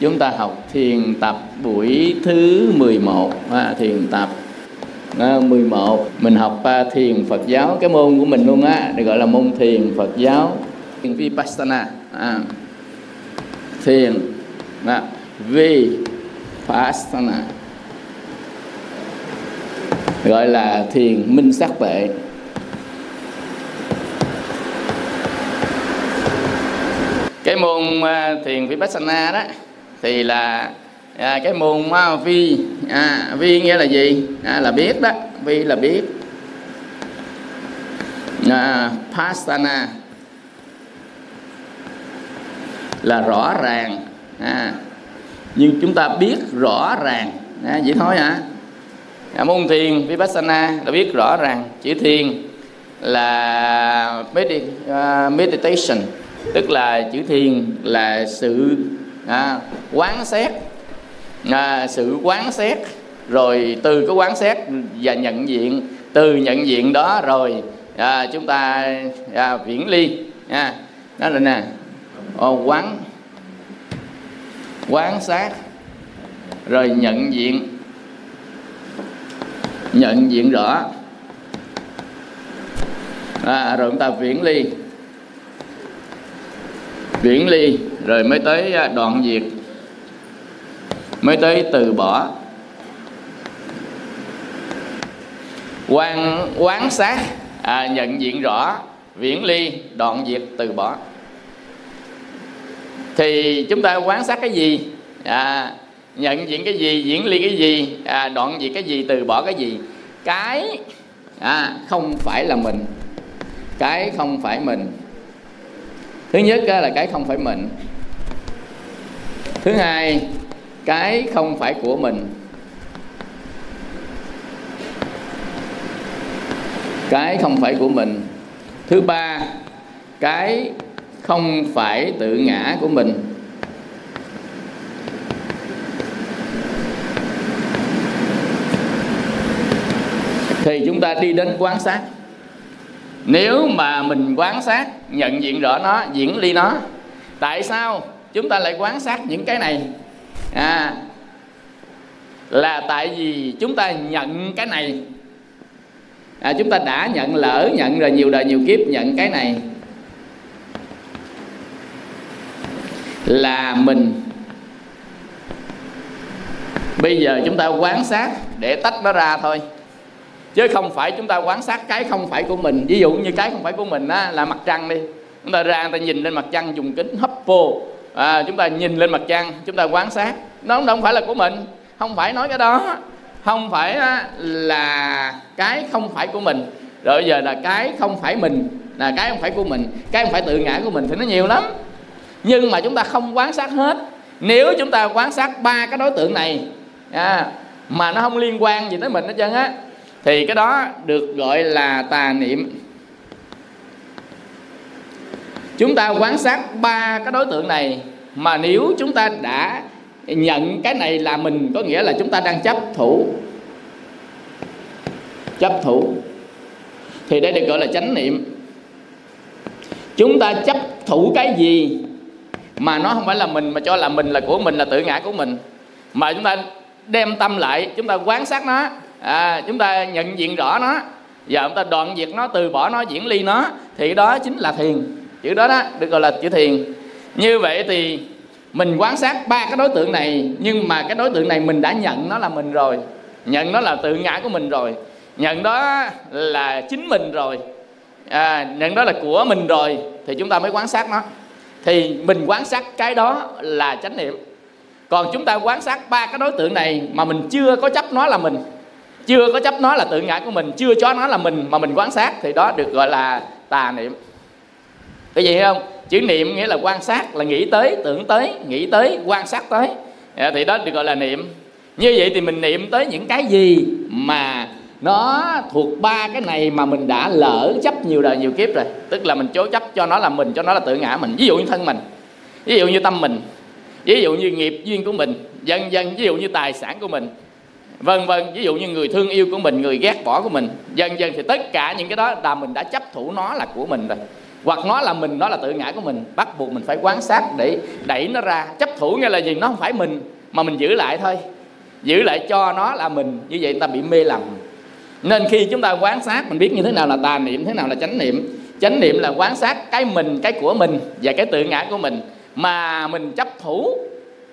Chúng ta học thiền tập buổi thứ 11 à, Thiền tập à, 11 Mình học à, thiền Phật giáo. Cái môn của mình luôn á Được gọi là môn thiền Phật giáo. Thiền Vipassana. À. Thiền à, Vipassana. Gọi là thiền minh sắc tuệ cái môn à, thiền vipassana đó thì là à, cái môn à, vi à, vi nghĩa là gì? À, là biết đó vi là biết. À, pasana là rõ ràng à, nhưng chúng ta biết rõ ràng à, vậy thôi hả à, môn thiền vipassana là biết rõ ràng chữ thiền là medit, uh, à, meditation tức là chữ thiền là sự à, quán xét. À, sự quán xét rồi từ cái quán xét và nhận diện từ nhận diện đó rồi à, chúng ta à, viễn ly. À, đó là nè. Ồ, quán quán sát rồi nhận diện. Nhận diện rõ. À, rồi chúng ta viễn ly. Viễn ly rồi mới tới à, đoạn diệt mới tới từ bỏ. Quan quán sát à, nhận diện rõ viễn ly đoạn diệt từ bỏ. Thì chúng ta quán sát cái gì? À, nhận diện cái gì? Diễn ly cái gì? À, đoạn diệt cái gì? Từ bỏ cái gì? Cái à, không phải là mình. Cái không phải mình. Thứ nhất là cái không phải mình thứ hai, cái không phải của mình. Cái không phải của mình. Thứ ba, cái không phải tự ngã của mình. Thì chúng ta đi đến quan sát. Nếu mà mình quan sát, nhận diện rõ nó, diễn ly nó, tại sao chúng ta lại quan sát những cái này. À là tại vì chúng ta nhận cái này. À, chúng ta đã nhận lỡ nhận rồi nhiều đời nhiều kiếp nhận cái này. Là mình. Bây giờ chúng ta quan sát để tách nó ra thôi. Chứ không phải chúng ta quan sát cái không phải của mình. Ví dụ như cái không phải của mình á, là mặt trăng đi. Chúng ta ra người ta nhìn lên mặt trăng dùng kính hấp vô à, chúng ta nhìn lên mặt trăng chúng ta quan sát. Nó không phải là của mình. Không phải nói cái đó. Không phải là cái không phải của mình. Rồi giờ là cái không phải mình là cái không phải của mình cái không phải tự ngã của mình thì nó nhiều lắm. Nhưng mà chúng ta không quan sát hết. Nếu chúng ta quan sát ba cái đối tượng này à, mà nó không liên quan gì tới mình hết trơn á thì cái đó được gọi là tà niệm chúng ta quan sát ba cái đối tượng này mà nếu chúng ta đã nhận cái này là mình có nghĩa là chúng ta đang chấp thủ. Chấp thủ. Thì đây được gọi là chánh niệm. Chúng ta chấp thủ cái gì mà nó không phải là mình mà cho là mình là của mình là tự ngã của mình. Mà chúng ta đem tâm lại chúng ta quán sát nó. À, chúng ta nhận diện rõ nó. Và chúng ta đoạn diệt nó từ bỏ nó diễn ly nó. Thì đó chính là thiền chữ đó đó được gọi là chữ thiền. Như vậy thì mình quan sát ba cái đối tượng này nhưng mà cái đối tượng này mình đã nhận nó là mình rồi. Nhận nó là tự ngã của mình rồi. Nhận đó là chính mình rồi. À, nhận đó là của mình rồi thì chúng ta mới quan sát nó. Thì mình quan sát cái đó là chánh niệm. Còn chúng ta quan sát ba cái đối tượng này mà mình chưa có chấp nó là mình chưa có chấp nó là tự ngã của mình chưa cho nó là mình mà mình quan sát thì đó được gọi là tà niệm cái gì không? Chữ niệm nghĩa là quan sát, là nghĩ tới, tưởng tới, nghĩ tới, quan sát tới. Dạ, thì đó được gọi là niệm. Như vậy thì mình niệm tới những cái gì mà nó thuộc ba cái này mà mình đã lỡ chấp nhiều đời nhiều kiếp rồi. Tức là mình chối chấp cho nó là mình, cho nó là tự ngã mình. Ví dụ như thân mình, ví dụ như tâm mình, ví dụ như nghiệp, duyên của mình dần dần ví dụ như tài sản của mình, vân vân. Ví dụ như người thương yêu của mình, người ghét bỏ của mình dần dần thì tất cả những cái đó là mình đã chấp thủ nó là của mình rồi hoặc nó là mình nó là tự ngã của mình. Bắt buộc mình phải quan sát để đẩy nó ra. Chấp thủ nghe là gì? Nó không phải mình, mà mình giữ lại thôi. Giữ lại cho nó là mình. Như vậy ta bị mê lầm. Nên khi chúng ta quan sát, mình biết như thế nào là tà niệm, thế nào là chánh niệm. Chánh niệm là quan sát cái mình, cái của mình và cái tự ngã của mình. Mà mình chấp thủ,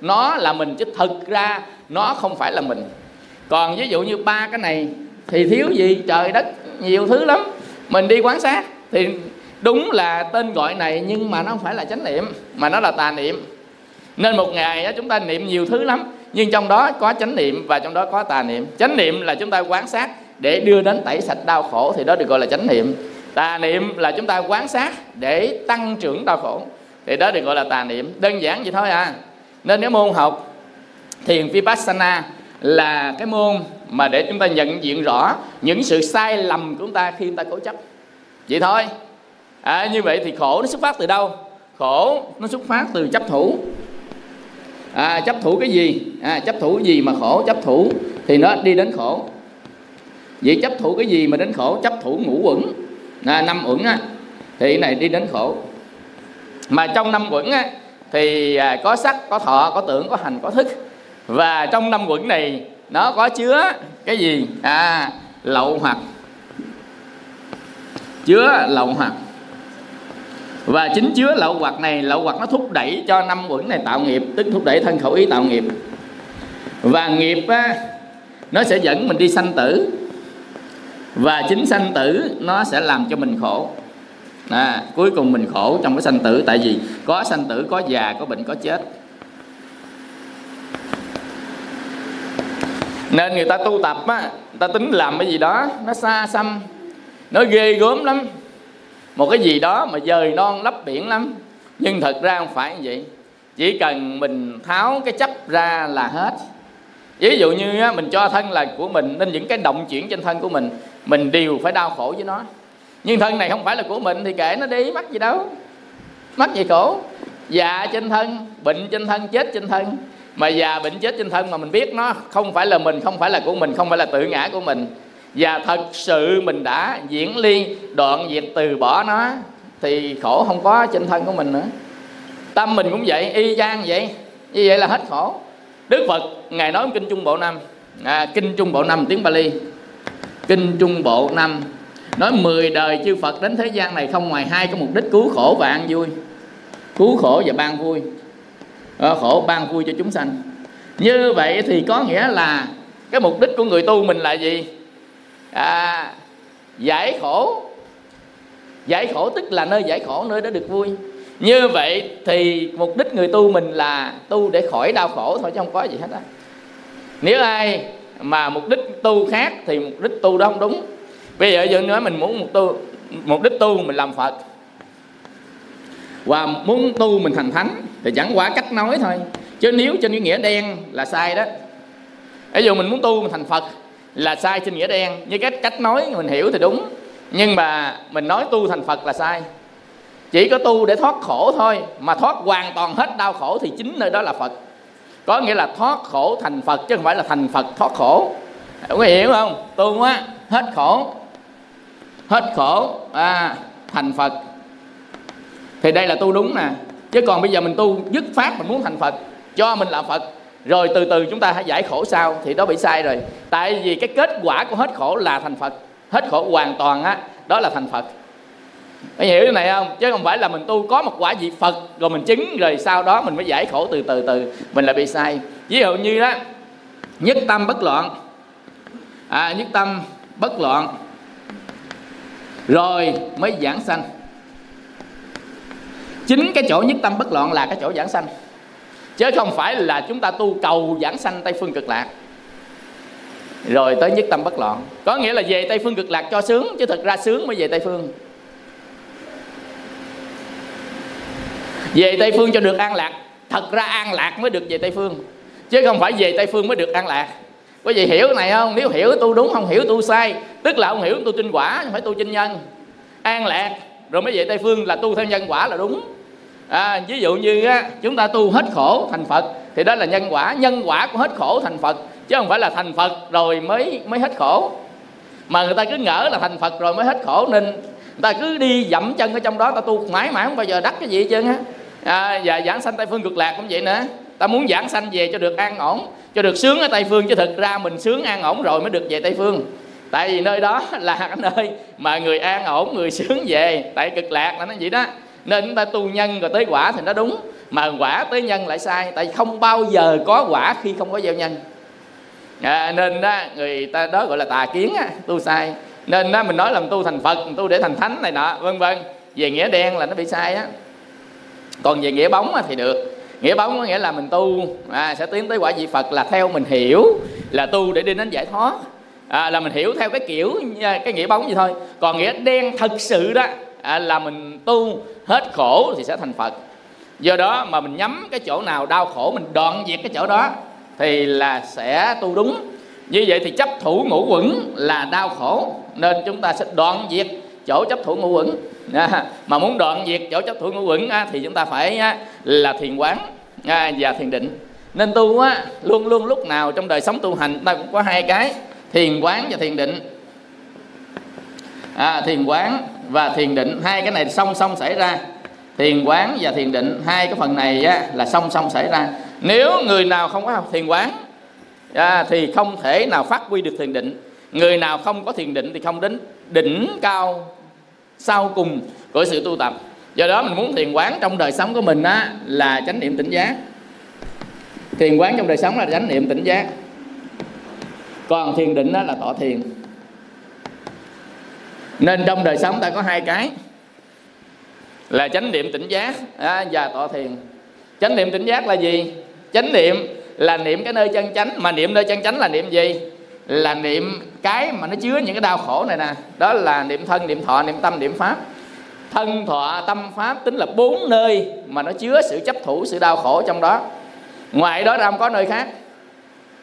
nó là mình chứ thực ra nó không phải là mình. Còn ví dụ như ba cái này, thì thiếu gì? Trời đất, nhiều thứ lắm. Mình đi quan sát, thì đúng là tên gọi này nhưng mà nó không phải là chánh niệm mà nó là tà niệm. Nên một ngày đó, chúng ta niệm nhiều thứ lắm nhưng trong đó có chánh niệm và trong đó có tà niệm. Chánh niệm là chúng ta quan sát để đưa đến tẩy sạch đau khổ thì đó được gọi là chánh niệm. Tà niệm là chúng ta quan sát để tăng trưởng đau khổ thì đó được gọi là tà niệm. Đơn giản vậy thôi à. Nên cái môn học thiền vipassana là cái môn mà để chúng ta nhận diện rõ những sự sai lầm của chúng ta khi chúng ta cố chấp. Vậy thôi à, như vậy thì khổ nó xuất phát từ đâu? Khổ nó xuất phát từ chấp thủ. À, chấp thủ cái gì? À, chấp thủ cái gì mà khổ? Chấp thủ thì nó đi đến khổ. Vậy chấp thủ cái gì mà đến khổ? Chấp thủ ngũ quẩn à, năm uẩn á thì cái này đi đến khổ. Mà trong năm quẩn á thì à, có sắc có thọ có tưởng có hành có thức. Và trong năm quẩn này nó có chứa cái gì? À lậu hoặc. Chứa lậu hoặc và chính chứa lậu hoặc này lậu hoặc nó thúc đẩy cho năm quẩn này tạo nghiệp tức thúc đẩy thân khẩu ý tạo nghiệp. Và nghiệp á, nó sẽ dẫn mình đi sanh tử. Và chính sanh tử nó sẽ làm cho mình khổ. À, cuối cùng mình khổ trong cái sanh tử. Tại vì có sanh tử có già có bệnh có chết. Nên người ta tu tập á người ta tính làm cái gì đó nó xa xăm nó ghê gớm lắm một cái gì đó mà dời non lấp biển lắm. Nhưng thật ra không phải như vậy. Chỉ cần mình tháo cái chấp ra là hết. Ví dụ như á, mình cho thân là của mình nên những cái động chuyển trên thân của mình mình đều phải đau khổ với nó. Nhưng thân này không phải là của mình thì kệ nó đi mắc gì đâu. Mắc gì khổ. Già trên thân bệnh trên thân chết trên thân. Mà già bệnh chết trên thân mà mình biết nó không phải là mình không phải là của mình không phải là tự ngã của mình và thật sự mình đã diễn ly đoạn diệt từ bỏ nó thì khổ không có trên thân của mình nữa. Tâm mình cũng vậy y chang vậy. Như vậy là hết khổ. Đức phật ngài nói kinh trung bộ năm. À, kinh trung bộ năm tiếng bali. Kinh trung bộ năm. Nói 10 đời chư Phật đến thế gian này không ngoài hai cái mục đích cứu khổ và an vui. Cứu khổ và ban vui. À, khổ ban vui cho chúng sanh. Như vậy thì có nghĩa là cái mục đích của người tu mình là gì? À, giải khổ. Giải khổ tức là nơi giải khổ nơi đó được vui. Như vậy thì mục đích người tu mình là tu để khỏi đau khổ thôi chứ không có gì hết á. Nếu ai mà mục đích tu khác thì mục đích tu đó không đúng. Bây giờ giờ nói mình muốn một tu mục đích tu mình làm phật. Và muốn tu mình thành thánh thì chẳng qua cách nói thôi. Chứ nếu trên cái nghĩa đen là sai đó. Ví dụ mình muốn tu mình thành phật là sai trên nghĩa đen. Với cách cách nói mình hiểu thì đúng. Nhưng mà mình nói tu thành phật là sai. Chỉ có tu để thoát khổ thôi. Mà thoát hoàn toàn hết đau khổ thì chính nơi đó là phật. Có nghĩa là thoát khổ thành phật chứ không phải là thành phật thoát khổ. Có hiểu không? Tu á hết khổ. Hết khổ à, thành phật. Thì đây là tu đúng nè. Chứ còn bây giờ mình tu dứt phát mình muốn thành phật cho mình là phật rồi từ từ chúng ta hãy giải khổ sau thì đó bị sai rồi. Tại vì cái kết quả của hết khổ là thành phật. Hết khổ hoàn toàn á đó là thành phật. Phải hiểu cái này không? Chứ không phải là mình tu có một quả vị phật rồi mình chứng rồi sau đó mình mới giải khổ từ từ từ. Mình lại bị sai. Ví dụ như đó nhất tâm bất loạn. À, nhất tâm bất loạn. Rồi mới giảng sanh. Chính cái chỗ nhất tâm bất loạn là cái chỗ giảng sanh chứ không phải là chúng ta tu cầu giảng sanh tây phương cực lạc. Rồi tới nhất tâm bất loạn. Có nghĩa là về tây phương cực lạc cho sướng, chứ thực ra sướng mới về tây phương. Về tây phương cho được an lạc, thật ra an lạc mới được về tây phương. Chứ không phải về tây phương mới được an lạc. Có vị hiểu cái này không? Nếu hiểu tu đúng, không hiểu tu sai, tức là không hiểu tu trinh quả, không phải tu chinh nhân. An lạc, rồi mới về tây phương là tu theo nhân quả là đúng à, ví dụ như á, chúng ta tu hết khổ thành phật thì đó là nhân quả. Nhân quả của hết khổ thành phật chứ không phải là thành phật rồi mới mới hết khổ. Mà người ta cứ ngỡ là thành phật rồi mới hết khổ nên ta cứ đi dậm chân ở trong đó ta tu mãi mãi không bao giờ đắc cái gì hết trơn á. À, và giảng sanh tây phương cực lạc cũng vậy nữa. Ta muốn giảng sanh về cho được an ổn cho được sướng ở tây phương chứ thực ra mình sướng an ổn rồi mới được về tây phương. Tại vì nơi đó là cái nơi mà người an ổn người sướng về tại cực lạc là nó vậy đó nên chúng ta tu nhân rồi tới quả thì nó đúng. Mà quả tới nhân lại sai tại không bao giờ có quả khi không có gieo nhân. À, nên đó người ta đó gọi là tà kiến á, tu sai. Nên đó mình nói làm tu thành phật tu để thành thánh này nọ vân vân. Về nghĩa đen là nó bị sai á. Còn về nghĩa bóng thì được. Nghĩa bóng có nghĩa là mình tu à, sẽ tiến tới quả vị phật là theo mình hiểu là tu để đi đến giải thoát. À, là mình hiểu theo cái kiểu à, cái nghĩa bóng gì thôi. Còn nghĩa đen thật sự đó à, là mình tu hết khổ thì sẽ thành phật. Do đó mà mình nhắm cái chỗ nào đau khổ mình đoạn diệt cái chỗ đó thì là sẽ tu đúng. Như vậy thì chấp thủ ngũ quẩn là đau khổ nên chúng ta sẽ đoạn diệt chỗ chấp thủ ngũ quẩn. À, mà muốn đoạn diệt chỗ chấp thủ ngũ quẩn à, thì chúng ta phải à, là thiền quán à, và thiền định. Nên tu á, luôn luôn lúc nào trong đời sống tu hành ta cũng có hai cái thiền quán và thiền định à, thiền quán và thiền định hai cái này song song xảy ra. Thiền quán và thiền định hai cái phần này á, là song song xảy ra. Nếu người nào không có học thiền quán à, thì không thể nào phát huy được thiền định. Người nào không có thiền định thì không đến đỉnh cao sau cùng của sự tu tập. Do đó mình muốn thiền quán trong đời sống của mình á, là chánh niệm tỉnh giác. Thiền quán trong đời sống là chánh niệm tỉnh giác. Còn thiền định đó là tọa thiền nên trong đời sống ta có hai cái. Là chánh niệm tỉnh giác à, và tọa thiền. Chánh niệm tỉnh giác là gì? Chánh niệm là niệm cái nơi chân chánh. Mà niệm nơi chân chánh là niệm gì? Là niệm cái mà nó chứa những cái đau khổ này nè. Đó là niệm thân niệm thọ niệm tâm niệm pháp. Thân thọ tâm pháp tính là bốn nơi mà nó chứa sự chấp thủ sự đau khổ trong đó. Ngoài đó ra không có nơi khác.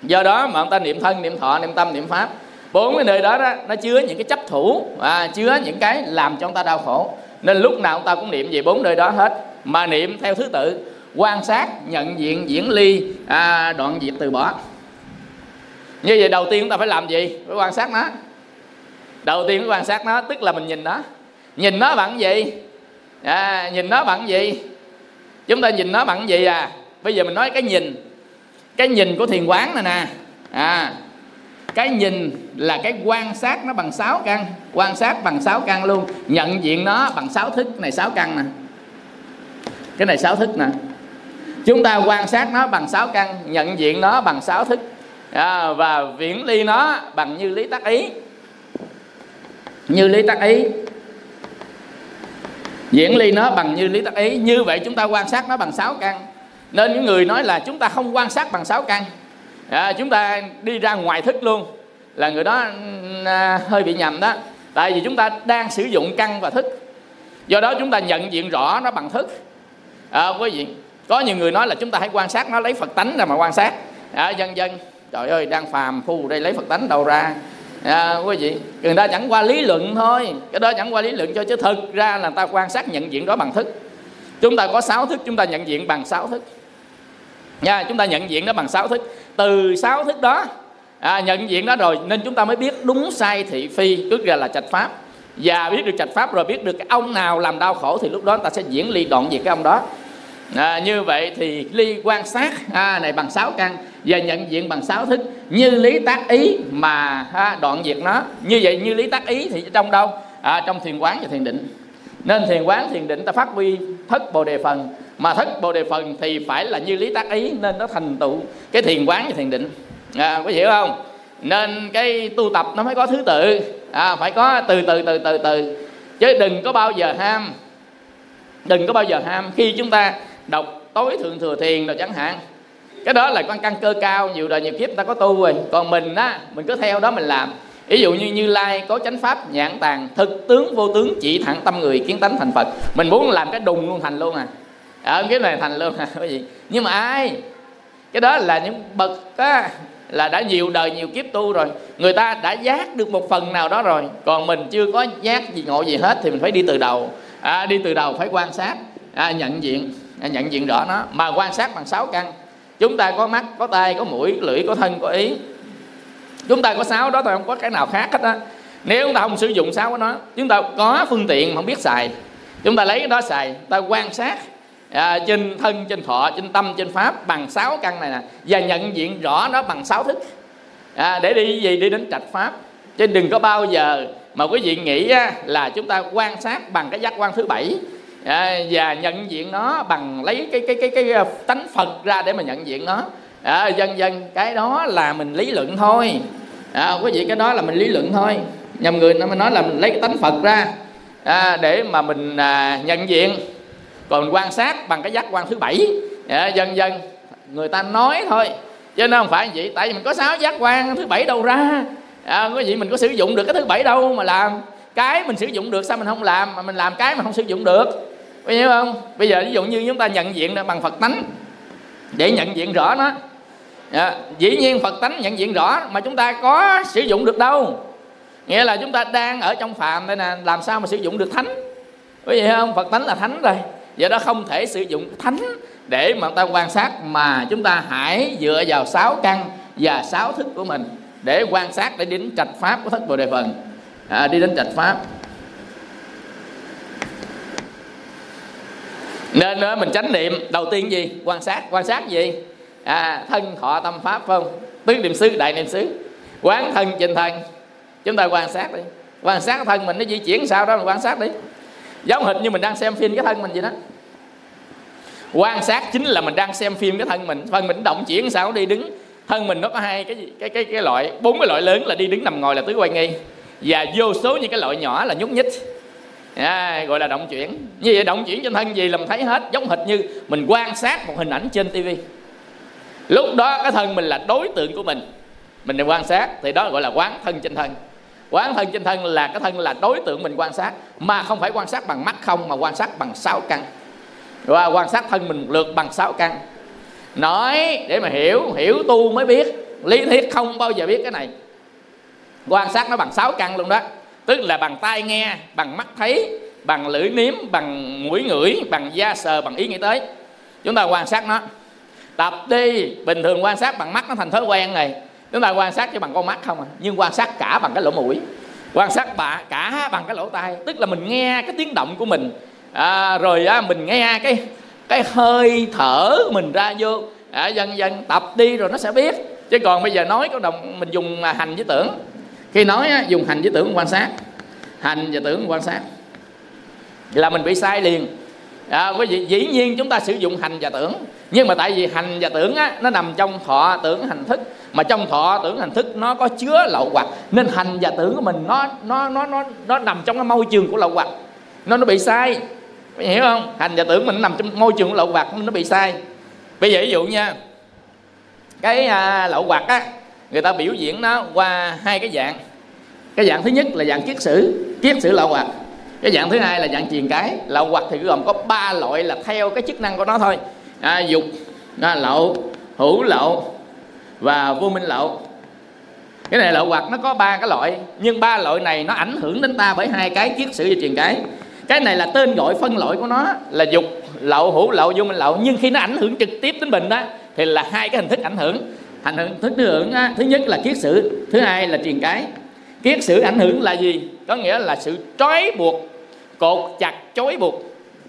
Do đó mà ông ta niệm thân niệm thọ niệm tâm niệm pháp bốn cái nơi đó, đó nó chứa những cái chấp thủ à, chứa những cái làm cho ông ta đau khổ. Nên lúc nào ông ta cũng niệm về bốn nơi đó hết. Mà niệm theo thứ tự quan sát nhận diện diễn ly à, đoạn diệt từ bỏ. Như vậy đầu tiên chúng ta phải làm gì? Phải quan sát nó. Đầu tiên phải quan sát nó tức là mình nhìn nó. Nhìn nó bằng gì? À, nhìn nó bằng gì? Chúng ta nhìn nó bằng gì à? Bây giờ mình nói cái nhìn. Cái nhìn của thiền quán này nè. À cái nhìn là cái quan sát nó bằng sáu căn quan sát bằng sáu căn luôn. Nhận diện nó bằng sáu thức. Này sáu căn nè. Cái này sáu thức nè. Chúng ta quan sát nó bằng sáu căn nhận diện nó bằng sáu thức. À, và viễn ly nó bằng như lý tác ý. Như lý tác ý. Diễn ly nó bằng như lý tác ý. Như vậy chúng ta quan sát nó bằng sáu căn. Nên những người nói là chúng ta không quan sát bằng sáu căn à, chúng ta đi ra ngoài thức luôn. Là người đó ừ, à, hơi bị nhầm đó. Tại vì chúng ta đang sử dụng căn và thức. Do đó chúng ta nhận diện rõ nó bằng thức. À, quý vị có nhiều người nói là chúng ta hãy quan sát nó lấy phật tánh ra mà quan sát. À, dân dân trời ơi đang phàm phu đây lấy phật tánh đầu ra. À, quý vị người ta chẳng qua lý luận thôi. Cái đó chẳng qua lý luận cho chứ thực ra là ta quan sát nhận diện đó bằng thức. Chúng ta có sáu thức chúng ta nhận diện bằng sáu thức nha chúng ta nhận diện nó bằng sáu thức. Từ sáu thức đó à, nhận diện đó rồi nên chúng ta mới biết đúng sai thị phi tức là là trạch pháp. Và biết được trạch pháp rồi biết được cái ông nào làm đau khổ thì lúc đó ta sẽ diễn ly đoạn diệt cái ông đó. À, như vậy thì ly quan sát à, này bằng sáu căn và nhận diện bằng sáu thức. Như lý tác ý mà ha, đoạn diệt nó. Như vậy như lý tác ý thì trong đâu? À, trong thiền quán và thiền định. Nên thiền quán thiền định ta phát huy thất bồ đề phần mà thất bồ đề phần thì phải là như lý tác ý nên nó thành tựu. Cái thiền quán và thiền định. À, có hiểu không? Nên cái tu tập nó phải có thứ tự. À, phải có từ từ từ từ từ. Chứ đừng có bao giờ ham. Đừng có bao giờ ham. Khi chúng ta đọc tối thượng thừa thiền rồi chẳng hạn cái đó là con căn cơ cao nhiều đời nhiều kiếp ta có tu rồi. Còn mình á mình cứ theo đó mình làm. Ví dụ như như lai có chánh pháp nhãn tàng thực tướng vô tướng chỉ thẳng tâm người kiến tánh thành phật. Mình muốn làm cái đùng luôn thành luôn à ở à, cái này thành luôn à cái gì? Nhưng mà ai? Cái đó là những bậc á là đã nhiều đời nhiều kiếp tu rồi. Người ta đã giác được một phần nào đó rồi. Còn mình chưa có giác gì ngộ gì hết thì mình phải đi từ đầu. À, đi từ đầu phải quan sát à, nhận diện à, nhận diện rõ nó. Mà quan sát bằng sáu căn. Chúng ta có mắt có tay có mũi có lưỡi có thân có ý. Chúng ta có sáu đó thôi không có cái nào khác hết á. Nếu chúng ta không sử dụng sáu của nó chúng ta có phương tiện mà không biết xài. Chúng ta lấy cái đó xài ta quan sát à, trên thân trên thọ trên tâm trên pháp bằng sáu căn này nè. Và nhận diện rõ nó bằng sáu thức. À, để đi gì? Đi đến trạch pháp. Chứ đừng có bao giờ mà quý vị nghĩ á, là chúng ta quan sát bằng cái giác quan thứ bảy. À, và nhận diện nó bằng lấy cái cái cái cái, cái tánh phật ra để mà nhận diện nó. À, dần dần cái đó là mình lý luận thôi. À, quý vị cái đó là mình lý luận thôi. Nhầm người nó mới nói là mình lấy cái tánh phật ra. À, để mà mình à, nhận diện còn quan sát bằng cái giác quan thứ bảy. Dạ, dần dần người ta nói thôi chứ nó không phải vậy. Tại vì mình có sáu giác quan thứ bảy đâu ra. À, có gì mình có sử dụng được cái thứ bảy đâu mà làm. Cái mình sử dụng được sao mình không làm? Mà mình làm cái mà không sử dụng được. Có hiểu không? Bây giờ ví dụ như chúng ta nhận diện bằng phật tánh để nhận diện rõ nó. À, dĩ nhiên phật tánh nhận diện rõ mà chúng ta có sử dụng được đâu. Nghĩa là chúng ta đang ở trong phàm đây nè làm sao mà sử dụng được thánh? Quý vị không? Phật tánh là thánh rồi do đó không thể sử dụng thánh để mà ta quan sát mà chúng ta hãy dựa vào sáu căn và sáu thức của mình để quan sát để đến trạch pháp của thất bồ đề phần. À, đi đến trạch pháp. Nên đó, mình chánh niệm đầu tiên gì? Quan sát. Quan sát gì? À, thân thọ tâm pháp phải không tứ niệm xứ đại niệm xứ. Quán thân trên thân chúng ta quan sát đi. Quan sát thân mình nó di chuyển sao đó mình quan sát đi giống hệt như mình đang xem phim cái thân mình vậy đó. Quan sát chính là mình đang xem phim cái thân mình. Thân mình động chuyển sao đi đứng. Thân mình nó có hai cái cái cái cái loại bốn cái loại lớn là đi đứng nằm ngồi là tứ quay nghi và vô số những cái loại nhỏ là nhúc nhích. À, gọi là động chuyển. Như vậy động chuyển trên thân gì là mình thấy hết. Giống hệt như mình quan sát một hình ảnh trên tivi. Lúc đó cái thân mình là đối tượng của mình. Mình đang quan sát thì đó gọi là quán thân trên thân quán thân trên thân là cái thân là đối tượng mình quan sát, mà không phải quan sát bằng mắt không, mà quan sát bằng sáu căn. Và quan sát thân mình một lượt bằng sáu căn. Nói để mà hiểu hiểu tu mới biết, lý thuyết không bao giờ biết cái này. Quan sát nó bằng sáu căn luôn đó. Tức là bằng tai nghe, bằng mắt thấy, bằng lưỡi nếm, bằng mũi ngửi, bằng da sờ, bằng ý nghĩ tới. Chúng ta quan sát nó. Tập đi. Bình thường quan sát bằng mắt nó thành thói quen này chúng ta quan sát chỉ bằng con mắt không à. Nhưng quan sát cả bằng cái lỗ mũi. Quan sát bà cả bằng cái lỗ tai. Tức là mình nghe cái tiếng động của mình. À, rồi á, mình nghe cái cái hơi thở mình ra vô. À, dần dần tập đi rồi nó sẽ biết. Chứ còn bây giờ nói có đồng mình dùng à, hành với tưởng. Khi nói á, dùng hành với tưởng quan sát. Hành và tưởng quan sát. Là mình bị sai liền à, quý vị dĩ nhiên chúng ta sử dụng hành và tưởng. Nhưng mà tại vì hành và tưởng á, nó nằm trong thọ tưởng hành thức. Mà trong thọ tưởng hành thức nó có chứa lậu hoặc. Nên hành và tưởng của mình nó nó nó nó nó nằm trong cái môi trường của lậu hoặc. Nó nó bị sai. Mày hiểu không? Hành và tưởng mình nằm trong môi trường của lậu hoặc nó bị sai. Bây giờ ví dụ nha cái à, lậu hoặc á người ta biểu diễn nó qua hai cái dạng. Cái dạng thứ nhất là dạng kiết sử. Kiết sử lậu hoặc cái dạng thứ hai là dạng truyền cái. Lậu hoặc thì gồm có ba loại là theo cái chức năng của nó thôi. À, dục à, lậu hữu lậu và vô minh lậu. Cái này lậu hoặc nó có ba cái loại nhưng ba loại này nó ảnh hưởng đến ta bởi hai cái kiết sử và truyền cái. Cái này là tên gọi phân loại của nó là dục lậu hữu lậu vô minh lậu. Nhưng khi nó ảnh hưởng trực tiếp đến mình đó thì là hai cái hình thức ảnh hưởng. Ảnh hưởng thức hưởng á, thứ nhất là kiết sử thứ hai là truyền cái. Kiết sử ảnh hưởng là gì? Có nghĩa là sự trói buộc cột chặt chối buộc.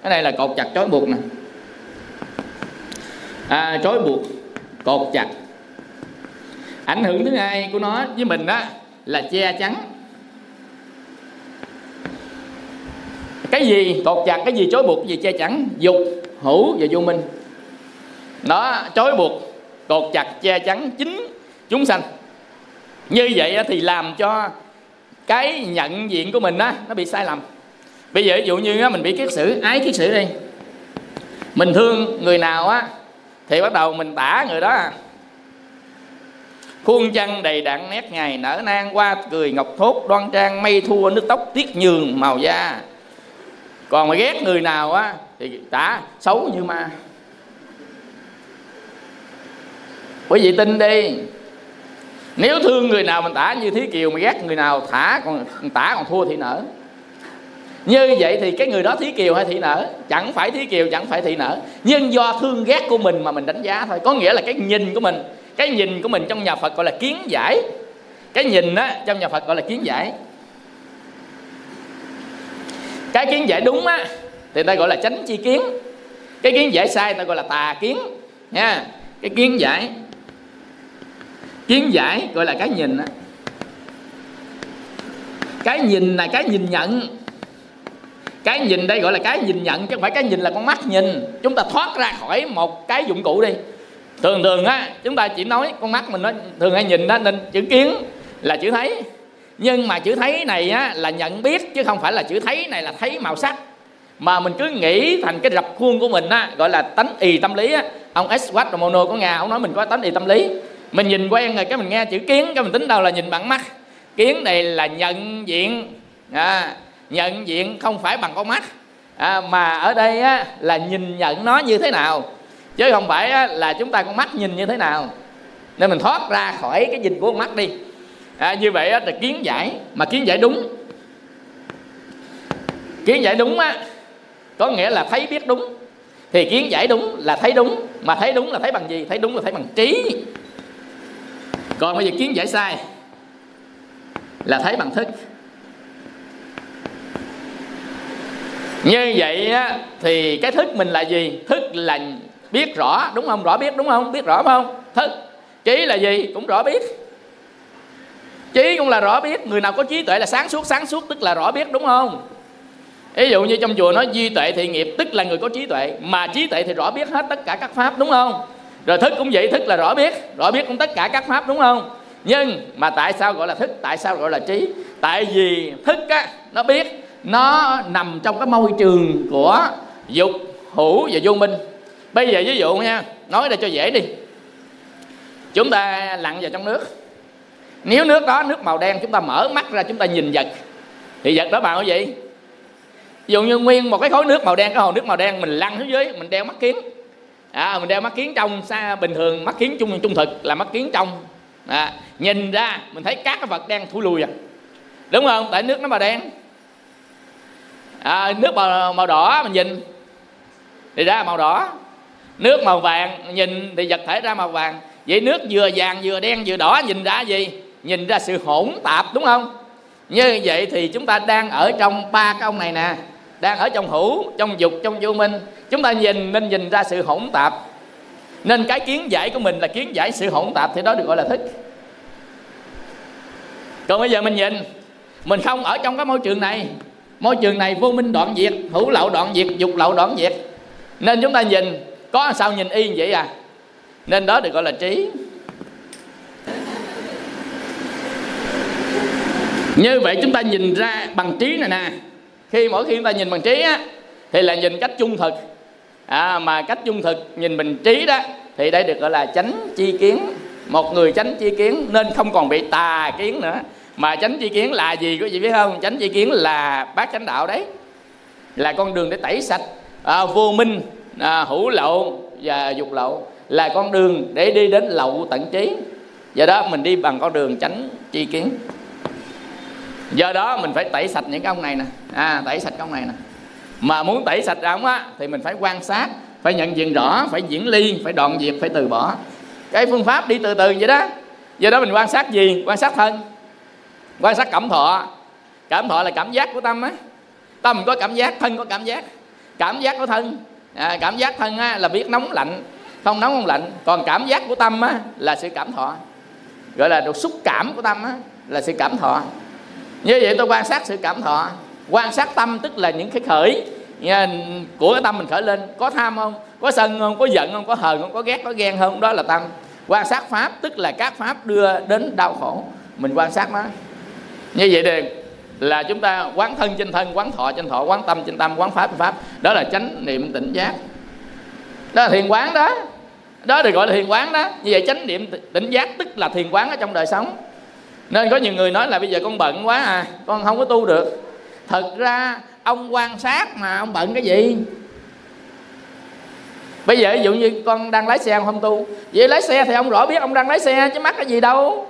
Cái này là cột chặt chối buộc nè. À, trói buộc cột chặt. Ảnh hưởng thứ hai của nó với mình đó là che chắn. Cái gì cột chặt cái gì chối buộc cái gì che chắn? Dục hữu và vô minh. Nó chối buộc cột chặt che chắn chính chúng sanh. Như vậy thì làm cho cái nhận diện của mình á nó bị sai lầm bây giờ ví dụ như mình bị kiết sử, ái kiết sử đi. Mình thương người nào á, thì bắt đầu mình tả người đó à. Khuôn chân đầy đặn, nét ngày nở nang qua cười ngọc thốt, đoan trang, mây thua nước tóc tiết nhường, màu da. Còn mà ghét người nào á, thì tả, xấu như ma. Quý vị tin đi, nếu thương người nào mình tả như thí kiều mà ghét người nào thả còn, tả còn thua thì nở như vậy thì cái người đó thí kiều hay thị nở? Chẳng phải thí kiều, chẳng phải thị nở. Nhưng do thương ghét của mình mà mình đánh giá thôi. Có nghĩa là cái nhìn của mình, cái nhìn của mình trong nhà phật gọi là kiến giải. Cái nhìn á, trong nhà phật gọi là kiến giải. Cái kiến giải đúng á, thì ta gọi là chánh chi kiến. Cái kiến giải sai ta gọi là tà kiến. Nha. Cái kiến giải. Kiến giải gọi là cái nhìn á. Cái nhìn là cái nhìn nhận cái nhìn đây gọi là cái nhìn nhận chứ không phải cái nhìn là con mắt nhìn. Chúng ta thoát ra khỏi một cái dụng cụ đi. Thường thường á chúng ta chỉ nói con mắt mình nó thường hay nhìn đó nên chữ kiến là chữ thấy. Nhưng mà chữ thấy này á là nhận biết chứ không phải là chữ thấy này là thấy màu sắc. Mà mình cứ nghĩ thành cái rập khuôn của mình á gọi là tánh y tâm lý á. Ông Edward Mono của nga ông nói mình có tánh y tâm lý. Mình nhìn quen rồi cái mình nghe chữ kiến cái mình tính đâu là nhìn bằng mắt. Kiến này là nhận diện. À, nhận diện không phải bằng con mắt. À, mà ở đây á, là nhìn nhận nó như thế nào chứ không phải á, là chúng ta con mắt nhìn như thế nào. Nên mình thoát ra khỏi cái nhìn của con mắt đi. À, như vậy á, là kiến giải mà kiến giải đúng. Kiến giải đúng á có nghĩa là thấy biết đúng. Thì kiến giải đúng là thấy đúng mà thấy đúng là thấy bằng gì? Thấy đúng là thấy bằng trí. Còn bây giờ kiến giải sai là thấy bằng thức. Như vậy á, thì cái thức mình là gì? Thức là biết rõ đúng không? Rõ biết đúng không? Biết rõ không? Thức. Trí là gì? Cũng rõ biết. Trí cũng là rõ biết. Người nào có trí tuệ là sáng suốt sáng suốt tức là rõ biết đúng không? Ví dụ như trong chùa nói duy tuệ thì nghiệp tức là người có trí tuệ mà trí tuệ thì rõ biết hết tất cả các pháp đúng không? Rồi thức cũng vậy thức là rõ biết. Rõ biết cũng tất cả các pháp đúng không? Nhưng mà tại sao gọi là thức? Tại sao gọi là trí? Tại vì thức á nó biết nó nằm trong cái môi trường của dục hữu và vô minh. Bây giờ ví dụ nha nói đây cho dễ đi. Chúng ta lặn vào trong nước. Nếu nước đó nước màu đen chúng ta mở mắt ra chúng ta nhìn vật. Thì vật đó màu cái gì? Ví dụ như nguyên một cái khối nước màu đen cái hồ nước màu đen mình lăn xuống dưới mình đeo mắt kiến. À, mình đeo mắt kiến trong xa bình thường mắt kiến trung trung thực là mắt kiến trong. À, nhìn ra mình thấy các cái vật đen thu lùi à. Đúng không? Tại nước nó màu đen à, nước màu, màu đỏ mình nhìn thì ra màu đỏ. Nước màu vàng nhìn thì vật thể ra màu vàng. Vậy nước vừa vàng vừa đen vừa đỏ nhìn ra gì? Nhìn ra sự hỗn tạp đúng không? Như vậy thì chúng ta đang ở trong ba cái ông này nè. Đang ở trong hữu trong dục trong vô minh. Chúng ta nhìn nên nhìn ra sự hỗn tạp. Nên cái kiến giải của mình là kiến giải sự hỗn tạp thì đó được gọi là thức. Còn bây giờ mình nhìn. Mình không ở trong cái môi trường này môi trường này vô minh đoạn diệt hữu lậu đoạn diệt dục lậu đoạn diệt. Nên chúng ta nhìn có sao nhìn y vậy à? Nên đó được gọi là trí. Như vậy chúng ta nhìn ra bằng trí này nè. Khi mỗi khi chúng ta nhìn bằng trí á thì là nhìn cách trung thực. À, mà cách trung thực nhìn bằng trí đó thì đây được gọi là chánh chi kiến. Một người chánh chi kiến nên không còn bị tà kiến nữa mà chánh chi kiến là gì quý vị biết không? Chánh chi kiến là bát chánh đạo đấy. Là con đường để tẩy sạch à, vô minh à, hữu lậu và dục lậu. Là con đường để đi đến lậu tận trí. Do đó mình đi bằng con đường chánh chi kiến. Do đó mình phải tẩy sạch những cái ông này nè. À tẩy sạch cái ông này nè. Mà muốn tẩy sạch ra ông á thì mình phải quan sát phải nhận diện rõ phải diễn ly phải đoạn diệt phải từ bỏ. Cái phương pháp đi từ từ vậy đó. Do đó mình quan sát gì? Quan sát thân quan sát cảm thọ. Cảm thọ là cảm giác của tâm á. Tâm có cảm giác thân có cảm giác. Cảm giác của thân. À, cảm giác thân á, là biết nóng lạnh không nóng không lạnh. Còn cảm giác của tâm á, là sự cảm thọ. Gọi là được xúc cảm của tâm á, là sự cảm thọ. Như vậy tôi quan sát sự cảm thọ. Quan sát tâm tức là những cái khởi à, của cái tâm mình khởi lên. Có tham không? Có sân không? Có giận không? Có hờn không? Có ghét? Có ghen không? Đó là tâm. Quan sát pháp tức là các pháp đưa đến đau khổ. Mình quan sát nó như vậy thì là chúng ta quán thân trên thân, quán thọ trên thọ, quán tâm trên tâm, quán pháp trên pháp. Đó là chánh niệm tỉnh giác. Đó là thiền quán đó. Đó được gọi là thiền quán đó. Như vậy chánh niệm tỉnh giác tức là thiền quán ở trong đời sống. Nên có nhiều người nói là bây giờ con bận quá à con không có tu được. Thật ra ông quan sát mà ông bận cái gì? Bây giờ ví dụ như con đang lái xe, ông không tu. Vậy lái xe thì ông rõ biết ông đang lái xe chứ mắc cái gì đâu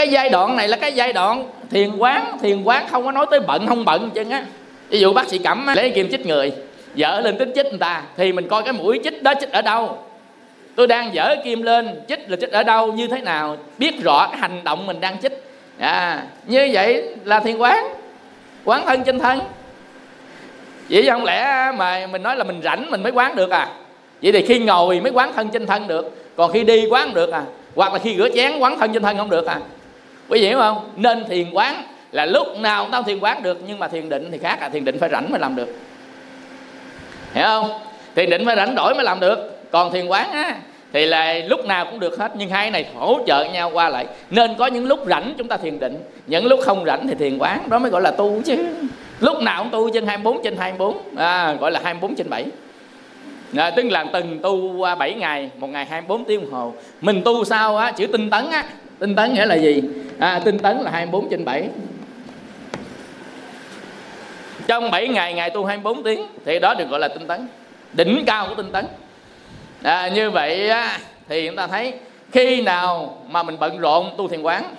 cái giai đoạn này là cái giai đoạn thiền quán thiền quán không có nói tới bận không bận chứ á ví dụ bác sĩ cẩm á, lấy kim chích người dở lên tính chích người ta thì mình coi cái mũi chích đó chích ở đâu. Tôi đang dở kim lên chích là chích ở đâu như thế nào biết rõ cái hành động mình đang chích. À, như vậy là thiền quán quán thân trên thân. Vậy không lẽ mà mình nói là mình rảnh mình mới quán được à? Vậy thì khi ngồi mới quán thân trên thân được còn khi đi quán được à? Hoặc là khi rửa chén quán thân trên thân không được à? Quý vị hiểu không? Nên thiền quán là lúc nào cũng tao thiền quán được nhưng mà thiền định thì khác à thiền định phải rảnh mới làm được. Hiểu không? Thiền định phải rảnh đổi mới làm được. Còn thiền quán á thì là lúc nào cũng được hết nhưng hai này hỗ trợ nhau qua lại. Nên có những lúc rảnh chúng ta thiền định những lúc không rảnh thì thiền quán đó mới gọi là tu chứ. Lúc nào cũng tu trên 24 trên 24 à, gọi là 24 trên 7 à, tức là từng tu 7 ngày một ngày 24 tiếng đồng hồ. Mình tu sao á chữ tinh tấn á tinh tấn nghĩa là gì? À, tinh tấn là 24 trên 7 trong 7 ngày ngày tu 24 tiếng thì đó được gọi là tinh tấn. Đỉnh cao của tinh tấn. À, như vậy thì chúng ta thấy khi nào mà mình bận rộn tu thiền quán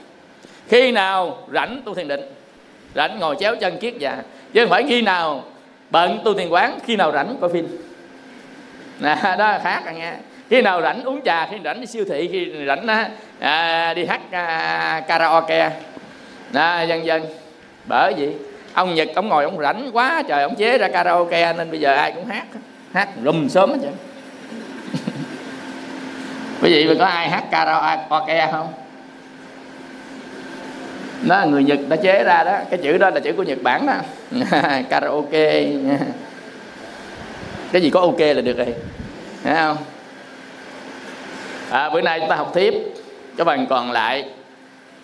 khi nào rảnh tu thiền định rảnh ngồi chéo chân kiết dạ chứ không phải khi nào bận tu thiền quán khi nào rảnh coi phim. À, đó là khác à nghe khi nào rảnh uống trà khi rảnh đi siêu thị khi rảnh á, à, đi hát à, karaoke. À, dân dân. Bởi vì ông nhật ông ngồi ông rảnh quá trời ông chế ra karaoke nên bây giờ ai cũng hát. Hát rùm sớm hết trơn. Quý vị có ai hát karaoke không? Đó người nhật đã chế ra đó. Cái chữ đó là chữ của nhật bản đó. Karaoke. Cái gì có ok là được rồi. Thấy không? À, bữa nay chúng ta học tiếp cái phần còn lại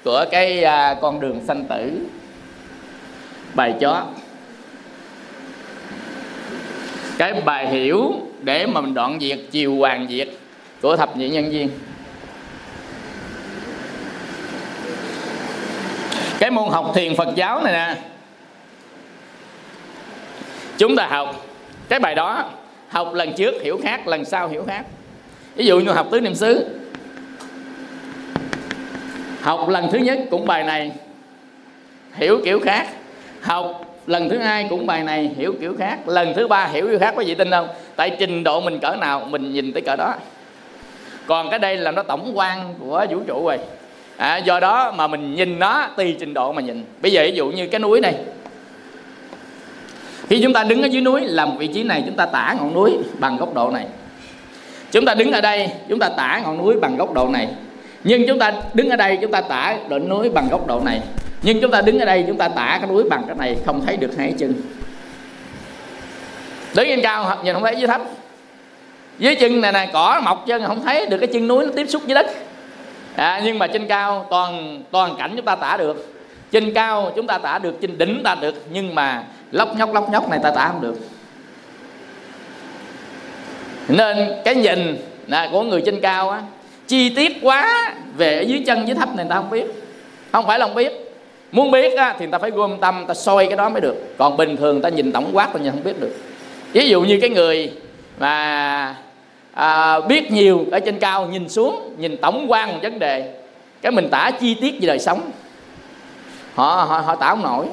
của cái à, con đường sanh tử bài chó. Cái bài hiểu để mà mình đoạn diệt chiều hoàng diệt của thập nhị nhân viên. Cái môn học thiền phật giáo này nè. Chúng ta học cái bài đó học lần trước hiểu khác lần sau hiểu khác. Ví dụ như học tứ niệm xứ học lần thứ nhất cũng bài này hiểu kiểu khác. Học lần thứ hai cũng bài này hiểu kiểu khác. Lần thứ ba hiểu kiểu khác có gì tin không? Tại trình độ mình cỡ nào mình nhìn tới cỡ đó. Còn cái đây là nó tổng quan của vũ trụ rồi. À, do đó mà mình nhìn nó tùy trình độ mà nhìn. Bây giờ ví dụ như cái núi này. Khi chúng ta đứng ở dưới núi làm vị trí này chúng ta tả ngọn núi bằng góc độ này. Chúng ta đứng ở đây chúng ta tả ngọn núi bằng góc độ này nhưng chúng ta đứng ở đây chúng ta tả đỉnh núi bằng góc độ này. Nhưng chúng ta đứng ở đây chúng ta tả cái núi bằng cái này không thấy được hai chân. Đứng trên cao nhìn không thấy dưới thấp. Dưới chân này này cỏ mọc chân không thấy được cái chân núi nó tiếp xúc với đất. À, nhưng mà trên cao toàn toàn cảnh chúng ta tả được. Trên cao chúng ta tả được trên đỉnh ta được nhưng mà lóc nhóc lóc nhóc này ta tả không được. Nên cái nhìn là của người trên cao á chi tiết quá về ở dưới chân dưới thấp này ta không biết. Không phải là không biết. Muốn biết á, thì ta phải gom tâm ta soi cái đó mới được. Còn bình thường ta nhìn tổng quát ta nhìn không biết được. Ví dụ như cái người mà à, biết nhiều ở trên cao nhìn xuống nhìn tổng quan một vấn đề cái mình tả chi tiết về đời sống. Họ họ họ tả không nổi.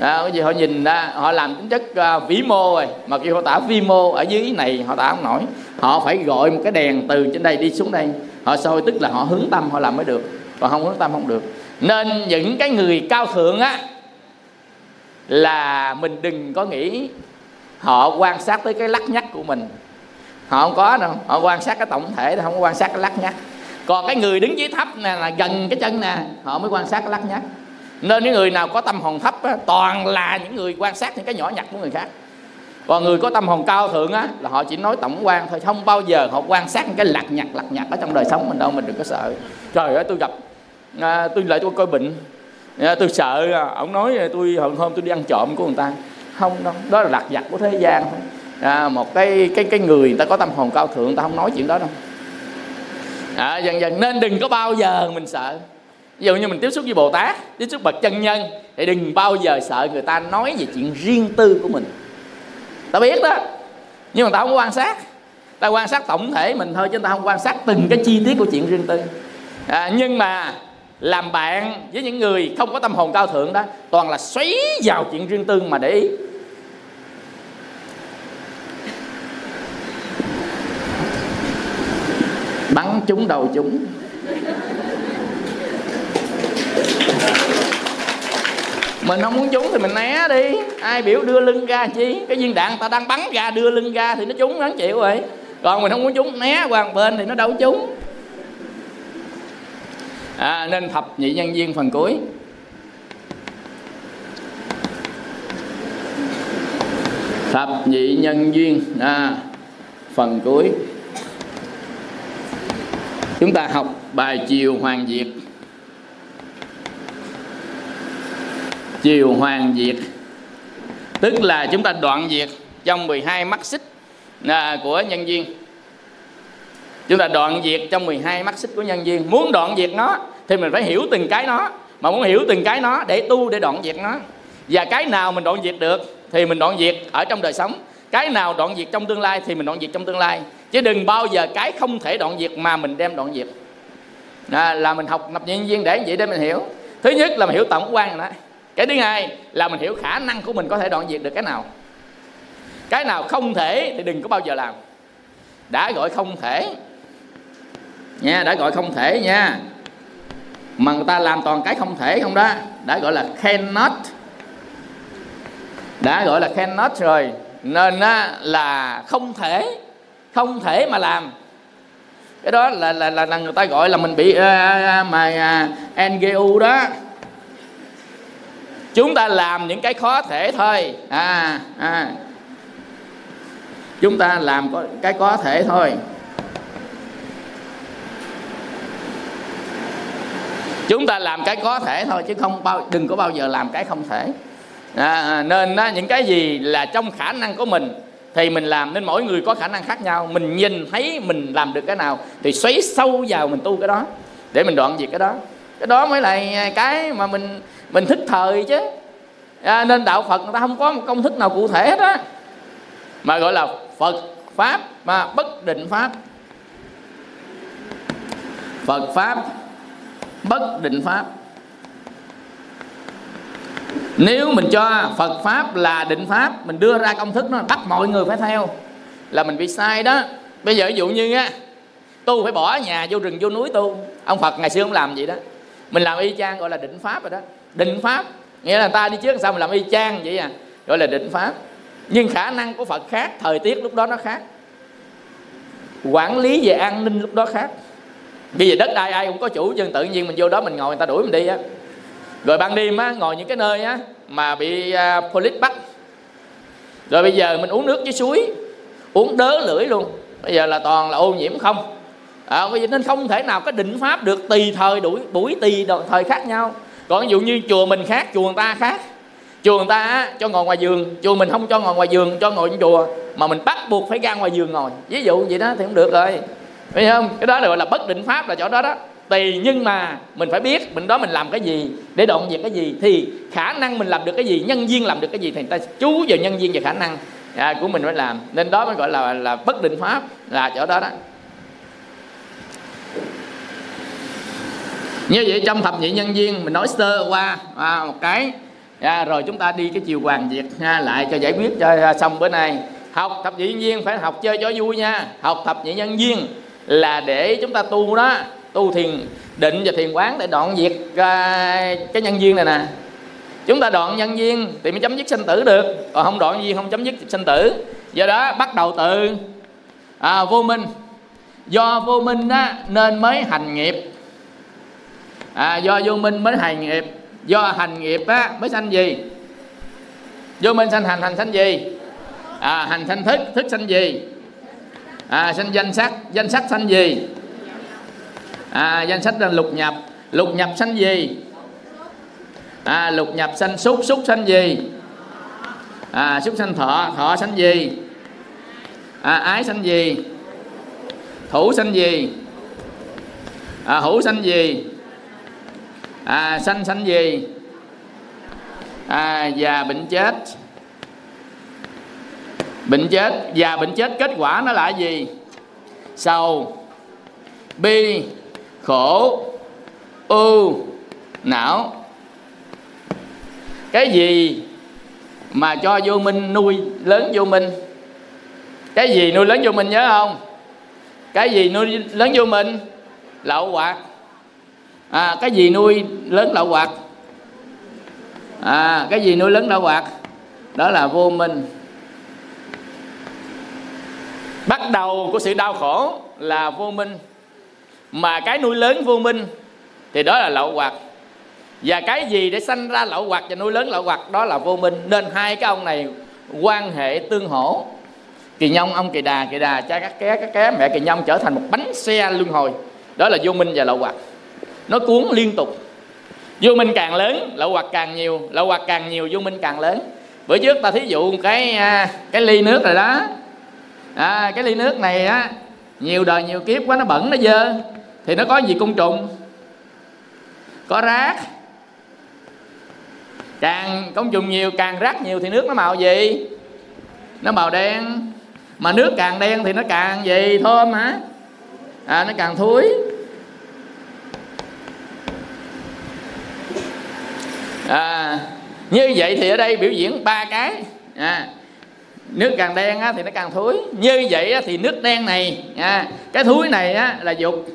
À, cái gì họ nhìn ra họ làm tính chất uh, vĩ mô rồi mà khi họ tả vi mô ở dưới này họ tả không nổi họ phải gọi một cái đèn từ trên đây đi xuống đây. Họ soi tức là họ hướng tâm họ làm mới được. Và không hướng tâm không được. Nên những cái người cao thượng á là mình đừng có nghĩ họ quan sát tới cái lắc nhắc của mình. Họ không có đâu. Họ quan sát cái tổng thể không có quan sát cái lắc nhắc. Còn cái người đứng dưới thấp nè là gần cái chân nè họ mới quan sát cái lắc nhắc. Nên những người nào có tâm hồn thấp á, toàn là những người quan sát những cái nhỏ nhặt của người khác còn người có tâm hồn cao thượng á là họ chỉ nói tổng quan thôi không bao giờ họ quan sát những cái lặt nhặt lặt nhặt ở trong đời sống mình đâu mình đừng có sợ. Trời ơi tôi gặp à, tôi lại tôi coi bệnh. À, tôi sợ à, ông nói tôi hôm hôm tôi đi ăn trộm của người ta. Không đâu đó là lặt vặt của thế gian thôi. À, một cái cái cái người người ta có tâm hồn cao thượng người ta không nói chuyện đó đâu. À, dần dần nên đừng có bao giờ mình sợ. Ví dụ như mình tiếp xúc với bồ tát tiếp xúc bậc chân nhân thì đừng bao giờ sợ người ta nói về chuyện riêng tư của mình ta biết đó. Nhưng mà ta không quan sát. Ta quan sát tổng thể mình thôi chứ ta không quan sát từng cái chi tiết của chuyện riêng tư. À, nhưng mà làm bạn với những người không có tâm hồn cao thượng đó toàn là xoáy vào chuyện riêng tư mà để ý. Bắn trúng đầu chúng mình không muốn trúng thì mình né đi. Ai biểu đưa lưng ra chi? Cái viên đạn ta đang bắn ra đưa lưng ra thì nó trúng đáng chịu rồi. Còn mình không muốn trúng né qua một bên thì nó đâu trúng. À, nên thập nhị nhân viên phần cuối. Thập nhị nhân duyên à, phần cuối. Chúng ta học bài chiều hoàng diệt. Chiều hoàng diệt tức là chúng ta đoạn diệt trong 12 mắt xích à, của nhân viên. Chúng ta đoạn diệt trong 12 mắt xích của nhân viên. Muốn đoạn diệt nó thì mình phải hiểu từng cái nó. Mà muốn hiểu từng cái nó để tu để đoạn diệt nó. Và cái nào mình đoạn diệt được thì mình đoạn diệt ở trong đời sống. Cái nào đoạn diệt trong tương lai thì mình đoạn diệt trong tương lai. Chứ đừng bao giờ cái không thể đoạn diệt mà mình đem đoạn diệt à, là mình học nhập nhân viên để vậy để mình hiểu. Thứ nhất là mình hiểu tổng quan rồi đó cái thứ hai là mình hiểu khả năng của mình có thể đoạn diệt được cái nào. Cái nào không thể thì đừng có bao giờ làm. Đã gọi không thể nha đã gọi không thể nha. Mà người ta làm toàn cái không thể không đó đã gọi là cannot. Đã gọi là cannot rồi. Nên á, là không thể không thể mà làm. Cái đó là là là, là người ta gọi là mình bị uh, mà à, uh, NGU đó chúng ta làm những cái khó thể thôi. À, à. Chúng ta làm cái có thể thôi. Chúng ta làm cái có thể thôi chứ không bao đừng có bao giờ làm cái không thể. À, à nên đó, những cái gì là trong khả năng của mình thì mình làm nên mỗi người có khả năng khác nhau. Mình nhìn thấy mình làm được cái nào thì xoáy sâu vào mình tu cái đó để mình đoạn diệt cái đó. Cái đó mới là cái mà mình mình thích thời chứ. À, nên đạo phật người ta không có một công thức nào cụ thể hết á. Mà gọi là phật pháp mà bất định pháp. Phật pháp bất định pháp. Nếu mình cho Phật pháp là định pháp mình đưa ra công thức nó bắt mọi người phải theo là mình bị sai đó. Bây giờ ví dụ như á tu phải bỏ nhà vô rừng vô núi tu. Ông Phật ngày xưa ông làm vậy đó? Mình làm y chang gọi là định pháp rồi đó định pháp. Nghĩa là ta đi trước sao mình làm y chang vậy à? Gọi là định pháp. Nhưng khả năng của Phật khác thời tiết lúc đó nó khác. Quản lý về an ninh lúc đó khác. Bây giờ đất đai ai cũng có chủ dân tự nhiên mình vô đó mình ngồi người ta đuổi mình đi á. Rồi ban đêm á ngồi những cái nơi á mà bị uh, police bắt. Rồi bây giờ mình uống nước với suối uống đớ lưỡi luôn. Bây giờ là toàn là ô nhiễm không. À, bây giờ nên không thể nào có định pháp được tùy thời đuổi buổi tùy thời khác nhau còn ví dụ như chùa mình khác chùa người ta khác. Chùa người ta á, cho ngồi ngoài giường. Chùa mình không cho ngồi ngoài giường cho ngồi trong chùa. Mà mình bắt buộc phải ra ngoài giường ngồi. Ví dụ vậy đó thì không được rồi. Phải không? Cái đó gọi là bất định pháp là chỗ đó đó. Tùy nhưng mà mình phải biết mình đó mình làm cái gì để đoạn diệt cái gì thì khả năng mình làm được cái gì nhân viên làm được cái gì thì người ta chú vào nhân viên và khả năng à, của mình phải làm. Nên đó mới gọi là là bất định pháp là chỗ đó đó. Như vậy trong thập nhị nhân viên mình nói sơ qua à, một cái. À, rồi chúng ta đi cái chiều hoàng diệt ha, lại cho giải quyết cho à, xong bữa nay. Học thập nhị nhân viên phải học chơi cho vui nha. Học thập nhị nhân viên là để chúng ta tu đó tu thiền định và thiền quán để đoạn diệt à, cái nhân viên này nè. Chúng ta đoạn nhân viên thì mới chấm dứt sinh tử được. Còn không đoạn nhân viên không chấm dứt sinh tử. Do đó bắt đầu từ à, vô minh. Do vô minh đó nên mới hành nghiệp à, do vô minh mới hành nghiệp do hành nghiệp á, mới sanh gì vô minh sanh hành hành sanh gì à, hành sanh thức thức sanh gì à, sanh danh sắc danh sắc sanh gì à, danh sách là lục nhập lục nhập sanh gì à, lục nhập sanh xúc xúc sanh gì à, xúc sanh thọ thọ sanh gì à, ái sanh gì thủ sanh gì à, hữu sanh gì à, sanh sanh gì? À, già bệnh chết. Bệnh chết già bệnh chết kết quả nó là gì? Sầu bi khổ ưu não. Cái gì mà cho vô minh nuôi lớn vô minh? Cái gì nuôi lớn vô minh nhớ không? Cái gì nuôi lớn vô minh? Lậu hoặc à, cái gì nuôi lớn lậu hoặc à cái gì nuôi lớn lậu hoặc đó là vô minh. Bắt đầu của sự đau khổ là vô minh. Mà cái nuôi lớn vô minh thì đó là lậu hoặc và cái gì để sanh ra lậu hoặc và nuôi lớn lậu hoặc đó là vô minh. Nên hai cái ông này quan hệ tương hỗ. Kỳ nhông ông kỳ đà kỳ đà cha các ké các ké mẹ kỳ nhông trở thành một bánh xe luân hồi. Đó là vô minh và lậu hoặc nó cuốn liên tục. Vô minh càng lớn lậu hoặc càng nhiều lậu hoặc càng nhiều vô minh càng lớn. Bữa trước ta thí dụ cái à, cái ly nước rồi đó. À, cái ly nước này á nhiều đời nhiều kiếp quá nó bẩn nó dơ. Thì nó có gì côn trùng? Có rác. Càng côn trùng nhiều càng rác nhiều thì nước nó màu gì? Nó màu đen. Mà nước càng đen thì nó càng gì? Thơm hả? À, nó càng thúi à, như vậy thì ở đây biểu diễn ba cái. À, nước càng đen á, thì nó càng thối. Như vậy á, thì nước đen này à, cái thúi này á, là dục.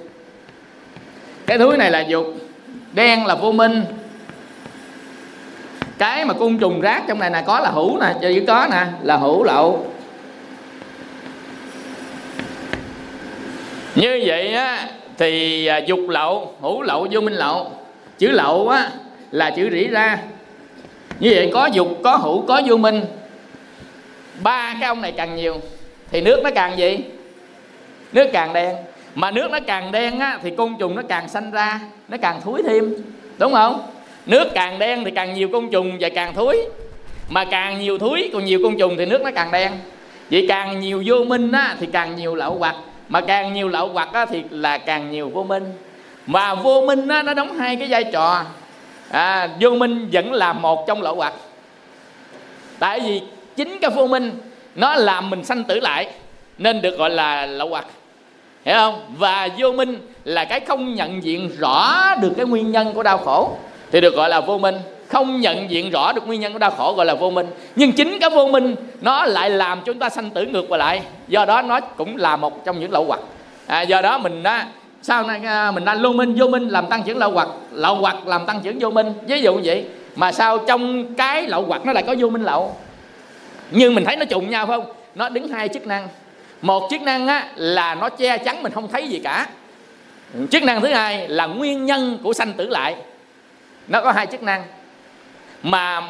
Cái thúi này là dục. Đen là vô minh. Cái mà côn trùng rác trong này nè có là hữu nè dữ có nè là hữu lậu. Như vậy á thì à, dục lậu hữu lậu vô minh lậu. Chữ lậu á là chữ rỉ ra. Như vậy có dục có hữu có vô minh. Ba cái ông này càng nhiều thì nước nó càng gì? Nước càng đen. Mà nước nó càng đen á, thì côn trùng nó càng xanh ra nó càng thúi thêm. Đúng không? Nước càng đen thì càng nhiều côn trùng và càng thúi. Mà càng nhiều thúi còn nhiều côn trùng thì nước nó càng đen. Vậy càng nhiều vô minh á, thì càng nhiều lậu hoặc. Mà càng nhiều lậu hoặc á, thì là càng nhiều vô minh. Mà vô minh á, nó đóng hai cái vai trò à, vô minh vẫn là một trong lậu hoặc. Tại vì chính cái vô minh nó làm mình sanh tử lại nên được gọi là lậu hoặc. Hiểu không? Và vô minh là cái không nhận diện rõ được cái nguyên nhân của đau khổ thì được gọi là vô minh. Không nhận diện rõ được nguyên nhân của đau khổ gọi là vô minh. Nhưng chính cái vô minh nó lại làm chúng ta sanh tử ngược lại. Do đó nó cũng là một trong những lậu hoặc. À, do đó mình đó sau này à, mình đang lô minh vô minh làm tăng trưởng lậu hoặc lậu hoặc làm tăng trưởng vô minh? Ví dụ như vậy. Mà sao trong cái lậu hoặc nó lại có vô minh lậu nhưng mình thấy nó trùng nhau phải không? Nó đứng hai chức năng. Một chức năng á, là nó che chắn mình không thấy gì cả. Chức năng thứ hai là nguyên nhân của sanh tử lại. Nó có hai chức năng. Mà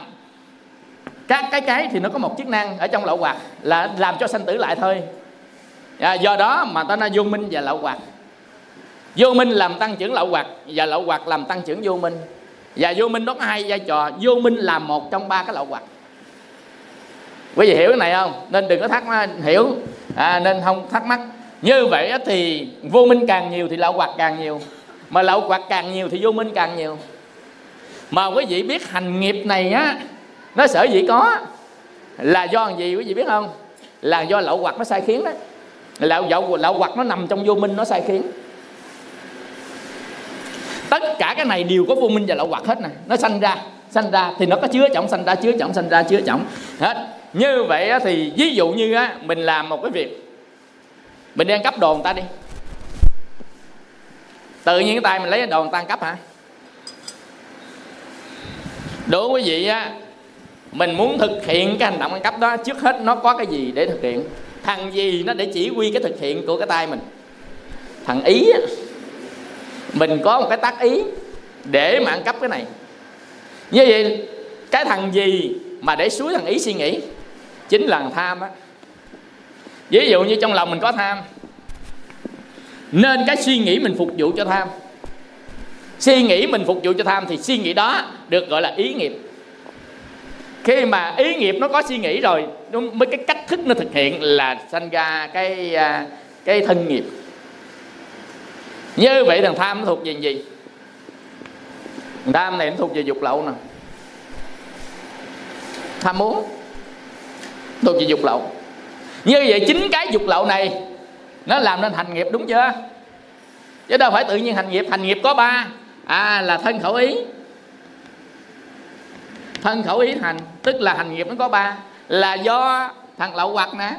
các cái cái thì nó có một chức năng ở trong lậu hoặc là làm cho sanh tử lại thôi. À, do đó mà ta nói vô minh và lậu hoặc vô minh làm tăng trưởng lậu hoặc và lậu hoặc làm tăng trưởng vô minh. Và vô minh đóng có hai vai trò vô minh là một trong ba cái lậu hoặc. Quý vị hiểu cái này không? Nên đừng có thắc mắc hiểu. À, nên không thắc mắc. Như vậy thì vô minh càng nhiều thì lậu hoặc càng nhiều. Mà lậu hoặc càng nhiều thì vô minh càng nhiều. Mà quý vị biết hành nghiệp này á nó sở dĩ có là do gì quý vị biết không? Là do lậu hoặc nó sai khiến đó lậu dậu lậu hoặc nó nằm trong vô minh nó sai khiến tất cả cái này đều có vô minh và lậu hoặc hết nè. Nó sanh ra sanh ra thì nó có chứa trọng sanh ra chứa trọng sanh ra chứa trọng hết. Như vậy thì ví dụ như á, mình làm một cái việc. Mình đang cấp đồ người ta đi. Tự nhiên cái tay mình lấy đồ người ta cấp hả? Đối với quý vị á, mình muốn thực hiện cái hành động ăn cắp đó, trước hết nó có cái gì để thực hiện? Thằng gì nó để chỉ huy cái thực hiện của cái tay mình? Thằng ý á mình có một cái tác ý để mà ăn cắp cái này. Như vậy, cái thằng gì mà để suối thằng ý suy nghĩ chính là tham á. Ví dụ như trong lòng mình có tham, nên cái suy nghĩ mình phục vụ cho tham. Suy nghĩ mình phục vụ cho tham thì suy nghĩ đó được gọi là ý nghiệp. Khi mà ý nghiệp nó có suy nghĩ rồi mới cái cách thức nó thực hiện là sanh ra cái à, cái thân nghiệp như vậy thằng tham nó thuộc về gì? Thằng tham này nó thuộc về dục lậu nè. Tham muốn. Thuộc về dục lậu. Như vậy chính cái dục lậu này, nó làm nên hành nghiệp đúng chưa? Chứ đâu phải tự nhiên hành nghiệp hành nghiệp có ba. À là thân khẩu ý. Thân khẩu ý hành, tức là hành nghiệp nó có ba. Là do thằng lậu hoặc nè.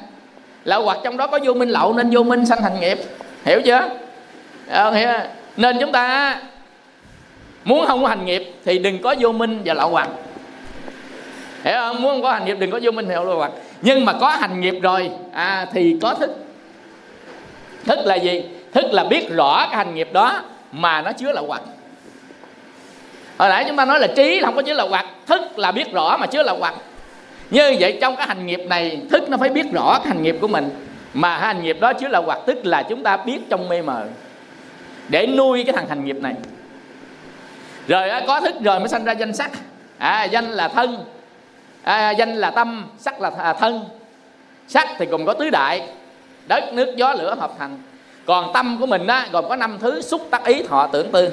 Lậu hoặc trong đó có vô minh lậu nên vô minh sanh hành nghiệp. Hiểu chưa? Ờ, hiểu ờ, nên chúng ta muốn không có hành nghiệp thì đừng có vô minh và lậu hoặc. Hiểu không? Muốn có hành nghiệp đừng có vô minh hiệu hoặc. Nhưng mà có hành nghiệp rồi à, thì có thức. Thức là gì? Thức là biết rõ cái hành nghiệp đó mà nó chứa lậu hoặc. Hồi nãy chúng ta nói là trí không có chứa lậu hoặc thức là biết rõ mà chứa lậu hoặc. Như vậy trong cái hành nghiệp này thức nó phải biết rõ cái hành nghiệp của mình. Mà hành nghiệp đó chứa lậu hoặc tức là chúng ta biết trong mê mờ để nuôi cái thằng hành nghiệp này. Rồi có thức rồi mới sanh ra danh sắc. À, danh là thân. À, danh là tâm sắc là à, thân. Sắc thì cùng có tứ đại. Đất nước gió lửa hợp thành. Còn tâm của mình á, gồm có năm thứ xúc tác ý thọ tưởng tư.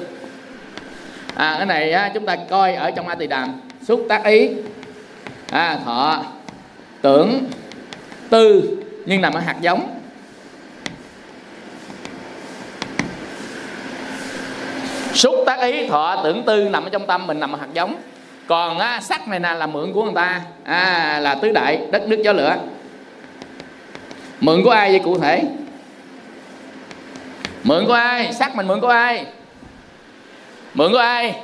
À, cái này á, chúng ta coi ở trong a tỳ đàm. Xúc tác ý à, thọ tưởng tư. Nhưng nằm ở hạt giống. Xúc tác ý thọ tưởng tư nằm ở trong tâm mình nằm ở hạt giống. Còn á, sắc này nè là mượn của người ta. À, là tứ đại đất nước gió lửa. Mượn của ai vậy cụ thể? Mượn của ai? Sắc mình mượn của ai? Mượn của ai?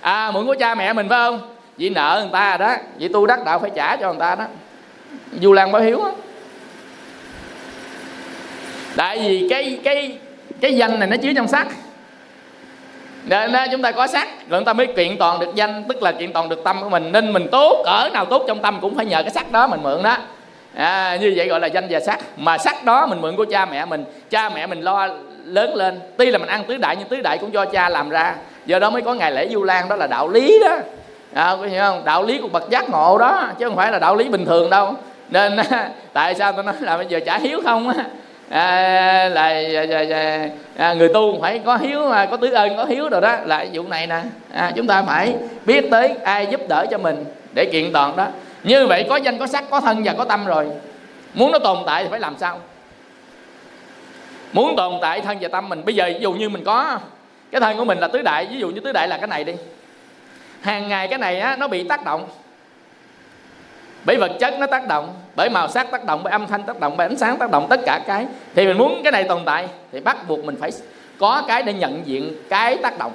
À mượn của cha mẹ mình phải không? Vì nợ người ta đó vì tu đắc đạo phải trả cho người ta đó. Du lan báo hiếu á. Tại vì cái cái cái danh này nó chứa trong sắc nên chúng ta có sắc rồi chúng ta mới kiện toàn được danh tức là kiện toàn được tâm của mình. Nên mình tốt ở nào tốt trong tâm cũng phải nhờ cái sắc đó mình mượn đó. À, như vậy gọi là danh và sắc mà sắc đó mình mượn của cha mẹ mình. Cha mẹ mình lo lớn lên. Tuy là mình ăn tứ đại nhưng tứ đại cũng do cha làm ra. Do đó mới có ngày lễ du lan đó là đạo lý đó. À, có hiểu không? Đạo lý của bậc giác ngộ đó chứ không phải là đạo lý bình thường đâu. Nên tại sao tôi nói là bây giờ trả hiếu không á? À, là à à, à, à, người tu phải có hiếu mà có tứ ơn có hiếu rồi đó. Là vụ này nè. À, chúng ta phải biết tới ai giúp đỡ cho mình để kiện toàn đó. Như vậy có danh có sắc có thân và có tâm rồi. Muốn nó tồn tại thì phải làm sao? Muốn tồn tại thân và tâm mình. Bây giờ ví dụ như mình có cái thân của mình là tứ đại ví dụ như tứ đại là cái này đi. Hàng ngày cái này á, nó bị tác động bởi vật chất nó tác động bởi màu sắc tác động bởi âm thanh tác động bởi ánh sáng tác động tất cả cái. Thì mình muốn cái này tồn tại thì bắt buộc mình phải có cái để nhận diện cái tác động.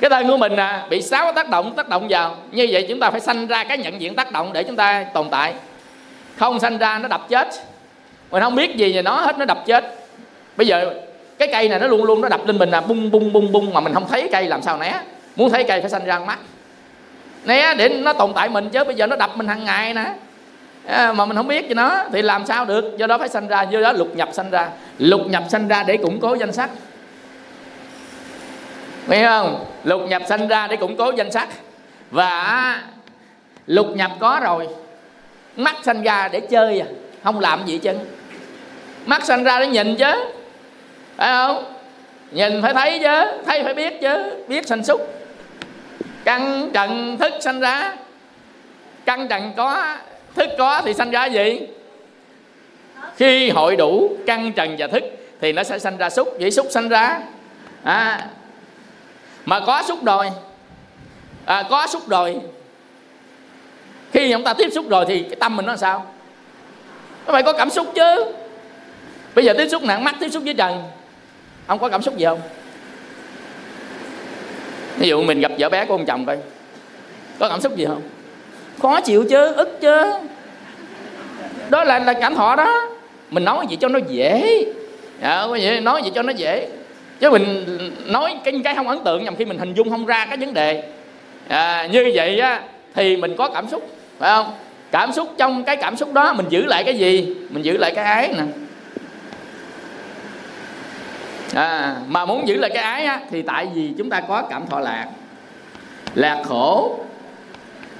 Cái thân của mình à, bị sáu tác động tác động vào. Như vậy chúng ta phải sanh ra cái nhận diện tác động để chúng ta tồn tại. Không sanh ra nó đập chết. Mình không biết gì về nó hết nó đập chết. Bây giờ cái cây này nó luôn luôn nó đập lên mình là bung bung bung bung mà mình không thấy cây làm sao né. Muốn thấy cây phải sanh ra mắt né để nó tồn tại mình chứ bây giờ nó đập mình hàng ngày nè. À, mà mình không biết gì nó thì làm sao được? Do đó phải sanh ra do đó lục nhập sanh ra. Lục nhập sanh ra để củng cố danh sách. Nghe không? Lục nhập sanh ra để củng cố danh sách. Và lục nhập có rồi. Mắt sanh ra để chơi à không làm gì chân mắt sanh ra để nhìn chứ phải không? Nhìn phải thấy chứ thấy phải biết chứ biết sanh xúc căn trần thức sanh ra. Căn trần có thức có thì sanh ra gì? Khi hội đủ căn trần và thức thì nó sẽ sanh ra xúc. Vậy xúc sanh ra à, mà có xúc rồi à, có xúc rồi khi chúng ta tiếp xúc rồi thì cái tâm mình nó sao? Nó phải có cảm xúc chứ. Bây giờ tiếp xúc nặng mắt tiếp xúc với trần. Ông có cảm xúc gì không? Ví dụ mình gặp vợ bé của ông chồng coi. Có cảm xúc gì không? Khó chịu chứ ức chứ. Đó là là cảm thọ đó. Mình nói gì cho nó dễ. À, nói gì cho nó dễ. Chứ mình nói cái cái không ấn tượng nhằm khi mình hình dung không ra cái vấn đề. À, như vậy á thì mình có cảm xúc phải không? Cảm xúc trong cái cảm xúc đó mình giữ lại cái gì? Mình giữ lại cái ái nè à, mà muốn giữ lại cái ái á, thì tại vì chúng ta có cảm thọ lạc. Lạc khổ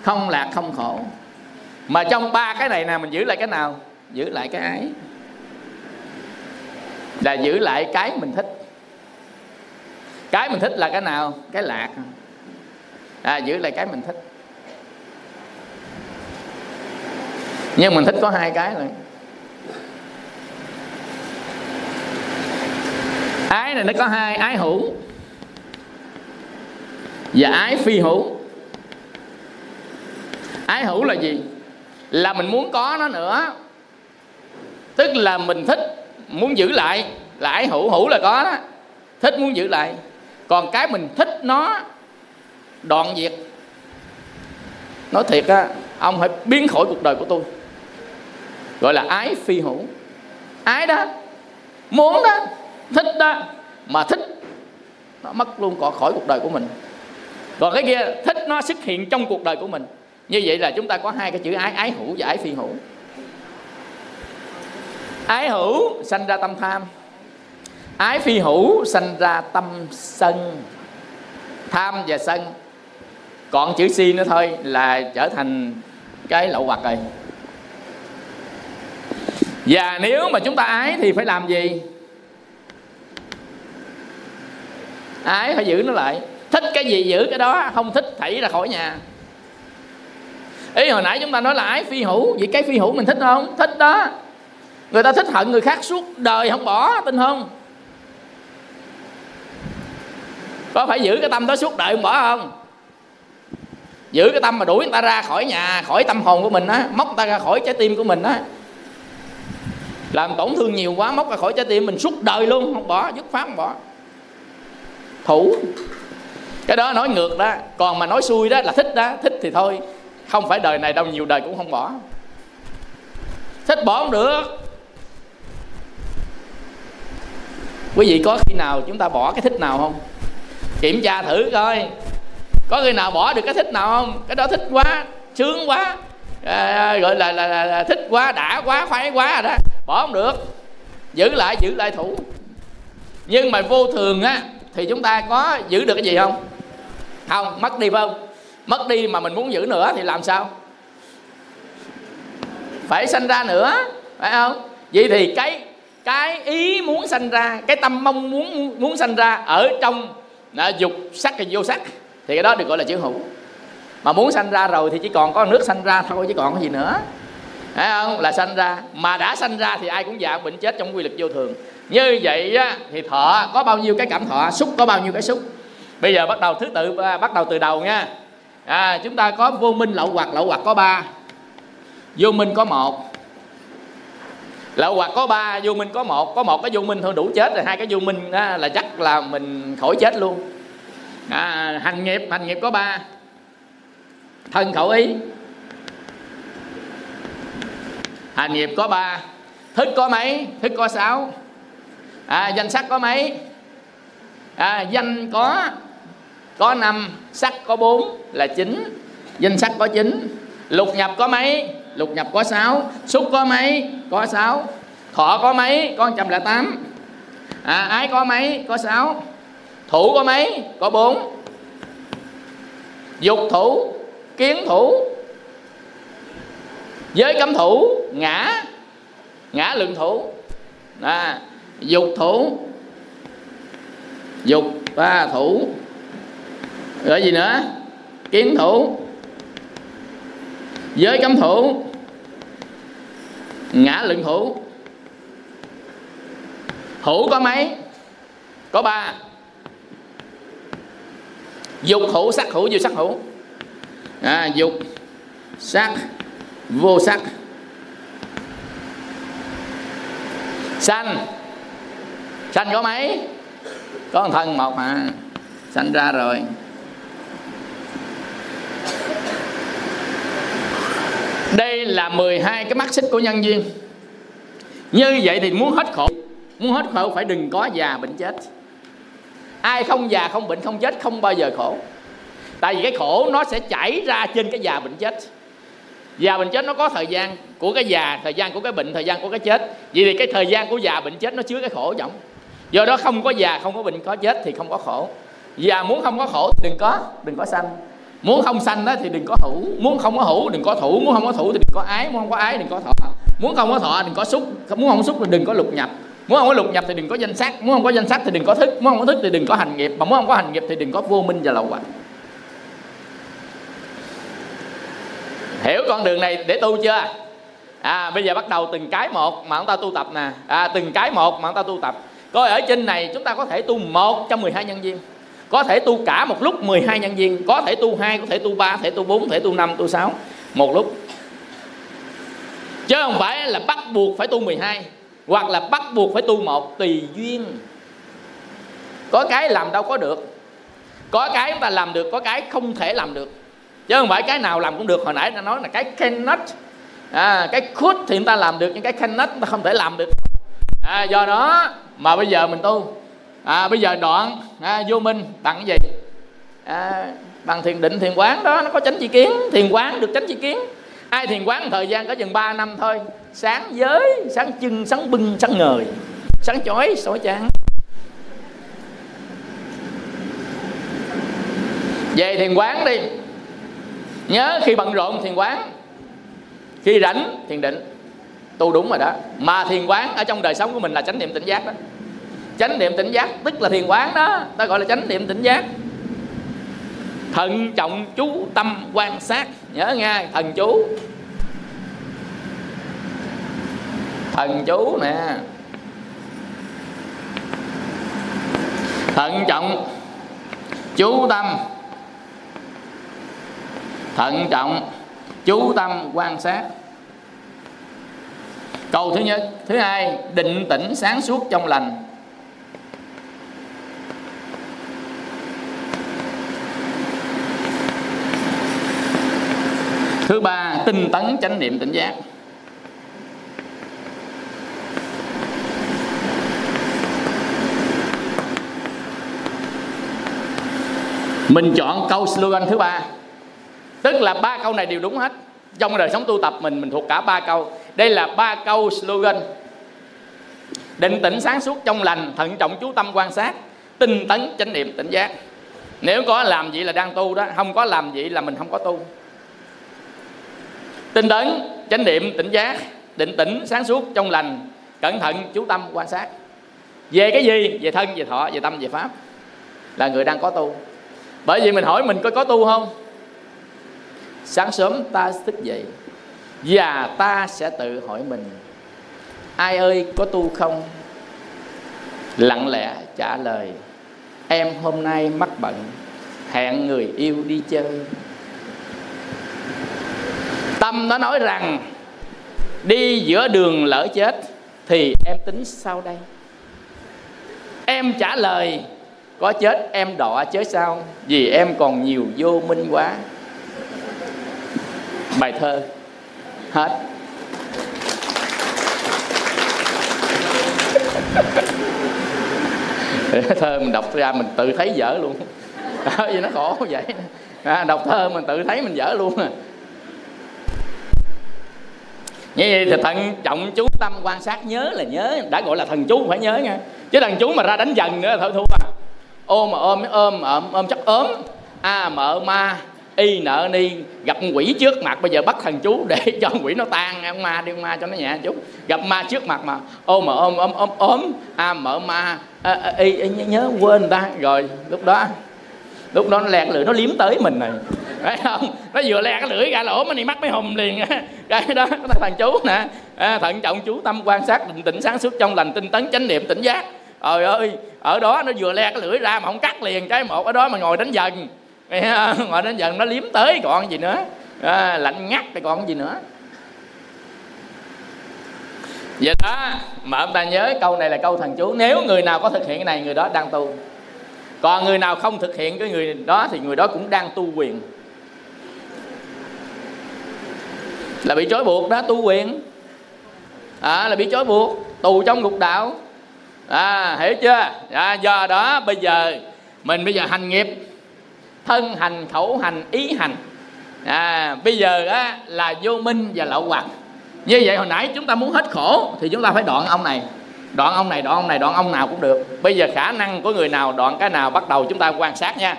không lạc không khổ. Mà trong ba cái này nè mình giữ lại cái nào? Giữ lại cái ái. Là giữ lại cái mình thích. Cái mình thích là cái nào? Cái lạc. À, giữ lại cái mình thích. Nhưng mình thích có hai cái rồi. Ái này nó có hai, ái hữu và ái phi hữu. Ái hữu là gì? Là mình muốn có nó nữa. Tức là mình thích muốn giữ lại, là ái hữu hữu là có đó. Thích muốn giữ lại. Còn cái mình thích nó, đoạn diệt. Nói thiệt á, ông phải biến khỏi cuộc đời của tôi. Gọi là ái phi hữu. Ái đó. Muốn đó thích đó, mà thích, nó mất luôn khỏi cuộc đời của mình. Còn cái kia, thích nó xuất hiện trong cuộc đời của mình. Như vậy là chúng ta có hai cái chữ ái ái hữu và ái phi hữu. Ái hữu sanh ra tâm tham. Ái phi hữu sanh ra tâm sân. Tham và sân. Còn chữ si nữa thôi là trở thành cái lậu hoặc rồi. Và nếu mà chúng ta ái thì phải làm gì? Ái, phải giữ nó lại. Thích cái gì giữ cái đó, không thích thảy ra khỏi nhà. Ý, hồi nãy chúng ta nói là ái phi hữu vậy cái phi hữu mình thích không? Thích đó. Người ta thích hận người khác suốt đời không bỏ, tin không? Có phải giữ cái tâm đó suốt đời không bỏ không? Giữ cái tâm mà đuổi người ta ra khỏi nhà, khỏi tâm hồn của mình á, móc người ta ra khỏi trái tim của mình á. Làm tổn thương nhiều quá, móc ra khỏi trái tim mình suốt đời luôn, không bỏ, dứt khoát không bỏ thủ cái đó nói ngược đó. Còn mà nói xui đó là thích đó. Thích thì thôi. Không phải đời này đâu nhiều đời cũng không bỏ. Thích bỏ không được. Quý vị có khi nào chúng ta bỏ cái thích nào không? Kiểm tra thử coi. Có người nào bỏ được cái thích nào không? Cái đó thích quá sướng quá. À, gọi là, là, là, là thích quá đã quá khoái quá rồi đó. Bỏ không được. Giữ lại giữ lại thủ. Nhưng mà vô thường á thì chúng ta có giữ được cái gì không? Không, mất đi phải không? Mất đi mà mình muốn giữ nữa thì làm sao? Phải sanh ra nữa, phải không? Vậy thì cái cái ý muốn sanh ra, cái tâm mong muốn muốn sanh ra ở trong là dục sắc và vô sắc thì cái đó được gọi là chữ hữu. Mà muốn sanh ra rồi thì chỉ còn có nước sanh ra thôi, chứ còn cái gì nữa phải không là sanh ra. Mà đã sanh ra thì ai cũng già bệnh chết trong quy luật vô thường. Như vậy á, thì thọ có bao nhiêu cái cảm thọ? Xúc có bao nhiêu cái xúc? Bây giờ bắt đầu thứ tự à, bắt đầu từ đầu nha. À, chúng ta có vô minh lậu hoặc lậu hoặc có ba. Vô minh có một. Lậu hoặc có ba vô minh có một. Có một cái vô minh thôi đủ chết rồi. Hai cái vô minh đó là chắc là mình khỏi chết luôn. À, hành nghiệp hành nghiệp có ba. Thân khẩu ý hành nghiệp có ba. Thức có mấy? Thức có sáu. À, danh sắc có mấy? À, danh có có năm sắc có bốn là chín. Danh sắc có chín. Lục nhập có mấy? Lục nhập có sáu. Xúc có mấy? Có sáu. Thọ có mấy? Có trăm lẻ tám. À, ái có mấy? Có sáu. Thủ có mấy? Có bốn. Dục thủ kiến thủ. Giới cấm thủ ngã. Ngã lượng thủ. À, dục thủ. Dục ba thủ. Rồi gì nữa? Kiến thủ. Giới cấm thủ. Ngã lượng thủ. Thủ có mấy? Có ba. Dục hữu sắc hữu vô sắc hữu à, dục sắc vô sắc sanh. Sanh có mấy? Có một thân một mà. Sanh ra rồi. Đây là 12 cái mắt xích của nhân duyên. Như vậy thì muốn hết khổ, muốn hết khổ phải đừng có già bệnh chết. Ai không già không bệnh không chết không bao giờ khổ. Tại vì cái khổ nó sẽ chảy ra trên cái già bệnh chết già bệnh chết nó có thời gian của cái già thời gian của cái bệnh thời gian của cái chết vậy thì cái thời gian của già bệnh chết nó chứa cái khổ giọng do đó không có già không có bệnh có chết thì không có khổ già muốn không có khổ thì đừng có đừng có sanh muốn không sanh đó thì đừng có hữu muốn không có hữu đừng có thủ muốn không có thủ thì đừng có ái muốn không có ái đừng có thọ muốn không có thọ đừng có xúc muốn không xúc thì đừng có lục nhập muốn không có lục nhập thì đừng có danh sắc muốn không có danh sắc thì đừng có thức muốn không có thức thì đừng có hành nghiệp mà muốn không có hành nghiệp thì đừng có vô minh và lậu hoặc hiểu con đường này để tu chưa? À bây giờ bắt đầu từng cái một mà chúng ta tu tập nè. À, từng cái một mà chúng ta tu tập. Coi ở trên này chúng ta có thể tu một trong 12 nhân viên. Có thể tu cả một lúc 12 nhân viên. Có thể tu hai có thể tu ba có thể tu bốn có thể tu năm tu sáu. Một lúc. Chứ không phải là bắt buộc phải tu 12 hoặc là bắt buộc phải tu một tùy duyên. Có cái làm đâu có được. Có cái chúng ta làm được có cái không thể làm được chứ không phải cái nào làm cũng được. Hồi nãy ta nói là cái cannot à, cái could thì chúng ta làm được nhưng cái cannot ta không thể làm được. À, do đó mà bây giờ mình tu. À, bây giờ đoạn à, vô minh bằng cái gì? À, bằng thiền định thiền quán đó nó có chánh chi kiến. Thiền quán được chánh chi kiến. Ai thiền quán thời gian có chừng 3 năm thôi. Sáng giới sáng chân sáng bưng sáng ngời. Sáng chói sỏi chán. Về thiền quán đi nhớ, khi bận rộn thiền quán. Khi rảnh, thiền định. Tu đúng rồi đó. Mà thiền quán ở trong đời sống của mình là chánh niệm tỉnh giác đó. Chánh niệm tỉnh giác, tức là thiền quán đó, ta gọi là chánh niệm tỉnh giác. Thận trọng chú tâm quan sát. Nhớ nghe, thần chú. Thần chú nè. Thận trọng chú tâm thận trọng, chú tâm quan sát. Câu thứ nhất, thứ hai, định tĩnh sáng suốt trong lành. Thứ ba, tinh tấn chánh niệm tỉnh giác. Mình chọn câu slogan thứ ba tức là ba câu này đều đúng hết. Trong đời sống tu tập mình mình thuộc cả ba câu. Đây là ba câu slogan. Định tĩnh sáng suốt trong lành, thận trọng chú tâm quan sát, tinh tấn chánh niệm tỉnh giác. Nếu có làm gì là đang tu đó, không có làm gì là mình không có tu. Tinh tấn chánh niệm tỉnh giác, định tĩnh sáng suốt trong lành, cẩn thận chú tâm quan sát. Về cái gì? Về thân, về thọ, về tâm, về pháp. Là người đang có tu. Bởi vì mình hỏi mình có có tu không? Sáng sớm ta thức dậy, và ta sẽ tự hỏi mình, ai ơi, có tu không? Lặng lẽ trả lời, em hôm nay mắc bận hẹn người yêu đi chơi. Tâm nó nói rằng, đi giữa đường lỡ chết thì em tính sao đây. Em trả lời, có chết em đọa chứ sao, vì em còn nhiều vô minh quá bài thơ. Hết thơ mình đọc ra mình tự thấy dở luôn. Vì nó khổ vậy. À, đọc thơ mình tự thấy mình dở luôn. À như vậy thì thận trọng chú tâm quan sát nhớ là nhớ đã gọi là thần chú phải nhớ nha. Chứ thần chú mà ra đánh dần nữa thôi thua à. Ôm mà ôm ôm ôm ôm chắc ốm. A mợ ma y nợ ni gặp quỷ trước mặt bây giờ bắt thần chú để cho quỷ nó tan ông ma đi ông ma cho nó nhẹ chút. Gặp ma trước mặt mà ôm mà ôm ôm ôm ốm a mở ma à, à, y, y nhớ quên người ta. Rồi lúc đó lúc đó nó lẹt lưỡi nó liếm tới mình này. Phải không? Nó vừa le cái lưỡi ra lỗ mà đi mắt mới hùm liền. Cái đó thằng chú nè. À, thận trọng chú tâm quan sát định tĩnh sáng suốt trong lành tinh tấn chánh niệm tỉnh giác. Trời ơi ở đó nó vừa le cái lưỡi ra mà không cắt liền cái một ở đó mà ngồi đánh dần. mà đến dần nó liếm tới còn gì nữa. À, lạnh ngắt thì còn gì nữa. Vậy đó mà ông ta nhớ câu này là câu thần chú. Nếu người nào có thực hiện cái này người đó đang tu. Còn người nào không thực hiện cái người đó thì người đó cũng đang tu quyền. Là bị trói buộc đó tu quyền. À, là bị trói buộc tù trong ngục đạo. À, hiểu chưa? À, do đó bây giờ mình bây giờ hành nghiệp thân hành khẩu hành ý hành. À, bây giờ á, là vô minh và lậu hoặc như vậy hồi nãy chúng ta muốn hết khổ thì chúng ta phải đoạn ông này. Đoạn ông này đoạn ông này đoạn ông nào cũng được. Bây giờ khả năng của người nào đoạn cái nào bắt đầu chúng ta quan sát nha.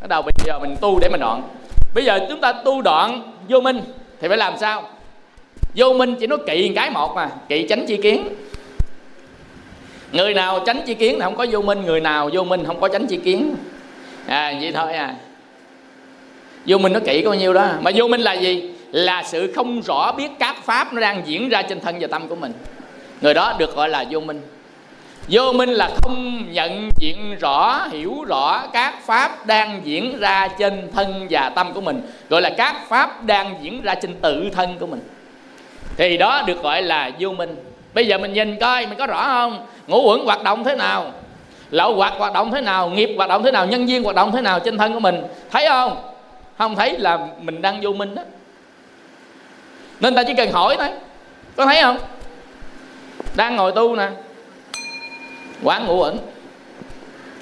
Bắt đầu bây giờ mình tu để mình đoạn. Bây giờ chúng ta tu đoạn vô minh thì phải làm sao? Vô minh chỉ nói kỵ cái một mà kỵ tránh chi kiến. Người nào tránh chi kiến thì không có vô minh người nào vô minh không có tránh chi kiến à vậy thôi à. Vô minh nó kỹ có bao nhiêu đó. Mà vô minh là gì? Là sự không rõ biết các pháp nó đang diễn ra trên thân và tâm của mình. Người đó được gọi là vô minh. Vô minh là không nhận diện rõ, hiểu rõ các pháp đang diễn ra trên thân và tâm của mình. Gọi là các pháp đang diễn ra trên tự thân của mình. Thì đó được gọi là vô minh. Bây giờ mình nhìn coi, mình có rõ không? Ngũ uẩn hoạt động thế nào? Lậu hoạt hoạt động thế nào nghiệp hoạt động thế nào nhân viên hoạt động thế nào trên thân của mình thấy không? Không thấy là mình đang vô minh đó. Nên ta chỉ cần hỏi thôi. Có thấy không? Đang ngồi tu nè. Quán ngủ ẩn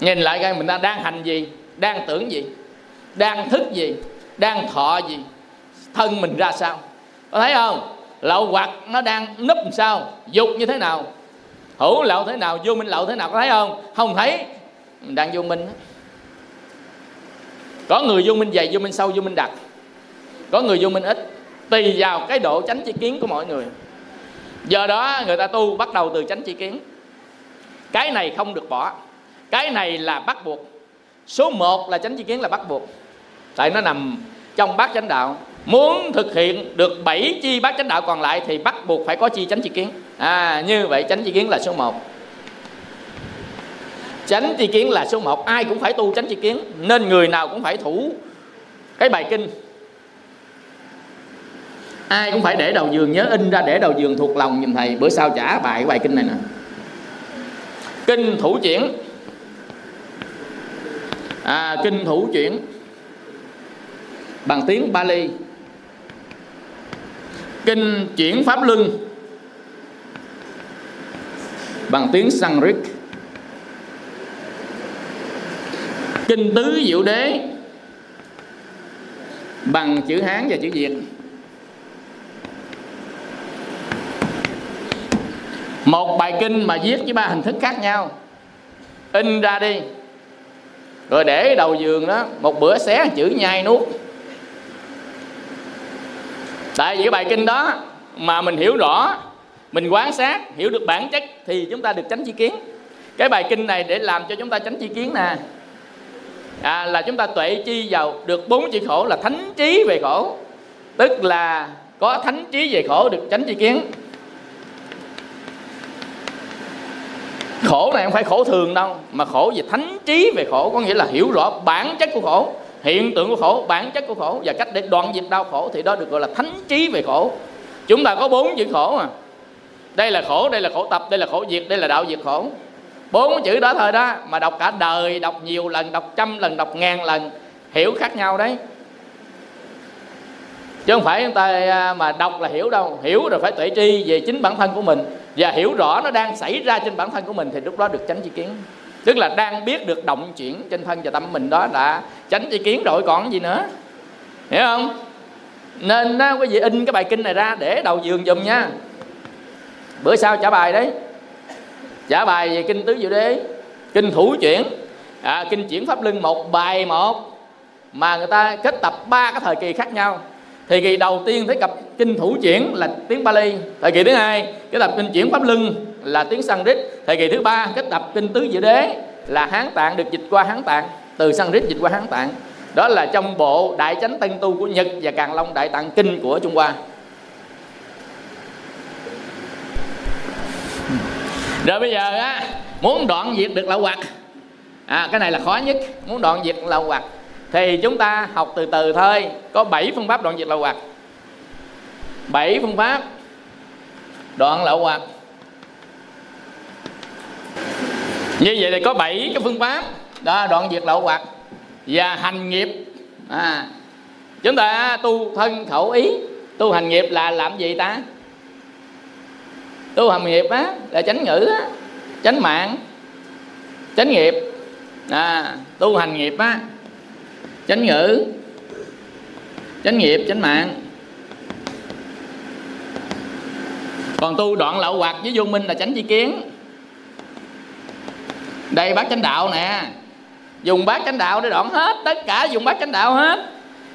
nhìn lại coi mình đang, đang hành gì đang tưởng gì đang thức gì đang thọ gì thân mình ra sao. Có thấy không? Lậu hoặc nó đang núp làm sao dục như thế nào hữu lậu thế nào, vô minh lậu thế nào, có thấy không? Không thấy. Đang vô minh có người vô minh dày vô minh sâu vô minh đặc có người vô minh ít. Tùy vào cái độ tránh chi kiến của mọi người. Giờ đó người ta tu bắt đầu từ tránh chi kiến. Cái này không được bỏ. Cái này là bắt buộc. Số 1 là tránh chi kiến là bắt buộc. Tại nó nằm trong bát chánh đạo. Muốn thực hiện được 7 chi bát chánh đạo còn lại thì bắt buộc phải có chi tránh chi kiến à như vậy chánh chi kiến là số 1 chánh chi kiến là số 1 ai cũng phải tu chánh chi kiến nên người nào cũng phải thủ cái bài kinh. Ai cũng phải để đầu giường nhớ in ra để đầu giường thuộc lòng nhìn thầy. Bữa sau trả bài cái bài kinh này nè. Kinh thủ chuyển. À, kinh thủ chuyển. Bằng tiếng Bali kinh chuyển pháp luân bằng tiếng Sanskrit. Kinh tứ diệu đế. Bằng chữ Hán và chữ Việt. Một bài kinh mà viết với ba hình thức khác nhau. In ra đi. Rồi để đầu giường đó, một bữa xé chữ nhai nuốt. Tại vì cái bài kinh đó mà mình hiểu rõ mình quán sát hiểu được bản chất thì chúng ta được tránh chi kiến. Cái bài kinh này để làm cho chúng ta tránh chi kiến nè. À, là chúng ta tuệ chi vào được bốn chữ khổ là thánh trí về khổ. Tức là có thánh trí về khổ được tránh chi kiến. Khổ này không phải khổ thường đâu mà khổ về thánh trí về khổ có nghĩa là hiểu rõ bản chất của khổ hiện tượng của khổ bản chất của khổ và cách để đoạn diệt đau khổ thì đó được gọi là thánh trí về khổ. Chúng ta có bốn chữ khổ mà đây là khổ đây là khổ tập đây là khổ diệt đây là đạo diệt khổ. Bốn chữ đó thôi đó mà đọc cả đời đọc nhiều lần đọc trăm lần đọc ngàn lần hiểu khác nhau đấy. Chứ không phải chúng ta à, mà đọc là hiểu đâu. Hiểu rồi phải tuệ tri về chính bản thân của mình. Và hiểu rõ nó đang xảy ra trên bản thân của mình thì lúc đó được tránh chi kiến. Tức là đang biết được động chuyển trên thân và tâm mình đó là tránh chi kiến rồi còn gì nữa. Hiểu không? Nên đó, quý vị in cái bài kinh này ra để đầu giường dùm nha bữa sau trả bài đấy. Trả bài về kinh tứ diệu đế kinh thủ chuyển. À, kinh chuyển pháp luân một bài một. Mà người ta kết tập ba cái thời kỳ khác nhau. Thời kỳ đầu tiên thấy cặp kinh thủ chuyển là tiếng Bali thời kỳ thứ hai cái tập kinh chuyển pháp luân là tiếng Sanskrit thời kỳ thứ ba cái tập kinh tứ diệu đế là Hán Tạng được dịch qua Hán Tạng từ Sanskrit dịch qua Hán Tạng. Đó là trong bộ đại chánh tân tu của Nhật và Càn Long đại tạng kinh của Trung Hoa. Rồi bây giờ á muốn đoạn diệt được lậu hoặc. À cái này là khó nhất muốn đoạn diệt lậu hoặc. Thì chúng ta học từ từ thôi có 7 phương pháp đoạn diệt lậu hoặc. 7 phương pháp đoạn lậu hoặc. Như vậy thì có 7 cái phương pháp đó đoạn diệt lậu hoặc và hành nghiệp. À, chúng ta tu thân khẩu ý. Tu hành nghiệp là làm gì ta? Tu hành nghiệp á là chánh ngữ á chánh mạng chánh nghiệp. À, tu hành nghiệp á chánh ngữ chánh nghiệp chánh mạng. Còn tu đoạn lậu hoặc với vô minh là chánh chi kiến. Đây bác chánh đạo nè. Dùng bát chánh đạo để đoạn hết tất cả dùng bát chánh đạo hết.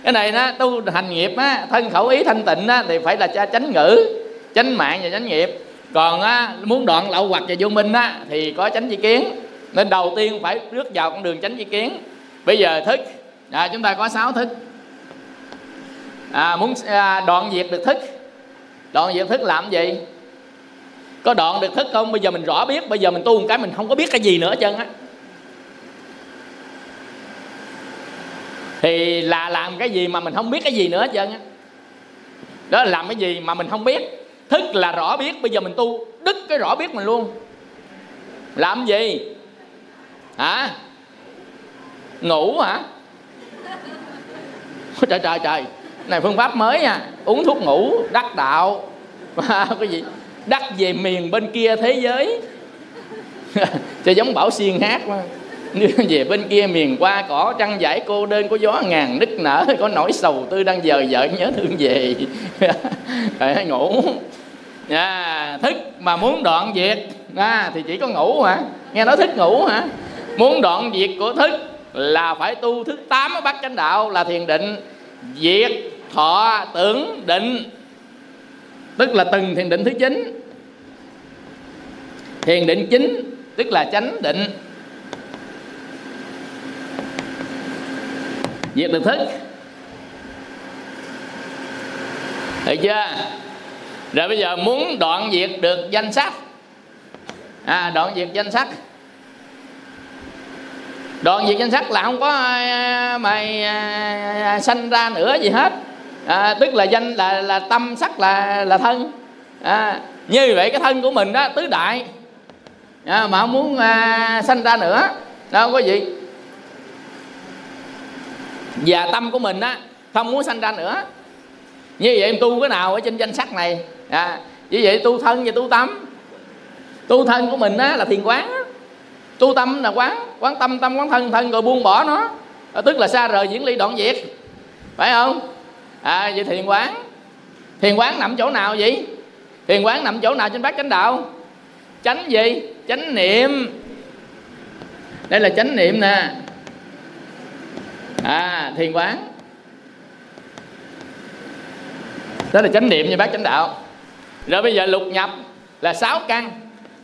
Cái này nó tu hành nghiệp á thân khẩu ý thanh tịnh á thì phải là cha chánh ngữ chánh mạng và chánh nghiệp còn á muốn đoạn lậu hoặc và vô minh á thì có chánh di kiến. Nên đầu tiên phải bước vào con đường chánh di kiến. Bây giờ thức. À, chúng ta có sáu thức. À, muốn à, đoạn diệt được thức. Đoạn diệt thức làm gì? Có đoạn được thức không? Bây giờ mình rõ biết. Bây giờ mình tu một cái mình không có biết cái gì nữa hết trơn á. Thì là làm cái gì mà mình không biết cái gì nữa hết trơn á. Đó là làm cái gì mà mình không biết thức là rõ biết, bây giờ mình tu, đứt cái rõ biết mình luôn. Làm gì? Hả? Ngủ hả? Trời trời trời. Này, phương pháp mới nha. Uống thuốc ngủ, đắc đạo. Cái gì? Đắc về miền bên kia thế giới. Cho giống bảo xiên hát mà về bên kia miền qua cỏ trăng giải cô đơn, có gió ngàn nức nở, có nỗi sầu tư đang giờ vợ nhớ thương về. Phải ngủ. Dạ, à, thức mà muốn đoạn diệt à, dạ, thì chỉ có ngủ hả? Nghe nói thức ngủ hả? Muốn đoạn diệt của thức là phải tu thức tám ở bát chánh đạo là thiền định diệt thọ tưởng định. Tức là từng thiền định thứ chín. Thiền định chính tức là chánh định. Diệt được thức. Được chưa? Rồi bây giờ muốn đoạn diệt được danh sắc à đoạn diệt danh sắc đoạn diệt danh sắc là không có à, mày à, à, sanh ra nữa gì hết. À, tức là danh là là tâm sắc là là thân. À, như vậy cái thân của mình đó tứ đại. À, mà không muốn à, sanh ra nữa. Đâu không có gì. Và tâm của mình á không muốn sanh ra nữa. Như vậy em tu cái nào ở trên danh sắc này? À, như vậy tu thân và tu tâm. Tu thân của mình á là thiền quán. Á. tu tâm là quán quán tâm tâm quán thân thân rồi buông bỏ nó. À, tức là xa rời diễn ly đoạn diệt phải không? À vậy thiền quán. Thiền quán nằm chỗ nào vậy? Thiền quán nằm chỗ nào trên bát chánh đạo? Chánh gì? Chánh niệm. Đây là chánh niệm nè. À thiền quán. Đó là chánh niệm như bác chánh đạo rồi bây giờ lục nhập là sáu căn.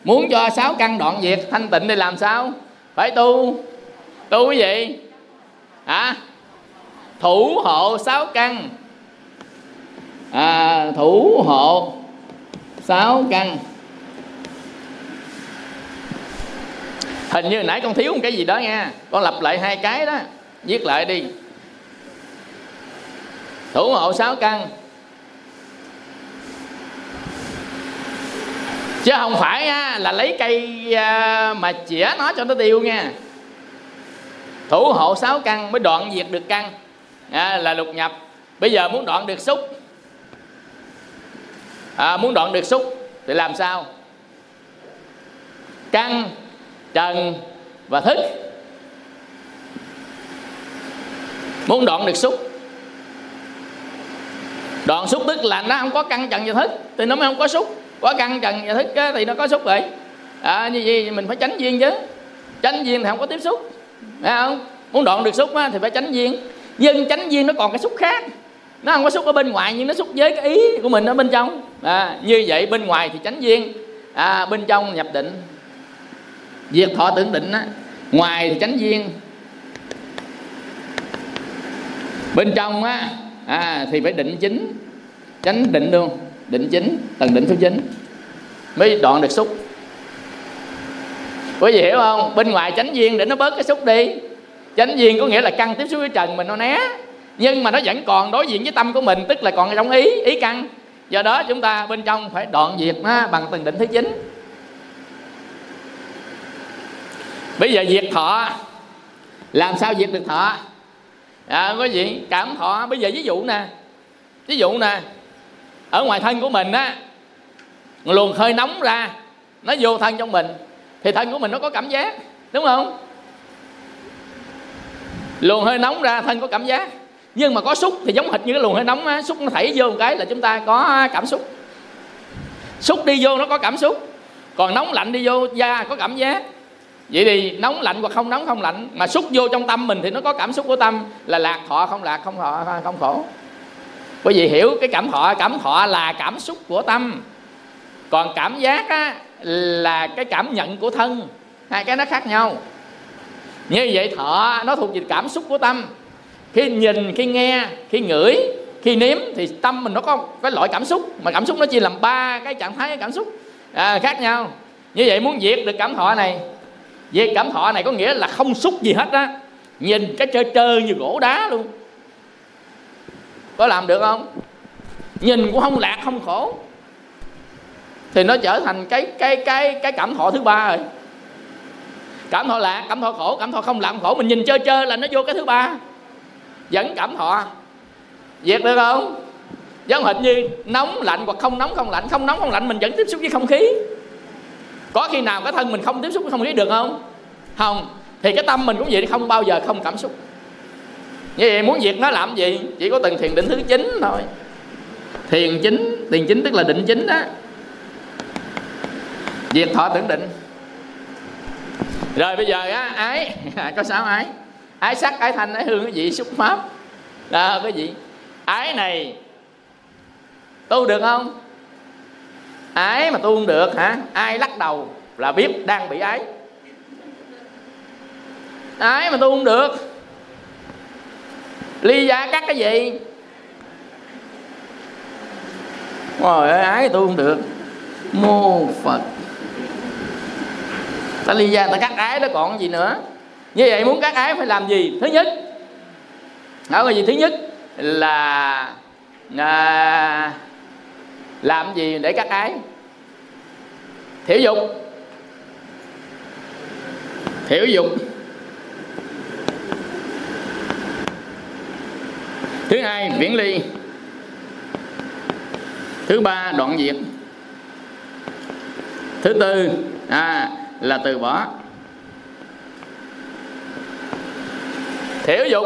Muốn cho sáu căn đoạn diệt thanh tịnh thì làm sao? Phải tu. Tu cái gì? Hả? Thủ hộ sáu căn. À, thủ hộ sáu căn. Hình như nãy con thiếu một cái gì đó nha. Con lặp lại hai cái đó. Viết lại đi. Thủ hộ sáu căn. Chứ không phải á, là lấy cây à, mà chĩa nó cho nó tiêu nha. Thủ hộ sáu căn mới đoạn diệt được căn. À, là lục nhập. Bây giờ muốn đoạn được xúc. À, muốn đoạn được xúc thì làm sao? Căn trần và thức. Muốn đoạn được xúc. Đoạn xúc tức là nó không có căn trần và thức thì nó mới không có xúc quá căn trần và thức á, thì nó có xúc vậy à, như vậy mình phải tránh duyên chứ. Tránh duyên thì không có tiếp xúc phải không? Muốn đoạn được xúc á, thì phải tránh duyên. Nhưng tránh duyên nó còn cái xúc khác. Nó không có xúc ở bên ngoài nhưng nó xúc với cái ý của mình ở bên trong. À, như vậy bên ngoài thì tránh duyên. À, bên trong nhập định. Diệt thọ tưởng định á ngoài thì tránh duyên. Bên trong á à, thì phải định chính. Tránh định luôn định chính tầng định thứ chín mới đoạn được xúc. Quý vị hiểu không? Bên ngoài tránh viên để nó bớt cái xúc đi. Chánh viên có nghĩa là căng tiếp xúc với trần mình nó né. Nhưng mà nó vẫn còn đối diện với tâm của mình tức là còn trong ý ý căng do đó chúng ta bên trong phải đoạn diệt nó bằng từng định thứ chín bây giờ diệt thọ. Làm sao diệt được thọ? À, có gì cảm thọ. Bây giờ ví dụ nè. Ví dụ nè ở ngoài thân của mình á, luồng hơi nóng ra, nó vô thân trong mình, thì thân của mình nó có cảm giác, đúng không? Luồng hơi nóng ra, thân có cảm giác. Nhưng mà có xúc thì giống hệt như cái luồng hơi nóng á, xúc nó thảy vô một cái là chúng ta có cảm xúc. Xúc đi vô nó có cảm xúc, còn nóng lạnh đi vô da có cảm giác. Vậy thì nóng lạnh hoặc không nóng không lạnh, mà xúc vô trong tâm mình thì nó có cảm xúc của tâm là lạc thọ, không lạc, không thọ, không khổ bởi vì hiểu cái cảm thọ cảm thọ là cảm xúc của tâm. Còn cảm giác á, là cái cảm nhận của thân. Hai cái nó khác nhau. Như vậy thọ nó thuộc về cảm xúc của tâm. Khi nhìn khi nghe khi ngửi khi nếm thì tâm mình nó có cái loại cảm xúc. Mà cảm xúc nó chia làm ba cái trạng thái cảm xúc à, khác nhau. Như vậy muốn diệt được cảm thọ này diệt cảm thọ này có nghĩa là không xúc gì hết á. Nhìn cái trơ trơ như gỗ đá luôn có làm được không? Nhìn cũng không lạc, không khổ. Thì nó trở thành cái cái cái cái cảm thọ thứ ba rồi. Cảm thọ lạc, cảm thọ khổ, cảm thọ không lạc, không khổ. Mình nhìn chơi chơi là nó vô cái thứ ba. Vẫn cảm thọ. Diệt được không? Giống hệt như nóng lạnh hoặc không nóng, không lạnh. Không nóng, không lạnh, mình vẫn tiếp xúc với không khí. Có khi nào cái thân mình không tiếp xúc với không khí được không? Không. Thì cái tâm mình cũng vậy, không bao giờ không cảm xúc như vậy muốn diệt nó làm gì? Chỉ có từng thiền định thứ chín thôi. Thiền chính thiền chính tức là định chính đó. Diệt thọ tưởng định. Rồi bây giờ á, ái. Có sáu ái? Ái sắc, ái thanh, ái hương cái gì xúc pháp. Đó cái gì ái này, tu được không? Ái mà tu không được hả? Ai lắc đầu là biết đang bị ái. Ái mà tu không được ly gia cắt cái gì? Trời ơi ái tôi không được. Mô Phật. Ta ly gia ta cắt ái đó còn gì nữa? Như vậy muốn cắt ái phải làm gì? Thứ nhất Đó là gì? Thứ nhất Là à, Làm gì để cắt ái? Thiểu dục. Thiểu dục. Thứ hai viễn ly. Thứ ba đoạn diệt thứ tư à, là từ bỏ. Thiểu dục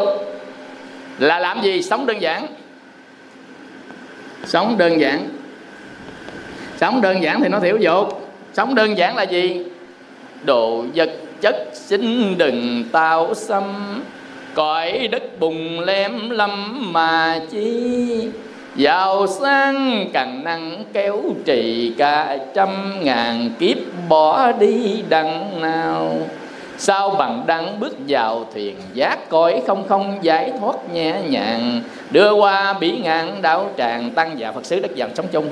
là làm gì? Sống đơn giản. Sống đơn giản. Sống đơn giản thì nó thiểu dục. Sống đơn giản là gì? Đồ vật chất xin đừng tạo xâm cõi đất bùng lem lâm mà chi. Giàu sang càng năng kéo trì cả trăm ngàn kiếp bỏ đi đằng nào. Sao bằng đăng bước vào thuyền giác cõi không không giải thoát nhẹ nhàng. Đưa qua bỉ ngạn đảo tràng tăng và phật sứ đất vàng sống chung.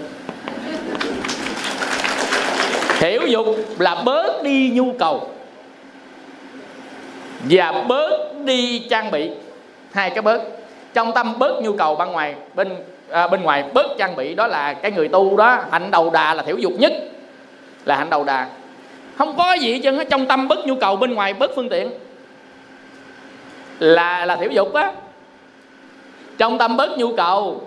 Hiểu dục là bớt đi nhu cầu và bớt đi trang bị. Hai cái bớt. Trong tâm bớt nhu cầu bên ngoài bên à, bên ngoài bớt trang bị đó là cái người tu đó hạnh đầu đà là thiểu dục nhất. Là hạnh đầu đà. Không có gì chứ trong tâm bớt nhu cầu bên ngoài bớt phương tiện. Là là thiểu dục á. Trong tâm bớt nhu cầu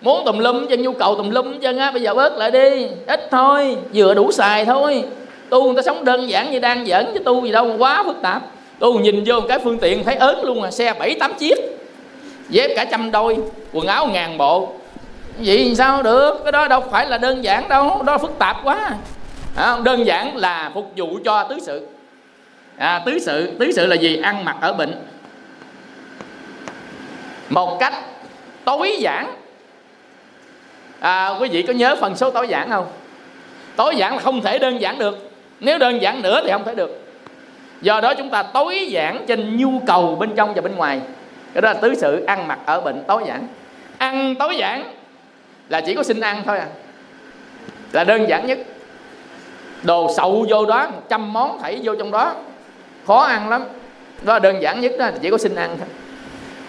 muốn tùm lum chân nhu cầu tùm lum chân á bây giờ bớt lại đi. Ít thôi vừa đủ xài thôi. Tu người ta sống đơn giản như đang giỡn chứ tu gì đâu quá phức tạp tôi nhìn vô một cái phương tiện thấy ớn luôn à xe bảy tám chiếc. Dép cả trăm đôi quần áo ngàn bộ. Vậy sao được? Cái đó đâu phải là đơn giản đâu đó phức tạp quá. À, đơn giản là phục vụ cho tứ sự. À, tứ sự tứ sự là gì? Ăn mặc ở bệnh. Một cách tối giản. À, quý vị có nhớ phần số tối giản không? Tối giản là không thể đơn giản được. Nếu đơn giản nữa thì không thể được do đó chúng ta tối giản trên nhu cầu bên trong và bên ngoài. Cái đó là tứ sự ăn mặc ở bệnh tối giản ăn tối giản là chỉ có xin ăn thôi à. Là đơn giản nhất. Đồ sậu vô đó trăm món thảy vô trong đó. Khó ăn lắm. Đó là đơn giản nhất đó chỉ có xin ăn thôi.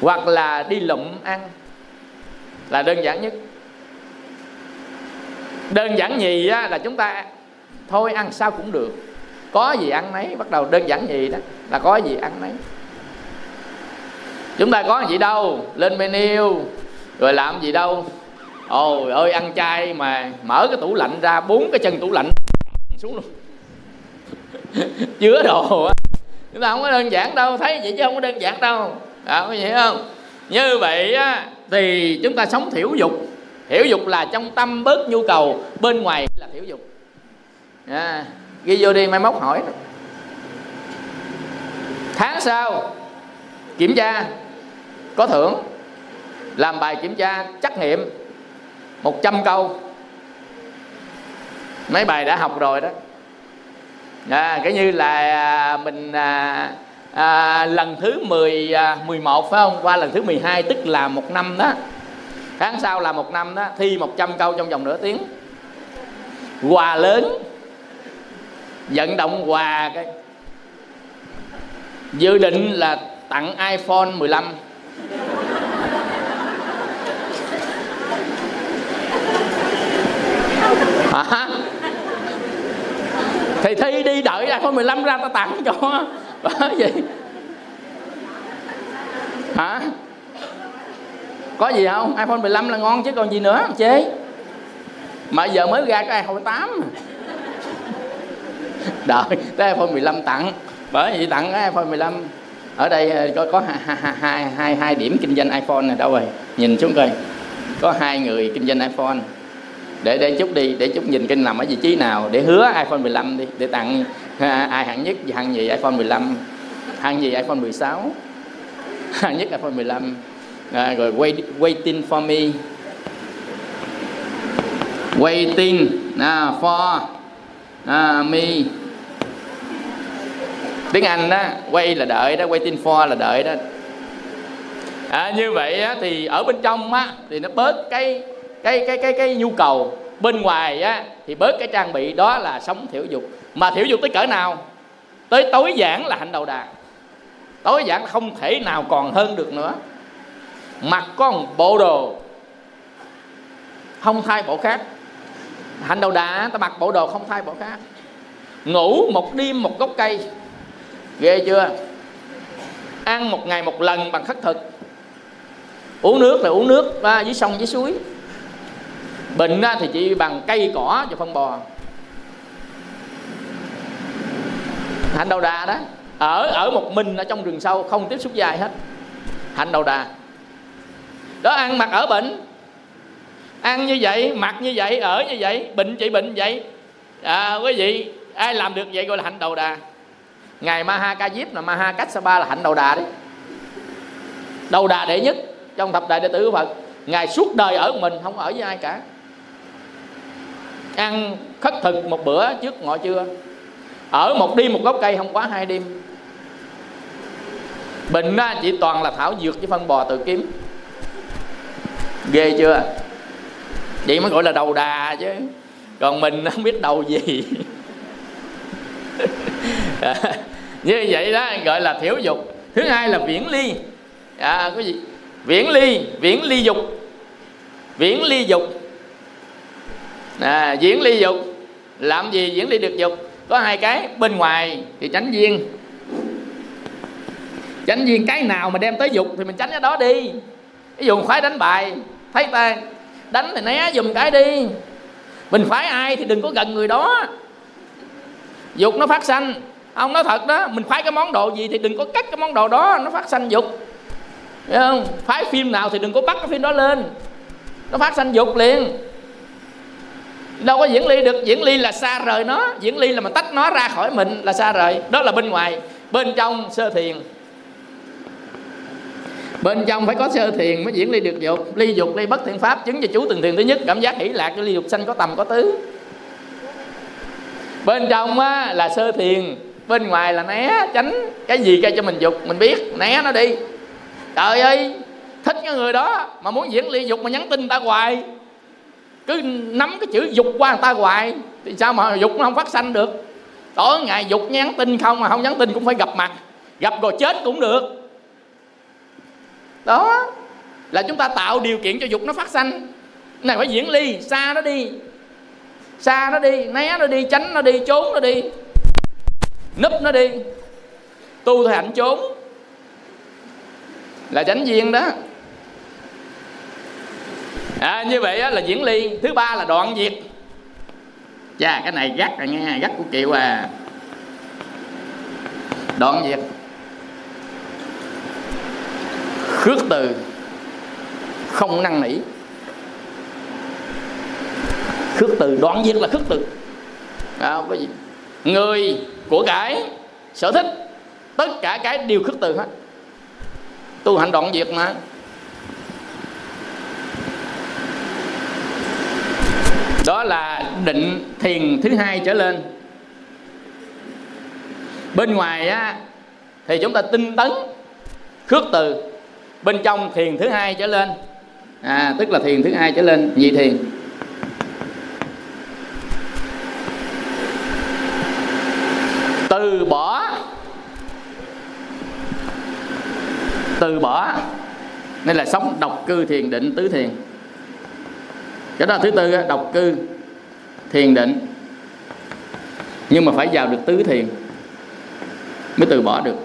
Hoặc là đi lụm ăn là đơn giản nhất. Đơn giản nhì á, là chúng ta thôi ăn sao cũng được có gì ăn nấy bắt đầu đơn giản gì đó là có gì ăn nấy. Chúng ta có gì đâu lên menu rồi làm gì đâu. Ôi ơi ăn chay mà mở cái tủ lạnh ra bốn cái chân tủ lạnh xuống luôn. Chứa đồ á chúng ta không có đơn giản đâu thấy vậy chứ không có đơn giản đâu. Đó có gì không? Như vậy á thì chúng ta sống thiểu dục. Thiểu dục là trong tâm bớt nhu cầu bên ngoài là thiểu dục. À, ghi vô đi mai mốt hỏi. Tháng sau kiểm tra có thưởng. Làm bài kiểm tra trắc nghiệm 100 câu. Mấy bài đã học rồi đó. À, cái như là à, mình à, à, lần thứ 10 à, 11 phải không? Qua lần thứ 12 tức là một năm đó. Tháng sau là một năm đó thi 100 câu trong vòng nửa tiếng. Quà lớn vận động quà cái. Dự định là tặng iPhone 15 hả? Thì thi đi đợi iPhone 15 ra ta tặng cho. Bởi gì hả? Có gì không? iPhone 15 là ngon chứ còn gì nữa chế mà giờ mới ra cái iPhone 8 đợi tới iPhone 15 tặng. Bởi vì tặng cái iPhone 15 ở đây ờ, có có hai, hai, hai, hai điểm kinh doanh iPhone này đâu rồi. Nhìn xuống coi có hai người kinh doanh iPhone. Để để chút đi để chút nhìn kinh nằm ở vị trí nào để hứa iPhone 15 đi để tặng ai hạng nhất hạng gì iPhone 15 hạng gì iPhone 16 hạng nhất iPhone 15 à, rồi wait, waiting for me. Waiting à, for à, mi. Tiếng Anh đó quay là đợi đó waiting for là đợi đó. À, như vậy á, thì ở bên trong á thì nó bớt cái cái cái cái cái nhu cầu. Bên ngoài á thì bớt cái trang bị đó là sống thiểu dục. Mà thiểu dục tới cỡ nào? Tới tối giản là hạnh đầu đà tối giản không thể nào còn hơn được nữa. Mặc có một bộ đồ không thay bộ khác hành đầu đà ta mặc bộ đồ không thay bộ khác. Ngủ một đêm một gốc cây. Ghê chưa? Ăn một ngày một lần bằng khất thực. Uống nước là uống nước à, dưới sông dưới suối. Bệnh thì chỉ bằng cây cỏ và phân bò. Hạnh đầu đà đó ở ở một mình ở trong rừng sâu không tiếp xúc dài hết. Hạnh đầu đà. Đó ăn mặc ở bệnh ăn như vậy mặc như vậy ở như vậy bệnh trị bệnh vậy. À, quý vị ai làm được vậy gọi là hạnh đầu đà. Ngài Maha Ca Diếp là Maha Kassapa là hạnh đầu đà đấy. Đầu đà đệ nhất trong thập đại đệ tử của Phật. Ngài suốt đời ở mình không ở với ai cả. Ăn khất thực một bữa trước ngọ trưa. Ở một đêm một gốc cây không quá hai đêm. Bệnh chỉ toàn là thảo dược với phân bò tự kiếm. Ghê chưa? Vậy mới gọi là đầu đà chứ. Còn mình không biết đầu gì. Như vậy đó gọi là thiểu dục. Thứ hai là viễn ly. À, có gì? Viễn ly viễn ly dục. Viễn ly dục. À, diễn ly dục. Làm gì diễn ly được dục? Có hai cái bên ngoài thì tránh duyên. Tránh duyên cái nào mà đem tới dục thì mình tránh cái đó đi. Ví dụ khoái đánh bài thấy ta đánh thì né, dùm cái đi. Mình phái ai thì đừng có gần người đó. Dục nó phát sanh. Ông nói thật đó, mình phái cái món đồ gì thì đừng có cắt cái món đồ đó, nó phát sanh dục. Thấy không? Phái phim nào thì đừng có bắt cái phim đó lên. Nó phát sanh dục liền. Đâu có diễn ly được. Diễn ly là xa rời nó. Diễn ly là mà tách nó ra khỏi mình là xa rời. Đó là bên ngoài. Bên trong sơ thiền bên trong phải có sơ thiền mới diễn ly được dục. Ly dục ly bất thiện pháp chứng cho chú từng thiền thứ nhất. Cảm giác hỷ lạc cho ly dục sanh có tầm có tứ. Bên trong á, là sơ thiền. Bên ngoài là né tránh cái gì gây cho mình dục. Mình biết né nó đi. Trời ơi thích cái người đó mà muốn diễn ly dục mà nhắn tin ta hoài. Cứ nắm cái chữ dục qua người ta hoài. Thì sao mà dục nó không phát sanh được? Tối ngày dục nhắn tin không mà không nhắn tin cũng phải gặp mặt. Gặp rồi chết cũng được đó là chúng ta tạo điều kiện cho dục nó phát sanh. Này phải diễn ly xa nó đi. Xa nó đi né nó đi tránh nó đi trốn nó đi. Núp nó đi. Tu thì hạnh trốn là tránh duyên đó. À, như vậy á, là diễn ly. Thứ ba là đoạn diệt. Chà cái này gắt rồi nghe gắt của kiệu à. Đoạn diệt khước từ không năn nỉ. Khước từ đoạn diệt là khước từ. À, cái gì người của cái sở thích tất cả cái đều khước từ hết. Tu hành đoạn diệt mà. Đó là định thiền thứ hai trở lên. Bên ngoài á thì chúng ta tinh tấn khước từ bên trong thiền thứ hai trở lên. À, tức là thiền thứ hai trở lên. Nhị thiền. Từ bỏ. Từ bỏ. Nên là sống độc cư thiền định tứ thiền. Cái đó thứ tư độc cư thiền định. Nhưng mà phải vào được tứ thiền mới từ bỏ được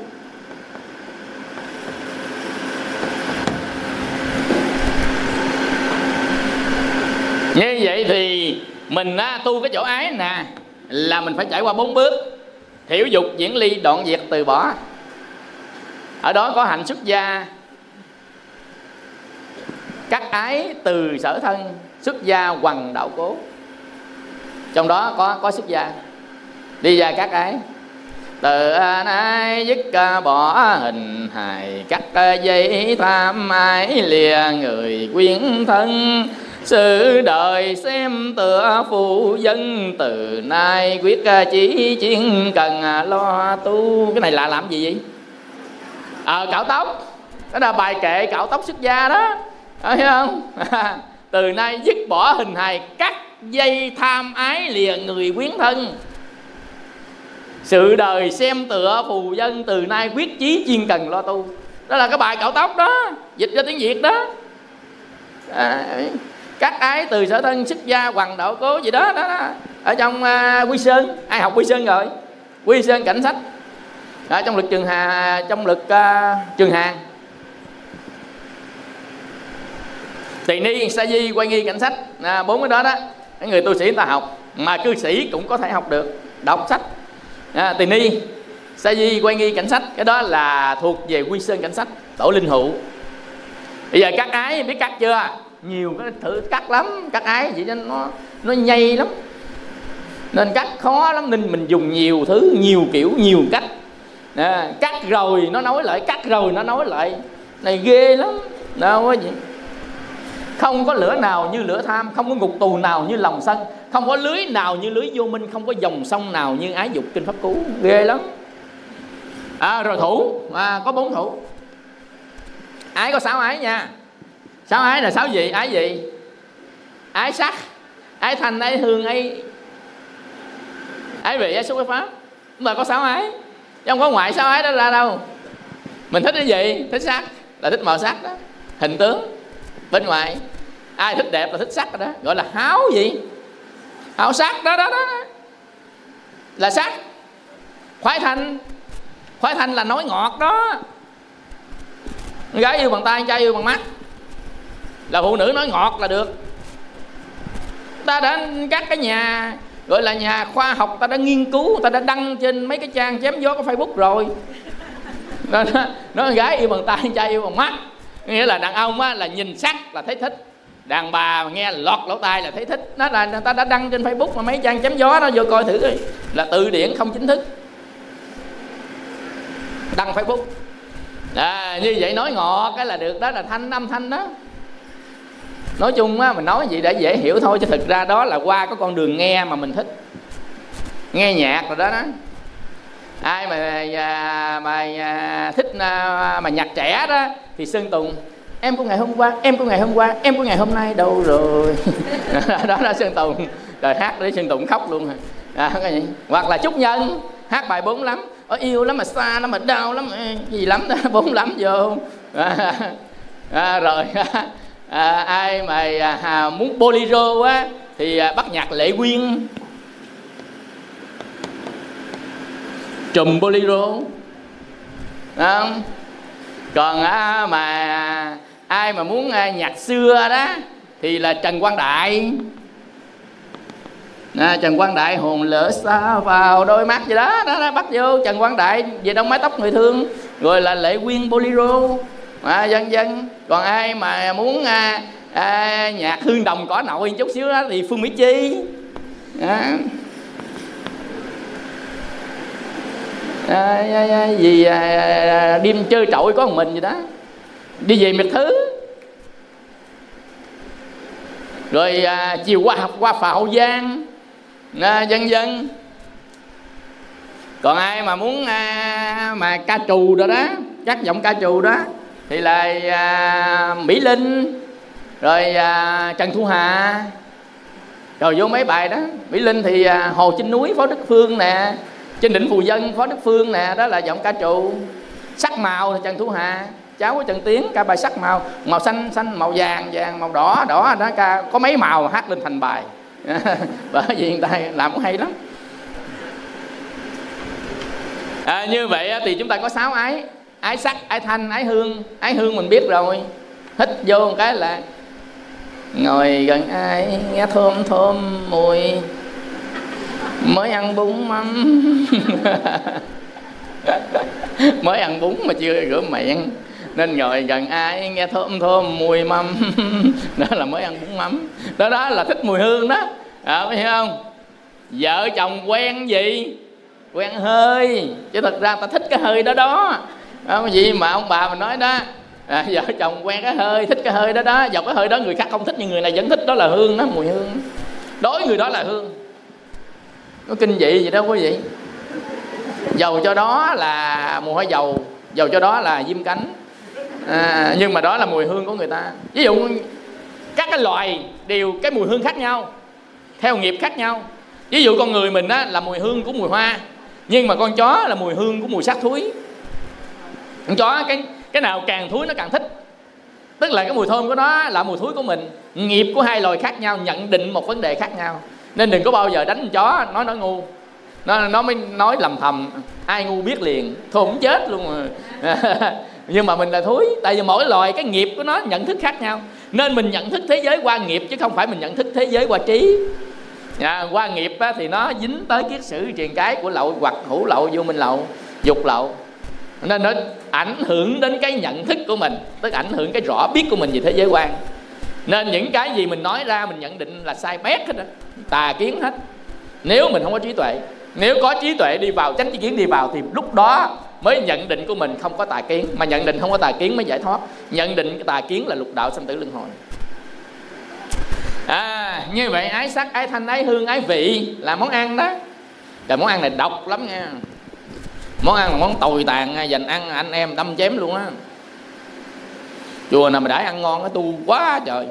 như vậy thì mình á, tu cái chỗ ái nè là mình phải trải qua bốn bước. Thiểu dục diễn ly đoạn diệt từ bỏ. Ở đó có hạnh xuất gia. Cắt ái từ sở thân xuất gia hoằng đạo cố. Trong đó có có xuất gia. Đi ra các ái. Từ nay dứt bỏ hình hài cắt à, dây tham ái lìa người quyến thân sự đời xem tựa phụ dân từ nay quyết chỉ chiến cần à, lo tu. Cái này là làm gì vậy? Ờ à, cạo tóc. Đó là bài kệ cạo tóc xuất gia đó. Ờ, Thấy không? Từ nay dứt bỏ hình hài cắt dây tham ái lìa người quyến thân. Sự đời xem tựa phù dân từ nay quyết chí chuyên cần lo tu. Đó là cái bài cạo tóc đó. Dịch ra tiếng việt đó. À, các ái từ sở thân xuất gia hoàng đạo cố gì đó đó, đó. ở trong uh, quy sơn. Ai học quy sơn rồi? Quy sơn cảnh sách. Ở trong lực trường hà trong lực uh, trường hàng tỳ ni sa di quay nghi cảnh sách. À, bốn cái đó đó cái người tu sĩ người ta học mà cư sĩ cũng có thể học được đọc sách. À, tỳ ni sa di quay nghi cảnh sách cái đó là thuộc về quy sơn cảnh sách tổ linh hữu. Bây giờ các ái biết cắt chưa? Nhiều cái thử cắt lắm cắt ái vậy nên nó nó nhây lắm. Nên cắt khó lắm nên mình dùng nhiều thứ nhiều kiểu nhiều cách. À, cắt rồi nó nói lại cắt rồi nó nói lại. Này ghê lắm đâu có gì không có lửa nào như lửa tham không có ngục tù nào như lòng sân không có lưới nào như lưới vô minh không có dòng sông nào như ái dục kinh pháp cú. Ghê lắm. À, rồi thủ. À, có bốn thủ. Ái có sáu ái nha sáu ái là sáu gì ái gì ái sắc? Ái thanh ái hương? Ái ái vị? Ái xúc ái pháp? Mà có sáu ái. Chứ không có ngoại sáu ái đó ra đâu. Mình thích cái gì? Thích sắc. Là thích màu sắc đó. Hình tướng. Bên ngoài. Ai thích đẹp là thích sắc đó. Gọi là háo gì? Háo sắc đó đó đó. Là sắc. Khoái thanh. Khoái thanh là nói ngọt đó. Gái yêu bằng tay trai yêu bằng mắt là phụ nữ nói ngọt là được. Ta đã các cái nhà gọi là nhà khoa học ta đã nghiên cứu ta đã đăng trên mấy cái trang chém gió của facebook rồi. Nó, nó gái yêu bằng tay trai yêu bằng mắt. Nghĩa là đàn ông á, là nhìn sắc là thấy thích. Đàn bà mà nghe lọt lỗ tai là thấy thích. Nó là người ta đã đăng trên facebook mà mấy trang chém gió nó vô coi thử đi. Là từ điển không chính thức. Đăng facebook. À, như vậy nói ngọt cái là được. Đó là thanh âm thanh đó nói chung á mình nói gì để dễ hiểu thôi chứ thực ra đó là qua có con đường nghe mà mình thích. Nghe nhạc rồi đó đó. Ai mà à, mà, mà thích à, mà nhạc trẻ đó thì sơn tùng em của ngày hôm qua em của ngày hôm qua em của ngày hôm nay đâu rồi. Đó là sơn tùng. Rồi hát để sơn tùng khóc luôn à, hoặc là trúc nhân hát bài bốn lắm. Ở yêu lắm mà xa lắm mà đau lắm gì lắm đó bốn lắm vô à, à, rồi à, ai mà à, muốn bolero á thì à, bắt nhạc lệ quyên. Trùm bolero. Không? Còn à, mà ai mà muốn à, nhạc xưa đó thì là trần quang đại. À, trần quang đại hồn lửa xa vào đôi mắt gì đó đó, đó bắt vô trần quang đại về đông mái tóc người thương rồi là lệ quyên bolero à, vân vân còn ai mà muốn à, à, nhạc hương đồng cỏ nội chút xíu đó thì phương mỹ chi. À. À, à, à, gì à, đêm chơi trội có một mình gì đó. Đi về miệt thứ. Rồi à, chiều qua học qua phà hậu giang. À, vân vân còn ai mà muốn à, mà ca trù rồi đó các giọng ca trù đó thì là à, mỹ linh rồi à, trần thu hà. Rồi vô mấy bài đó mỹ linh thì à, hồ trên núi phó đức phương nè trên đỉnh phù dân phó đức phương nè đó là giọng ca trụ sắc màu thì trần thu hà cháu của trần tiến ca bài sắc màu. Màu xanh xanh màu vàng vàng màu đỏ đỏ đó ca có mấy màu hát lên thành bài. Bởi vì hiện tại làm cũng hay lắm. À, như vậy thì chúng ta có sáu ái ái sắc ái thanh ái hương ái hương mình biết rồi. Hít vô một cái là ngồi gần ai nghe thơm thơm mùi. Mới ăn bún mắm. Mới ăn bún mà chưa rửa miệng. Nên ngồi gần ai nghe thơm thơm mùi mắm. Đó là mới ăn bún mắm. Đó đó là thích mùi hương đó. À, phải hiểu không? Vợ chồng quen gì? Quen hơi. Chứ thật ra ta thích cái hơi đó đó cái gì mà ông bà mình nói đó. À, vợ chồng quen cái hơi thích cái hơi đó đó. Dọc cái hơi đó người khác không thích nhưng người này vẫn thích. Đó là hương đó mùi hương. Đối người đó là hương. Có kinh dị gì đó quý vị? Dầu cho đó là mùi hoa dầu dầu cho đó là diêm cánh. À, nhưng mà đó là mùi hương của người ta. Ví dụ các cái loài đều cái mùi hương khác nhau theo nghiệp khác nhau. Ví dụ con người mình á, là mùi hương của mùi hoa nhưng mà con chó là mùi hương của mùi sát thúi con chó cái cái nào càng thúi nó càng thích. Tức là cái mùi thơm của nó là mùi thúi của mình. Nghiệp của hai loài khác nhau nhận định một vấn đề khác nhau. Nên đừng có bao giờ đánh con chó nói nó ngu. Nó nó mới nói lầm thầm. Ai ngu biết liền thôi cũng chết luôn rồi nhưng mà mình là thúi tại vì mỗi loài cái nghiệp của nó nhận thức khác nhau. Nên mình nhận thức thế giới qua nghiệp chứ không phải mình nhận thức thế giới qua trí. À, qua nghiệp á, thì nó dính tới kiết sử truyền cái của lậu hoặc hữu lậu vô minh lậu dục lậu nên nó ảnh hưởng đến cái nhận thức của mình, tức ảnh hưởng cái rõ biết của mình về thế giới quan. Nên những cái gì mình nói ra, mình nhận định là sai bét hết đó tà kiến hết. Nếu mình không có trí tuệ, nếu có trí tuệ đi vào tránh trí kiến đi vào, thì lúc đó mới nhận định của mình không có tà kiến. Mà nhận định không có tà kiến mới giải thoát. Nhận định cái tà kiến là lục đạo sanh tử luân hồi. À như vậy ái sắc, ái thanh, ái hương, ái vị là món ăn đó. Rồi món ăn này độc lắm nha món ăn là món tồi tàn dành ăn anh em đâm chém luôn á. Chùa nào mà đãi ăn ngon cái tu quá trời.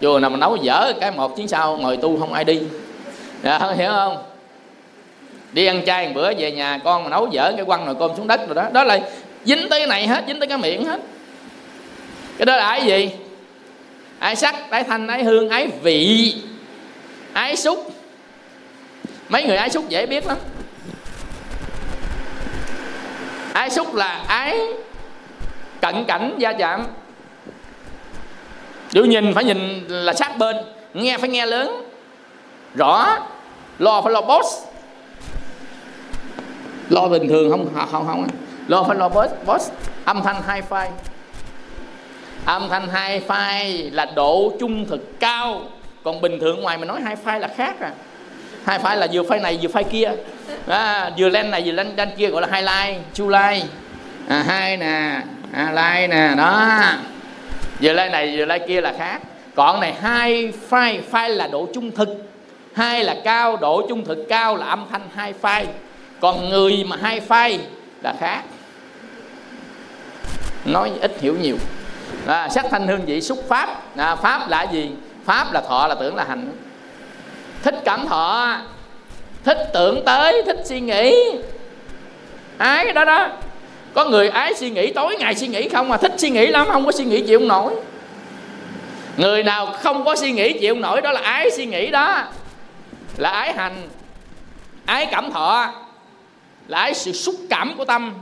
Chùa nào mà nấu dở cái một chuyến sau ngồi tu không ai đi. Dạ, hiểu không? Đi ăn chay một bữa về nhà con mà nấu dở cái quăng nồi cơm xuống đất rồi đó. Đó là dính tới cái này hết dính tới cái miệng hết. Cái đó là cái gì? Ái sắc ái thanh ái hương ái vị ái xúc mấy người ái xúc dễ biết lắm ái xúc là ái cận cảnh gia chạm. Nếu nhìn phải nhìn là sát bên, nghe phải nghe lớn. Rõ, lo phải lo boss. Lo bình thường không không không lo phải lo boss boss. Âm thanh hai file âm thanh hai file là độ trung thực cao. Còn bình thường ngoài mình nói hai file là khác à hai phái là vừa phái này vừa phái kia. À, vừa lên này vừa lên lên kia gọi là highlight chu lai. À, hai nè à, lai nè đó. Vừa lên này vừa lai kia là khác. Còn này hai phai phai là độ trung thực. Hai là cao độ trung thực cao là âm thanh hai phai, còn người mà hai phai là khác. Nói ít hiểu nhiều. À, sắc thanh hương vị xúc pháp. À, pháp là gì? Pháp là thọ là tưởng là hành thích cảm thọ. Thích tưởng tới thích suy nghĩ. Ái đó đó. Có người ái suy nghĩ tối ngày suy nghĩ không mà thích suy nghĩ lắm không có suy nghĩ chịu không nổi. Người nào không có suy nghĩ chịu không nổi đó là ái suy nghĩ đó. Là ái hành ái cảm thọ là ái sự xúc cảm của tâm.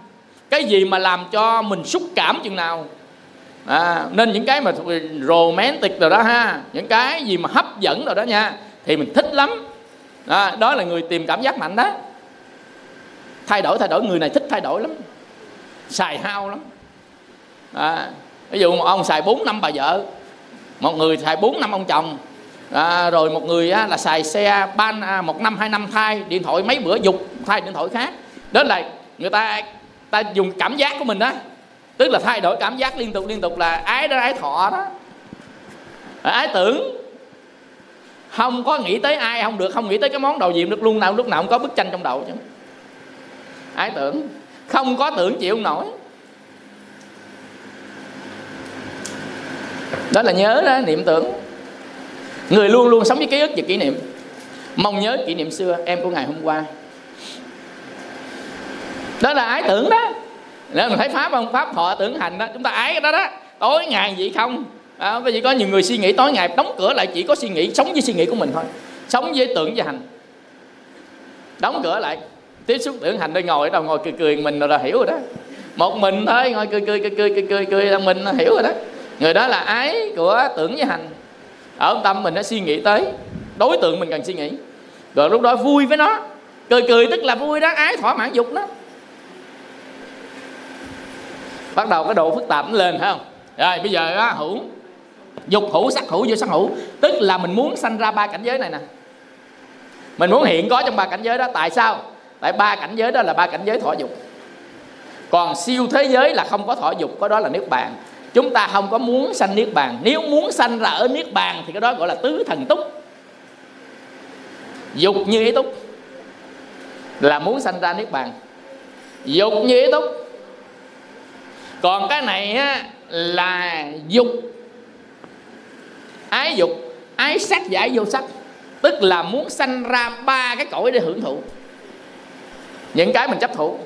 Cái gì mà làm cho mình xúc cảm chừng nào? À, nên những cái mà romantic rồi đó ha. Những cái gì mà hấp dẫn rồi đó nha thì mình thích lắm. Đó, đó là người tìm cảm giác mạnh đó. Thay đổi thay đổi. Người này thích thay đổi lắm. Xài hao lắm. À, ví dụ một ông xài bốn năm bà vợ một người xài bốn năm ông chồng à, rồi một người á, là xài xe ban à, một năm hai năm thay điện thoại mấy bữa dục thay điện thoại khác. Đó là người ta ta dùng cảm giác của mình đó. Tức là thay đổi cảm giác liên tục liên tục là ái đó ái thọ đó. Ái tưởng không có nghĩ tới ai, không được, không nghĩ tới cái món đồ gì được luôn, nào lúc nào cũng có bức tranh trong đầu chứ. Ai tưởng? Không có tưởng chịu nổi. Đó là nhớ đó niệm tưởng. Người luôn luôn sống với ký ức và kỷ niệm. Mong nhớ kỷ niệm xưa, em của ngày hôm qua. Đó là ái tưởng đó. Nếu mình thấy pháp không? Pháp thọ tưởng hành đó. Chúng ta ái cái đó đó. Tối ngày vậy không? À, bởi vì có nhiều người suy nghĩ tối ngày đóng cửa lại chỉ có suy nghĩ sống với suy nghĩ của mình thôi. Sống với tưởng và hành. Đóng cửa lại tiếp xúc tưởng hành đây ngồi đâu ngồi cười cười mình rồi là hiểu rồi đó. Một mình thôi ngồi cười cười cười cười cười cười, cười là mình hiểu rồi đó. Người đó là ái của tưởng với hành. Ở tâm mình nó suy nghĩ tới đối tượng mình cần suy nghĩ. Rồi lúc đó vui với nó. Cười cười tức là vui đó ái thỏa mãn dục đó bắt đầu cái độ phức tạp nó lên phải không? Rồi bây giờ á hữu dục hữu sắc hữu vô sắc hữu. Tức là mình muốn sanh ra ba cảnh giới này nè. Mình muốn hiện có trong ba cảnh giới đó. Tại sao? Tại ba cảnh giới đó là ba cảnh giới thọ dục. Còn siêu thế giới là không có thọ dục có đó là niết bàn. Chúng ta không có muốn sanh niết bàn. Nếu muốn sanh ra ở niết bàn thì cái đó gọi là tứ thần túc. Dục như ý túc là muốn sanh ra niết bàn. Dục như ý túc. Còn cái này á, là dục ái dục ái sắc ái vô sắc. Tức là muốn sanh ra ba cái cõi để hưởng thụ. Những cái mình chấp thụ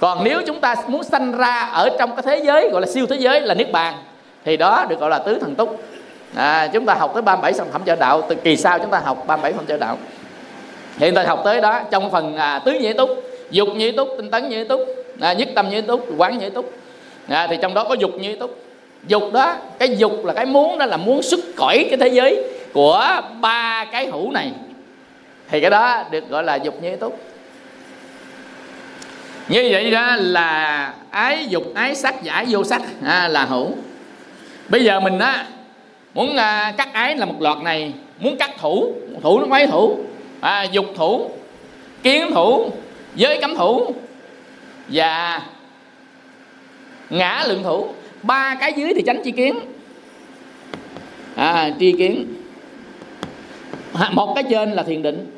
còn nếu chúng ta muốn sanh ra ở trong cái thế giới gọi là siêu thế giới là niết bàn thì đó được gọi là tứ thần túc. À, chúng ta học tới 37 sản phẩm trợ đạo. Từ kỳ sau chúng ta học 37 phẩm trợ đạo. Hiện tại học tới đó trong phần à, tứ nhị túc dục nhị túc tinh tấn nhị túc à, nhất tâm nhị túc quán nhị túc. À, thì trong đó có dục nhị túc dục đó cái dục là cái muốn đó là muốn xuất khỏi cái thế giới của ba cái hữu này. Thì cái đó được gọi là dục như túc như vậy đó là ái dục ái sắc giải vô sắc à, là hữu. Bây giờ mình á muốn à, cắt ái là một loạt này. Muốn cắt thủ thủ nó mấy thủ à, dục thủ kiến thủ giới cấm thủ và ngã lượng thủ ba cái dưới thì tránh chi kiến. À, tri kiến. Một cái trên là thiền định.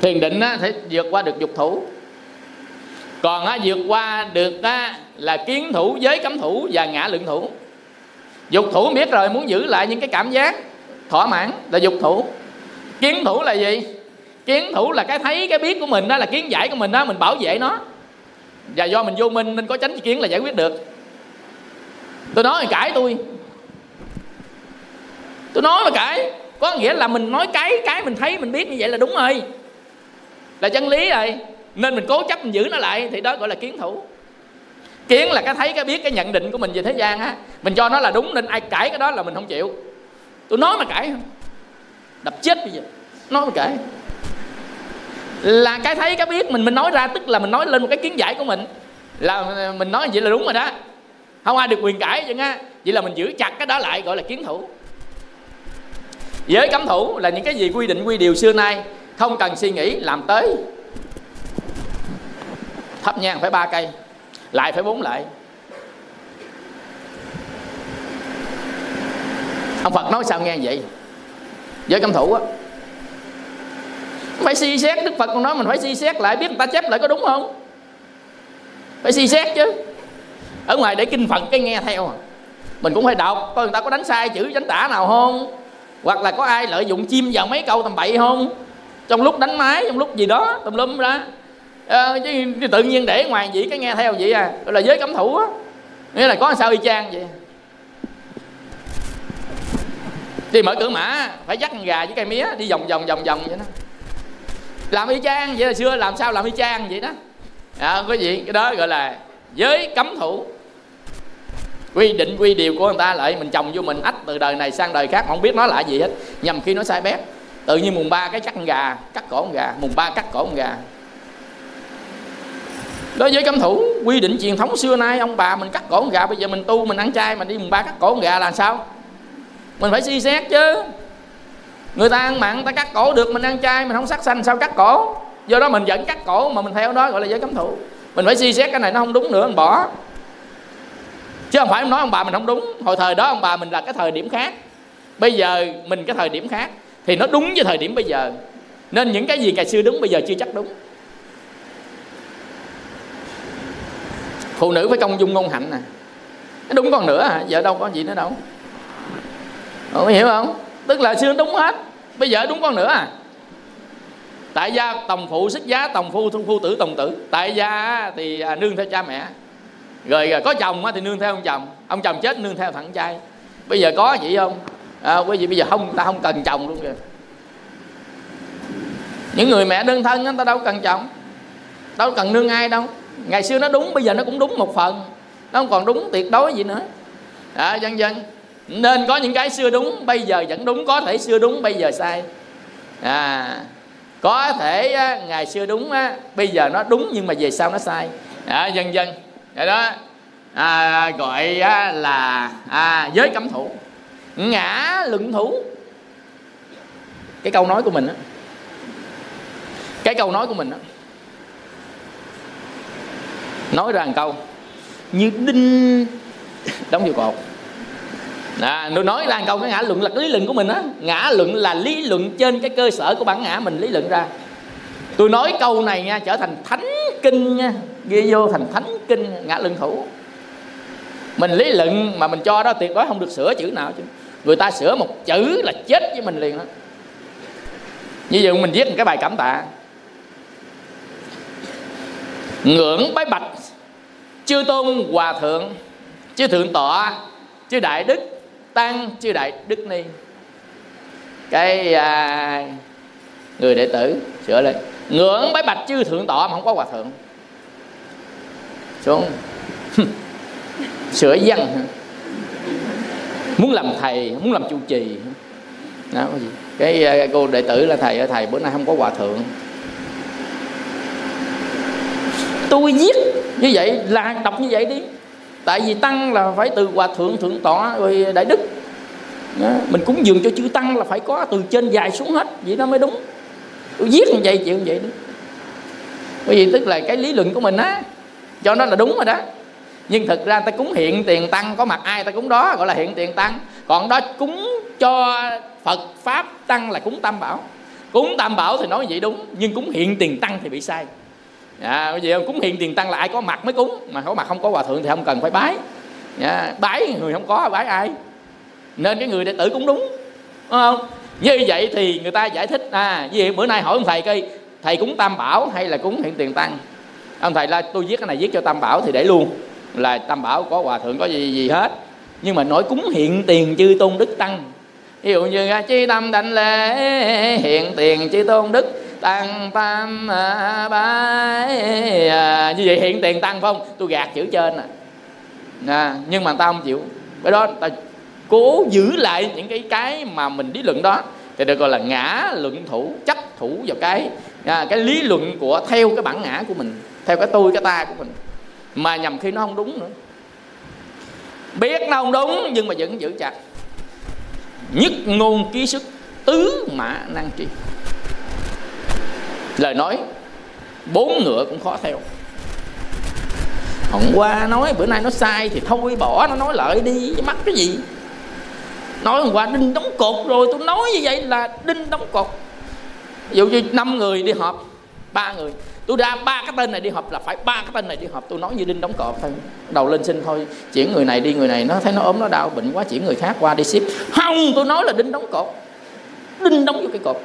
Thiền định á, thể vượt qua được dục thủ. Còn á, vượt qua được á, là kiến thủ giới cấm thủ và ngã lượng thủ. Dục thủ biết rồi muốn giữ lại những cái cảm giác thỏa mãn là dục thủ. Kiến thủ là gì? Kiến thủ là cái thấy cái biết của mình đó là kiến giải của mình đó mình bảo vệ nó và do mình vô minh nên có tránh kiến là giải quyết được. Tôi nói mà cãi tôi. Tôi nói mà cãi. Có nghĩa là mình nói cái cái mình thấy, mình biết như vậy là đúng rồi. Là chân lý rồi. Nên mình cố chấp mình giữ nó lại thì đó gọi là kiến thủ. Kiến là cái thấy, cái biết, cái nhận định của mình về thế gian á. Mình cho nó là đúng nên ai cãi cái đó là mình không chịu. Tôi nói mà cãi. Không đập chết bây giờ. Nói mà cãi là cái thấy, cái biết mình mình nói ra, tức là mình nói lên một cái kiến giải của mình. Là mình nói vậy là đúng rồi đó. Không ai được quyền cãi vậy á vậy là mình giữ chặt cái đó lại, gọi là kiến thủ. Giới cấm thủ là những cái gì quy định quy điều xưa nay, không cần suy nghĩ, làm tới. Thắp nhang phải ba cây, lại phải bốn lại. Ông phật nói sao nghe vậy? Giới cấm thủ á phải suy xét đức phật còn nói mình phải suy xét lại biết người ta chép lại có đúng không? Phải suy xét chứ. Ở ngoài để kinh phật cái nghe theo à. mình cũng phải đọc coi người ta có đánh sai chữ đánh tả nào không? Hoặc là có ai lợi dụng chim vào mấy câu tầm bậy không? Trong lúc đánh máy trong lúc gì đó tùm lum ra. À, chứ, chứ tự nhiên để ngoài vậy cái nghe theo vậy à. Gọi là giới cấm thủ á. Nghĩa là có sao y chang vậy. Đi mở cửa mã phải dắt con gà với cây mía đi vòng vòng vòng vòng vậy đó làm y chang vậy là xưa làm sao làm y chang vậy đó? À, có gì cái đó gọi là giới cấm thủ. Quy định quy điều của người ta lại mình trồng vô mình ách từ đời này sang đời khác không biết nó là gì hết. Nhầm khi nó sai bét tự nhiên mùng ba cái chắc con gà cắt cổ con gà mùng ba cắt cổ con gà. Đối với cấm thủ quy định truyền thống xưa nay ông bà mình cắt cổ con gà bây giờ mình tu mình ăn chay mà đi mùng ba cắt cổ con gà là sao? Mình phải suy xét chứ người ta ăn mặn ta cắt cổ được, mình ăn chay, mình không sắc xanh sao cắt cổ? Do đó mình vẫn cắt cổ, mà mình theo đó gọi là giới cấm thủ mình phải suy xét cái này nó không đúng nữa mình bỏ. Chứ không phải ông nói ông bà mình không đúng. Hồi thời đó ông bà mình là cái thời điểm khác. Bây giờ mình cái thời điểm khác. Thì nó đúng với thời điểm bây giờ. Nên những cái gì ngày xưa đúng, bây giờ chưa chắc đúng. Phụ nữ phải công dung ngôn hạnh nè. Đúng còn nữa à vợ đâu có gì nữa đâu. Không hiểu không? Tức là xưa đúng hết. Bây giờ đúng con nữa à? Tại gia tòng phụ xuất giá tòng phu phu tử tòng tử. Tại gia thì à, nương theo cha mẹ. Rồi có chồng thì nương theo ông chồng. Ông chồng chết nương theo thằng trai. Bây giờ có vậy không? À, quý vị bây giờ không ta không cần chồng luôn kìa. Những người mẹ đơn thân người ta đâu cần chồng. Đâu cần nương ai đâu. Ngày xưa nó đúng bây giờ nó cũng đúng một phần. Nó không còn đúng tuyệt đối gì nữa. À, dân dân nên có những cái xưa đúng bây giờ vẫn đúng có thể xưa đúng bây giờ sai. À có thể á, ngày xưa đúng á, bây giờ nó đúng nhưng mà về sau nó sai. À, dần dần vậy đó. À, gọi á, là à, giới cấm thủ. Ngã luận thủ. Cái câu nói của mình á. Cái câu nói của mình á. Nói ra một câu. Như đinh đóng vô cột à, tôi nói là câu cái ngã luận là cái lý luận của mình á. Ngã luận là lý luận trên cái cơ sở của bản ngã mình lý luận ra. Tôi nói câu này nha trở thành thánh kinh nha. Ghi vô thành thánh kinh ngã luận thủ. Mình lý luận mà mình cho đó tuyệt đối không được sửa chữ nào chứ. Người ta sửa một chữ là chết với mình liền đó như vậy mình viết một cái bài cảm tạ. Ngưỡng bái bạch chư tôn hòa thượng chư thượng tọa chư đại đức tăng chư đại đức ni. Cái à, người đệ tử sửa lên ngưỡng bái bạch chư thượng tọa mà không có hòa thượng. Xuống. Sửa văn. Muốn làm thầy muốn làm chủ trì. Đó, cái, à, cái cô đệ tử là thầy ở thầy bữa nay không có hòa thượng. Tôi viết như vậy là đọc như vậy đi tại vì tăng là phải từ hòa thượng thượng tọa rồi đại đức. Đó. mình cúng dường cho chữ tăng là phải có từ trên dài xuống hết, vậy nó mới đúng. Tôi viết như vậy, chịu như vậy đó. Bởi vì tức là cái lý luận của mình á, cho nó là đúng rồi đó. Nhưng thực ra ta cúng hiện tiền tăng, có mặt ai ta cúng đó, gọi là hiện tiền tăng. Còn đó cúng cho phật pháp tăng là cúng tam bảo. Cúng tam bảo thì nói vậy đúng, nhưng cúng hiện tiền tăng thì bị sai à, bởi vì cúng hiện tiền tăng là ai có mặt mới cúng. Mà có mặt không có hòa thượng thì không cần phải bái. À, bái người không có bái ai? Nên cái người đệ tử cũng đúng đúng không? Như vậy thì người ta giải thích à vì bữa nay hỏi ông thầy cây thầy cúng tam bảo hay là cúng hiện tiền tăng? Ông thầy là tôi viết cái này viết cho tam bảo thì để luôn là tam bảo có hòa thượng có gì gì hết. Nhưng mà nói cúng hiện tiền chư tôn đức tăng. Ví dụ như à, chi tâm đảnh lễ hiện tiền chư tôn đức tăng tam bái. À, như vậy hiện tiền tăng phải không? Tôi gạt chữ trên à. à nhưng mà tao không chịu. Bởi đó ta cố giữ lại những cái cái mà mình lý luận đó. Thì được gọi là ngã luận thủ chấp thủ vào cái à, cái lý luận của theo cái bản ngã của mình theo cái tôi cái ta của mình. Mà nhầm khi nó không đúng nữa. Biết nó không đúng nhưng mà vẫn giữ chặt. Nhất ngôn ký sức tứ mã năng tri lời nói, bốn ngựa cũng khó theo. Hôm qua nói, bữa nay nó sai thì thôi, bỏ nó nói lợi đi mắc cái gì? Nói hôm qua đinh đóng cột rồi, tôi nói như vậy là đinh đóng cột. Ví dụ như năm người đi họp, ba người. Tôi ra ba cái tên này đi họp là phải ba cái tên này đi họp, tôi nói như đinh đóng cột thôi. Đầu lên xin thôi, chuyển người này đi, người này nó thấy nó ốm, nó đau, bệnh quá, chuyển người khác qua đi ship. Không, tôi nói là đinh đóng cột. Đinh đóng vô cái cột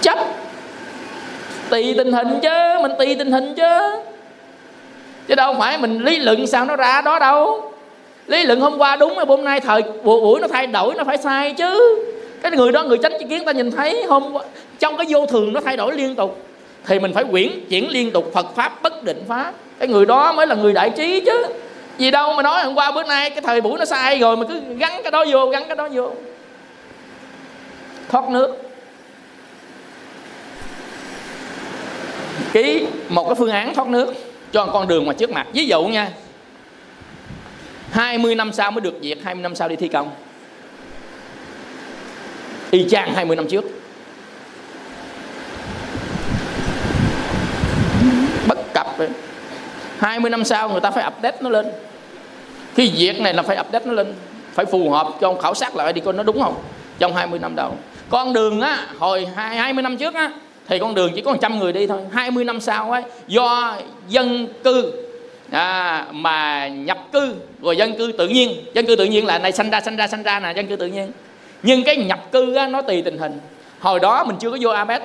chấp tùy tình hình chứ, mình tùy tình hình chứ. Chứ đâu phải mình lý luận sao nó ra đó đâu. Lý luận hôm qua đúng mà hôm nay thời buổi nó thay đổi nó phải sai chứ. Cái người đó người tránh chi kiến ta nhìn thấy hôm trong cái vô thường nó thay đổi liên tục. Thì mình phải quyển chuyển liên tục Phật pháp bất định pháp cái người đó mới là người đại trí chứ. Gì đâu mà nói hôm qua bữa nay cái thời buổi nó sai rồi mà cứ gắn cái đó vô, gắn cái đó vô. Thoát nước. Ký một cái phương án thoát nước cho con đường mà trước mặt. Ví dụ nha 20 năm sau mới được việc 20 năm sau đi thi công. Y chang 20 năm trước. Bất cập ấy. 20 năm sau người ta phải update nó lên. Cái việc này là phải update nó lên, phải phù hợp cho ông khảo sát lại đi coi nó đúng không? Trong 20 năm đầu. Con đường á, hồi 20 năm trước á thì con đường chỉ có 100 người đi thôi 20 năm sau ấy do dân cư à, mà nhập cư rồi dân cư tự nhiên. Dân cư tự nhiên là này sanh ra sanh ra sanh ra nè dân cư tự nhiên. Nhưng cái nhập cư á, nó tùy tình hình. Hồi đó mình chưa có vô APEC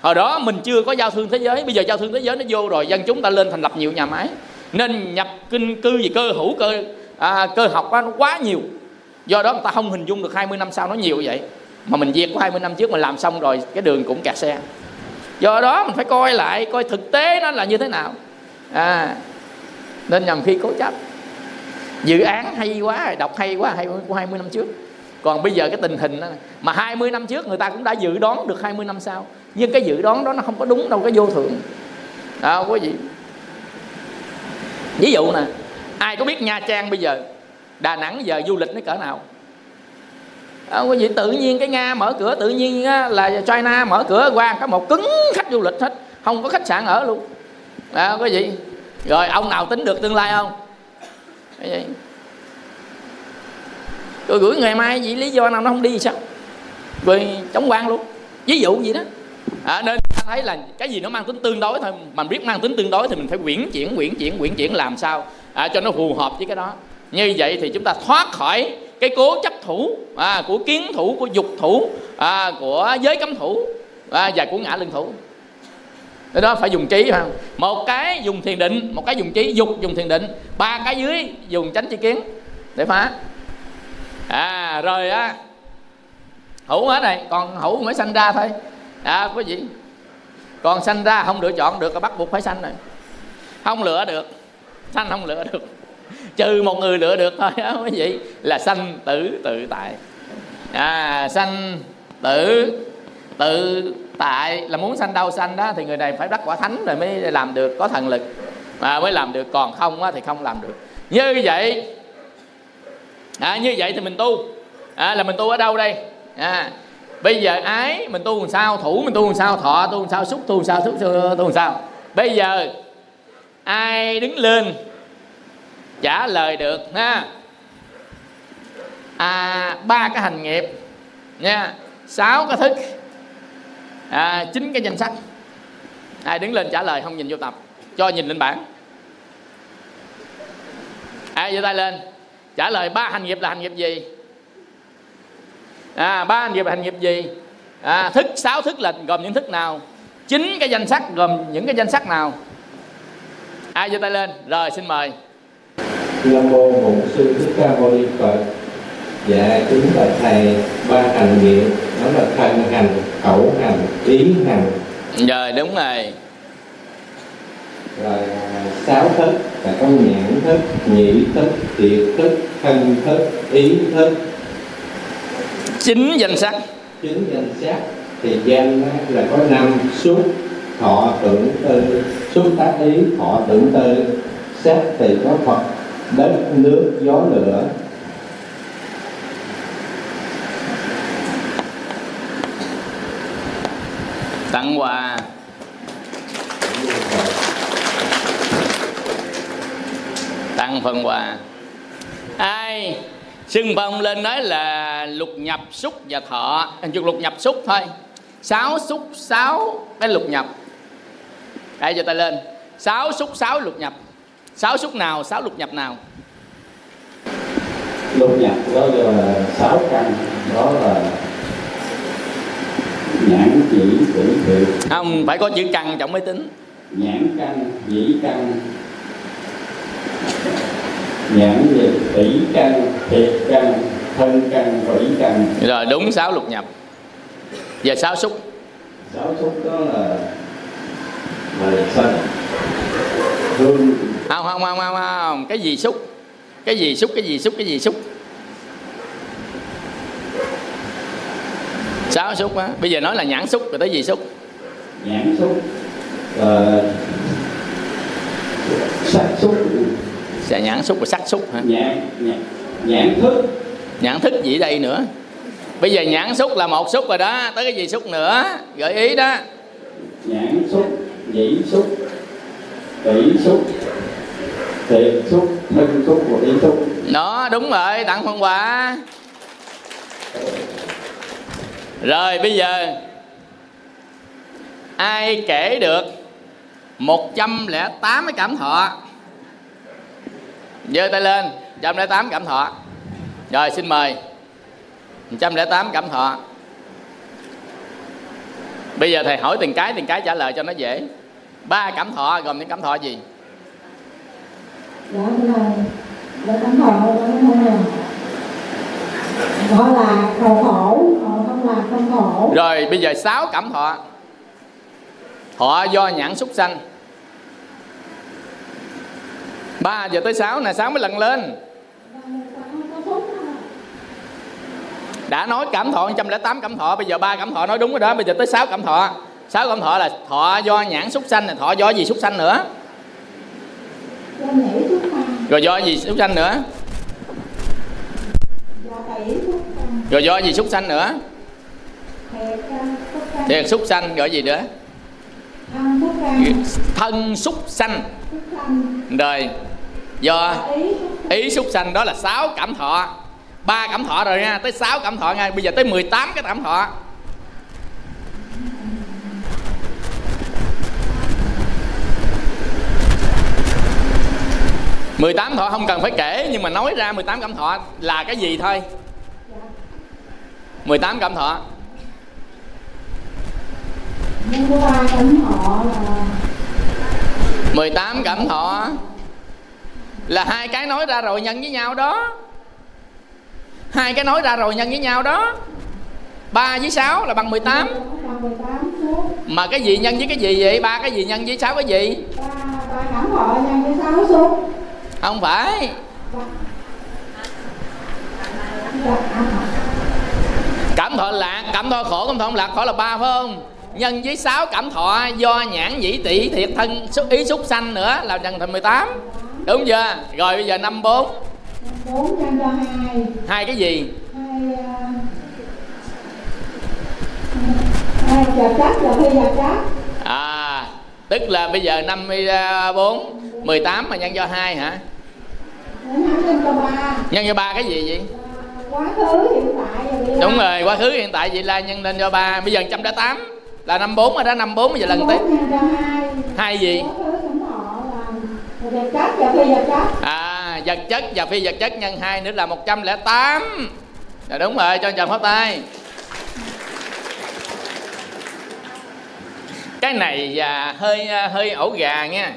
hồi đó mình chưa có giao thương thế giới. Bây giờ giao thương thế giới nó vô rồi dân chúng ta lên thành lập nhiều nhà máy. Nên nhập kinh cư gì cơ hữu cơ à, cơ học á, nó quá nhiều. Do đó người ta không hình dung được 20 năm sau nó nhiều vậy. Mà mình diệt của 20 năm trước mình làm xong rồi cái đường cũng kẹt xe do đó mình phải coi lại coi thực tế nó là như thế nào. À nên nhầm khi cố chấp. Dự án hay quá đọc hay quá hay của 20 năm trước. Còn bây giờ cái tình hình đó, mà 20 năm trước người ta cũng đã dự đoán được 20 năm sau. Nhưng cái dự đoán đó nó không có đúng đâu cái vô thường, đó quý vị ví dụ nè ai có biết nha trang bây giờ đà nẵng giờ du lịch nó cỡ nào? À, quý vị tự nhiên cái nga mở cửa tự nhiên á, là china mở cửa qua có một cứng khách du lịch hết không có khách sạn ở luôn. À, quý vị. Rồi ông nào tính được tương lai không? Vậy rồi gửi ngày mai vì lý do nào nó không đi sao? Rồi chống quan luôn. Ví dụ gì đó. À, nên ta thấy là cái gì nó mang tính tương đối thôi. Mình biết mang tính tương đối thì mình phải quyển chuyển quyển chuyển quyển chuyển làm sao à, cho nó phù hợp với cái đó. Như vậy thì chúng ta thoát khỏi cái cố chấp thủ à, của kiến thủ của dục thủ à, của giới cấm thủ à, và của ngã lưng thủ. Cái đó phải dùng trí không? Một cái dùng thiền định một cái dùng trí dục dùng thiền định. Ba cái dưới dùng tránh chi kiến để phá. À rồi á hữu hết này còn hữu mới sanh ra thôi. À quý vị còn sanh ra không lựa chọn được bắt buộc phải sanh rồi. Không lựa được sanh không lựa được trừ một người lựa được thôi đó quý vị là sanh tử tự tại. À sanh tử tự tại. Là muốn sanh đâu sanh đó thì người này phải đắc quả thánh rồi mới làm được có thần lực. Mà mới làm được còn không á, thì không làm được. Như vậy à, như vậy thì mình tu. À, là mình tu ở đâu đây? À, bây giờ ái mình tu làm sao? Thủ mình tu làm sao? Thọ tu làm sao? Xúc tu làm sao? Xúc tu làm sao? Bây giờ ai đứng lên trả lời được ha. À, ba cái hành nghiệp nha. Sáu cái thức. À, chín cái danh sách. Ai đứng lên trả lời không nhìn vô tập. Cho nhìn lên bảng. Ai giơ tay lên. Trả lời ba hành nghiệp là hành nghiệp gì? À, ba hành nghiệp là hành nghiệp gì? À, thức sáu thức là gồm những thức nào? Chín cái danh sách gồm những cái danh sách nào? Ai giơ tay lên? Rồi xin mời nam mô bổn sư thích ca mâu ni phật. Dạ kính bạch thầy ba hành nghiệp đó là thân hành khẩu hành ý hành. Rồi đúng rồi. Rồi à, sáu thức là có nhãn thức nhị thức tiệt thức thân thức ý thức. Chín danh sách. Chính danh sắc thì danh là có năm xúc thọ tưởng tư. Xúc tác ý thọ tưởng tư. Sắc thì có phật đất, nước, gió, lửa. Tặng quà. Tặng phần quà. Ai xưng phong lên nói là lục nhập xúc và thọ. À, Chục lục nhập xúc thôi. Sáu xúc sáu, cái lục nhập. Ai cho ta lên. Sáu xúc sáu, lục nhập sáu xúc nào sáu lục nhập nào? Lục nhập đó là sáu căn. Đó là nhãn chỉ tử thiệt không phải có chữ căn trọng mới tính. Nhãn căn dĩ căn. Nhãn gì tỷ căn thiệt căn thân căn vĩ căn. Rồi đúng sáu lục nhập. Giờ sáu xúc sáu xúc đó là là sanh. Hương không không không không không. Cái gì xúc? Cái gì xúc cái gì xúc cái gì xúc? Sáu xúc á. Bây giờ nói là nhãn xúc rồi tới gì xúc? Nhãn xúc ờ, sắc xúc. Sẽ nhãn xúc và sắc xúc hả? Nhãn nhãn nhãn thức. Nhãn thức gì đây nữa? Bây giờ nhãn xúc là một xúc rồi đó. Tới cái gì xúc nữa? Gợi ý đó. Nhãn xúc nhĩ xúc tỷ xúc thiện xúc thân xúc của ý xúc đó, đúng rồi, tặng phần quà. Rồi, bây giờ, ai kể được 108 cái cảm thọ? Giơ tay lên 108 cảm thọ. Rồi, xin mời 108 cảm thọ. Bây giờ thầy hỏi từng cái từng cái trả lời cho nó dễ. Ba cảm thọ, gồm những cảm thọ gì? đó thế là đó tấm thọ đó không là đó là cầu khổ. Còn không là không khổ. Rồi bây giờ sáu cảm thọ. Thọ do nhãn súc sanh. Ba giờ tới sáu nè sáu mới lần lên. Đã nói cảm thọ 108 cảm thọ bây giờ ba cảm thọ nói đúng rồi đó. Bây giờ tới sáu cảm thọ. Sáu cảm thọ là thọ do nhãn súc sanh là thọ do gì súc sanh nữa? Rồi do gì súc sanh nữa? Do rồi do gì súc sanh nữa? Thiệt súc sanh, gọi gì nữa? Thân súc sanh. Rồi, do ý súc sanh đó là sáu cảm thọ. Ba cảm thọ rồi nha, tới sáu cảm thọ nha. Bây giờ tới 18 cái cảm thọ. Mười tám thọ không cần phải kể, nhưng mà nói ra 18 cảm thọ là cái gì thôi? 18 cảm thọ. mười tám cảm thọ là hai cái nói ra rồi nhân với nhau đó. Hai cái nói ra rồi nhân với nhau đó. 3 với 6 là bằng 18 bằng 18 số mà cái gì nhân với cái gì vậy? Ba cái gì nhân với sáu cái gì? Ba cảm thọ nhân với sáu số không phải. Cảm thọ lạc cảm thọ khổ cảm thọ không lạc khổ là ba phải không? Nhân với sáu cảm thọ do nhãn dĩ tỷ thiệt thân xúc ý xúc sanh nữa là trần thành 18 đúng chưa? Rồi bây giờ năm bốn. Bốn nhân cho hai hai cái gì? Hai à, hai giờ chất và phi à tức là bây giờ 54 18 à, mà nhân cho 2 hả? Nhân cho 3 cái gì vậy? Quá khứ hiện tại và đúng rồi, quá khứ, hiện tại vậy là nhân lên cho 3 bây giờ 108 là 54 rồi đó 54 bây giờ lần tiếp. Bốn hai gì? Vật chất và phi vật chất à vật chất và phi vật chất nhân 2 nữa là 108 là dạ, đúng rồi, cho chồng phát tay. Cái này và hơi à, hơi ổ gà nha.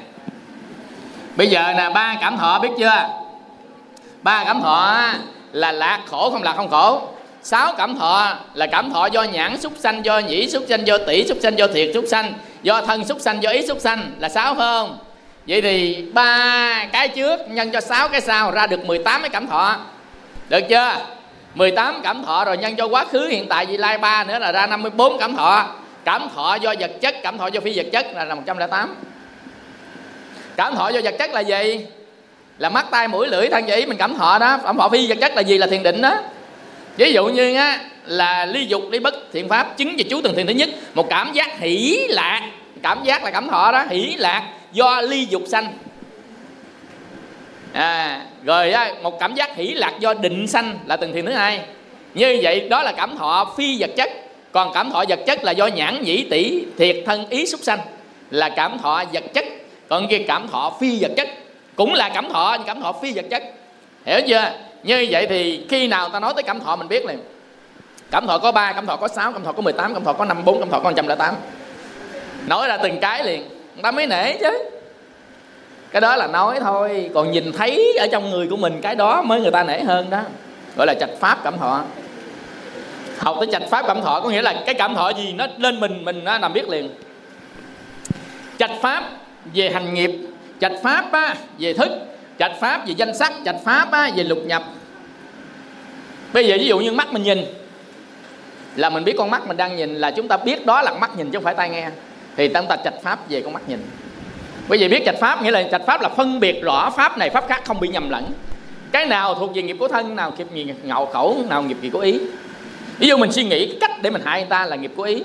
Bây giờ nè, ba cảm thọ biết chưa? Ba cảm thọ là lạc khổ không lạc không khổ. Sáu cảm thọ là cảm thọ do nhãn xúc sanh, do nhĩ xúc sanh, do tỷ xúc sanh, do thiệt xúc sanh, do thân xúc sanh, do ý xúc sanh. Là sáu không? Vậy thì ba cái trước nhân cho sáu cái sau, ra được 18 cái cảm thọ. Được chưa? 18 cảm thọ rồi nhân cho quá khứ, hiện tại, vị lai ba nữa là ra 54 cảm thọ cảm thọ do vật chất cảm thọ do phi vật chất là 108 cảm thọ do vật chất là gì? Là mắt tai mũi lưỡi thân và mình cảm thọ đó. Cảm thọ phi vật chất là gì? Là thiền định đó. Ví dụ như á là ly dục ly bất thiện pháp chứng về chú từng thiền thứ nhất. Một cảm giác hỷ lạc. Cảm giác là cảm thọ đó. Hỷ lạc do ly dục sanh. À, rồi á, một cảm giác hỷ lạc do định sanh là từng thiền thứ hai. Như vậy đó là cảm thọ phi vật chất còn cảm thọ vật chất là do nhãn nhĩ tỷ thiệt thân ý xúc sanh là cảm thọ vật chất. Còn kia cảm thọ phi vật chất cũng là cảm thọ nhưng cảm thọ phi vật chất. Hiểu chưa? Như vậy thì khi nào ta nói tới cảm thọ mình biết liền. Cảm thọ có 3, cảm thọ có 6, cảm thọ có 18, cảm thọ có 54, cảm thọ có 108 nói ra từng cái liền người ta mới nể chứ. Cái đó là nói thôi còn nhìn thấy ở trong người của mình cái đó mới người ta nể hơn đó. Gọi là trạch pháp cảm thọ học tới trạch pháp cảm thọ có nghĩa là cái cảm thọ gì nó lên mình mình nó làm biết liền. Trạch pháp về hành nghiệp trạch pháp á, về thức trạch pháp về danh sắc trạch pháp á, về lục nhập. Bây giờ ví dụ như mắt mình nhìn là mình biết con mắt mình đang nhìn là chúng ta biết đó là mắt nhìn chứ không phải tai nghe. Thì chúng ta trạch pháp về con mắt nhìn. Bởi vì biết trạch pháp nghĩa là trạch pháp là phân biệt rõ pháp này pháp khác không bị nhầm lẫn. Cái nào thuộc về nghiệp của thân nào nghiệp nghiệp ngạo khẩu nào nghiệp gì của ý ví dụ mình suy nghĩ cái cách để mình hại người ta là nghiệp của ý.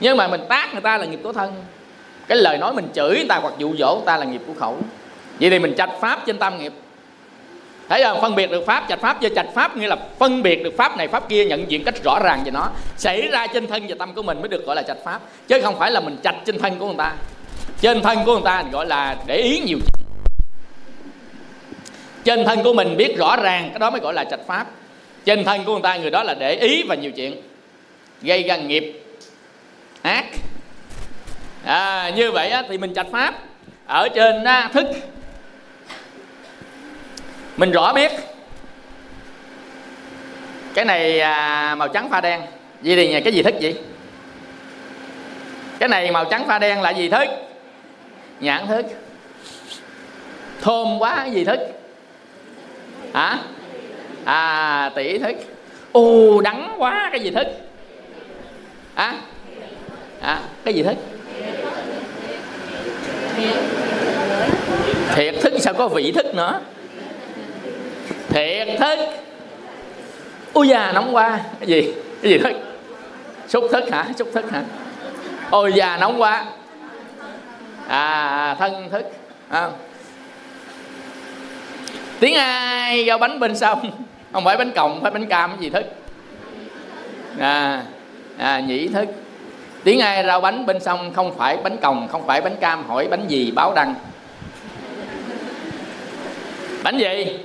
Nhưng mà mình tác người ta là nghiệp của thân. Cái lời nói mình chửi người ta hoặc dụ dỗ người ta là nghiệp của khẩu. Vậy thì mình trạch pháp trên tam nghiệp. Thấy không? Phân biệt được pháp trạch pháp với trạch pháp nghĩa là phân biệt được pháp này, pháp kia, nhận diện cách rõ ràng về nó. Xảy ra trên thân và tâm của mình mới được gọi là trạch pháp. Chứ không phải là mình trạch trên thân của người ta. Trên thân của người ta gọi là để ý nhiều. Chuyện trên thân của mình biết rõ ràng, cái đó mới gọi là trạch pháp trên thân của người ta người đó là để ý và nhiều chuyện. Gây ra nghiệp. Ác. À, như vậy á, thì mình trạch pháp. Ở trên á, thức. Mình rõ biết. Cái này à, màu trắng pha đen. Vậy thì nhà cái gì thức vậy? Cái này màu trắng pha đen là gì thức? Nhãn thức. Thơm quá gì thức? Hả? À tỷ thức. Ù đắng quá cái gì thức? À, à cái gì thức? Thiệt thức sao có vị thức nữa? Thiệt thức. Ui già nóng quá. Cái gì? Cái gì thức? Xúc thức hả? Xúc thức hả? Ôi già nóng quá. À thân thức. À. tiếng ai giao bánh bên sông không phải bánh còng phải bánh cam cái gì thức. À, à nhĩ thức. Tiếng ai rau bánh bên sông không phải bánh còng không phải bánh cam hỏi bánh gì báo đăng. Bánh gì?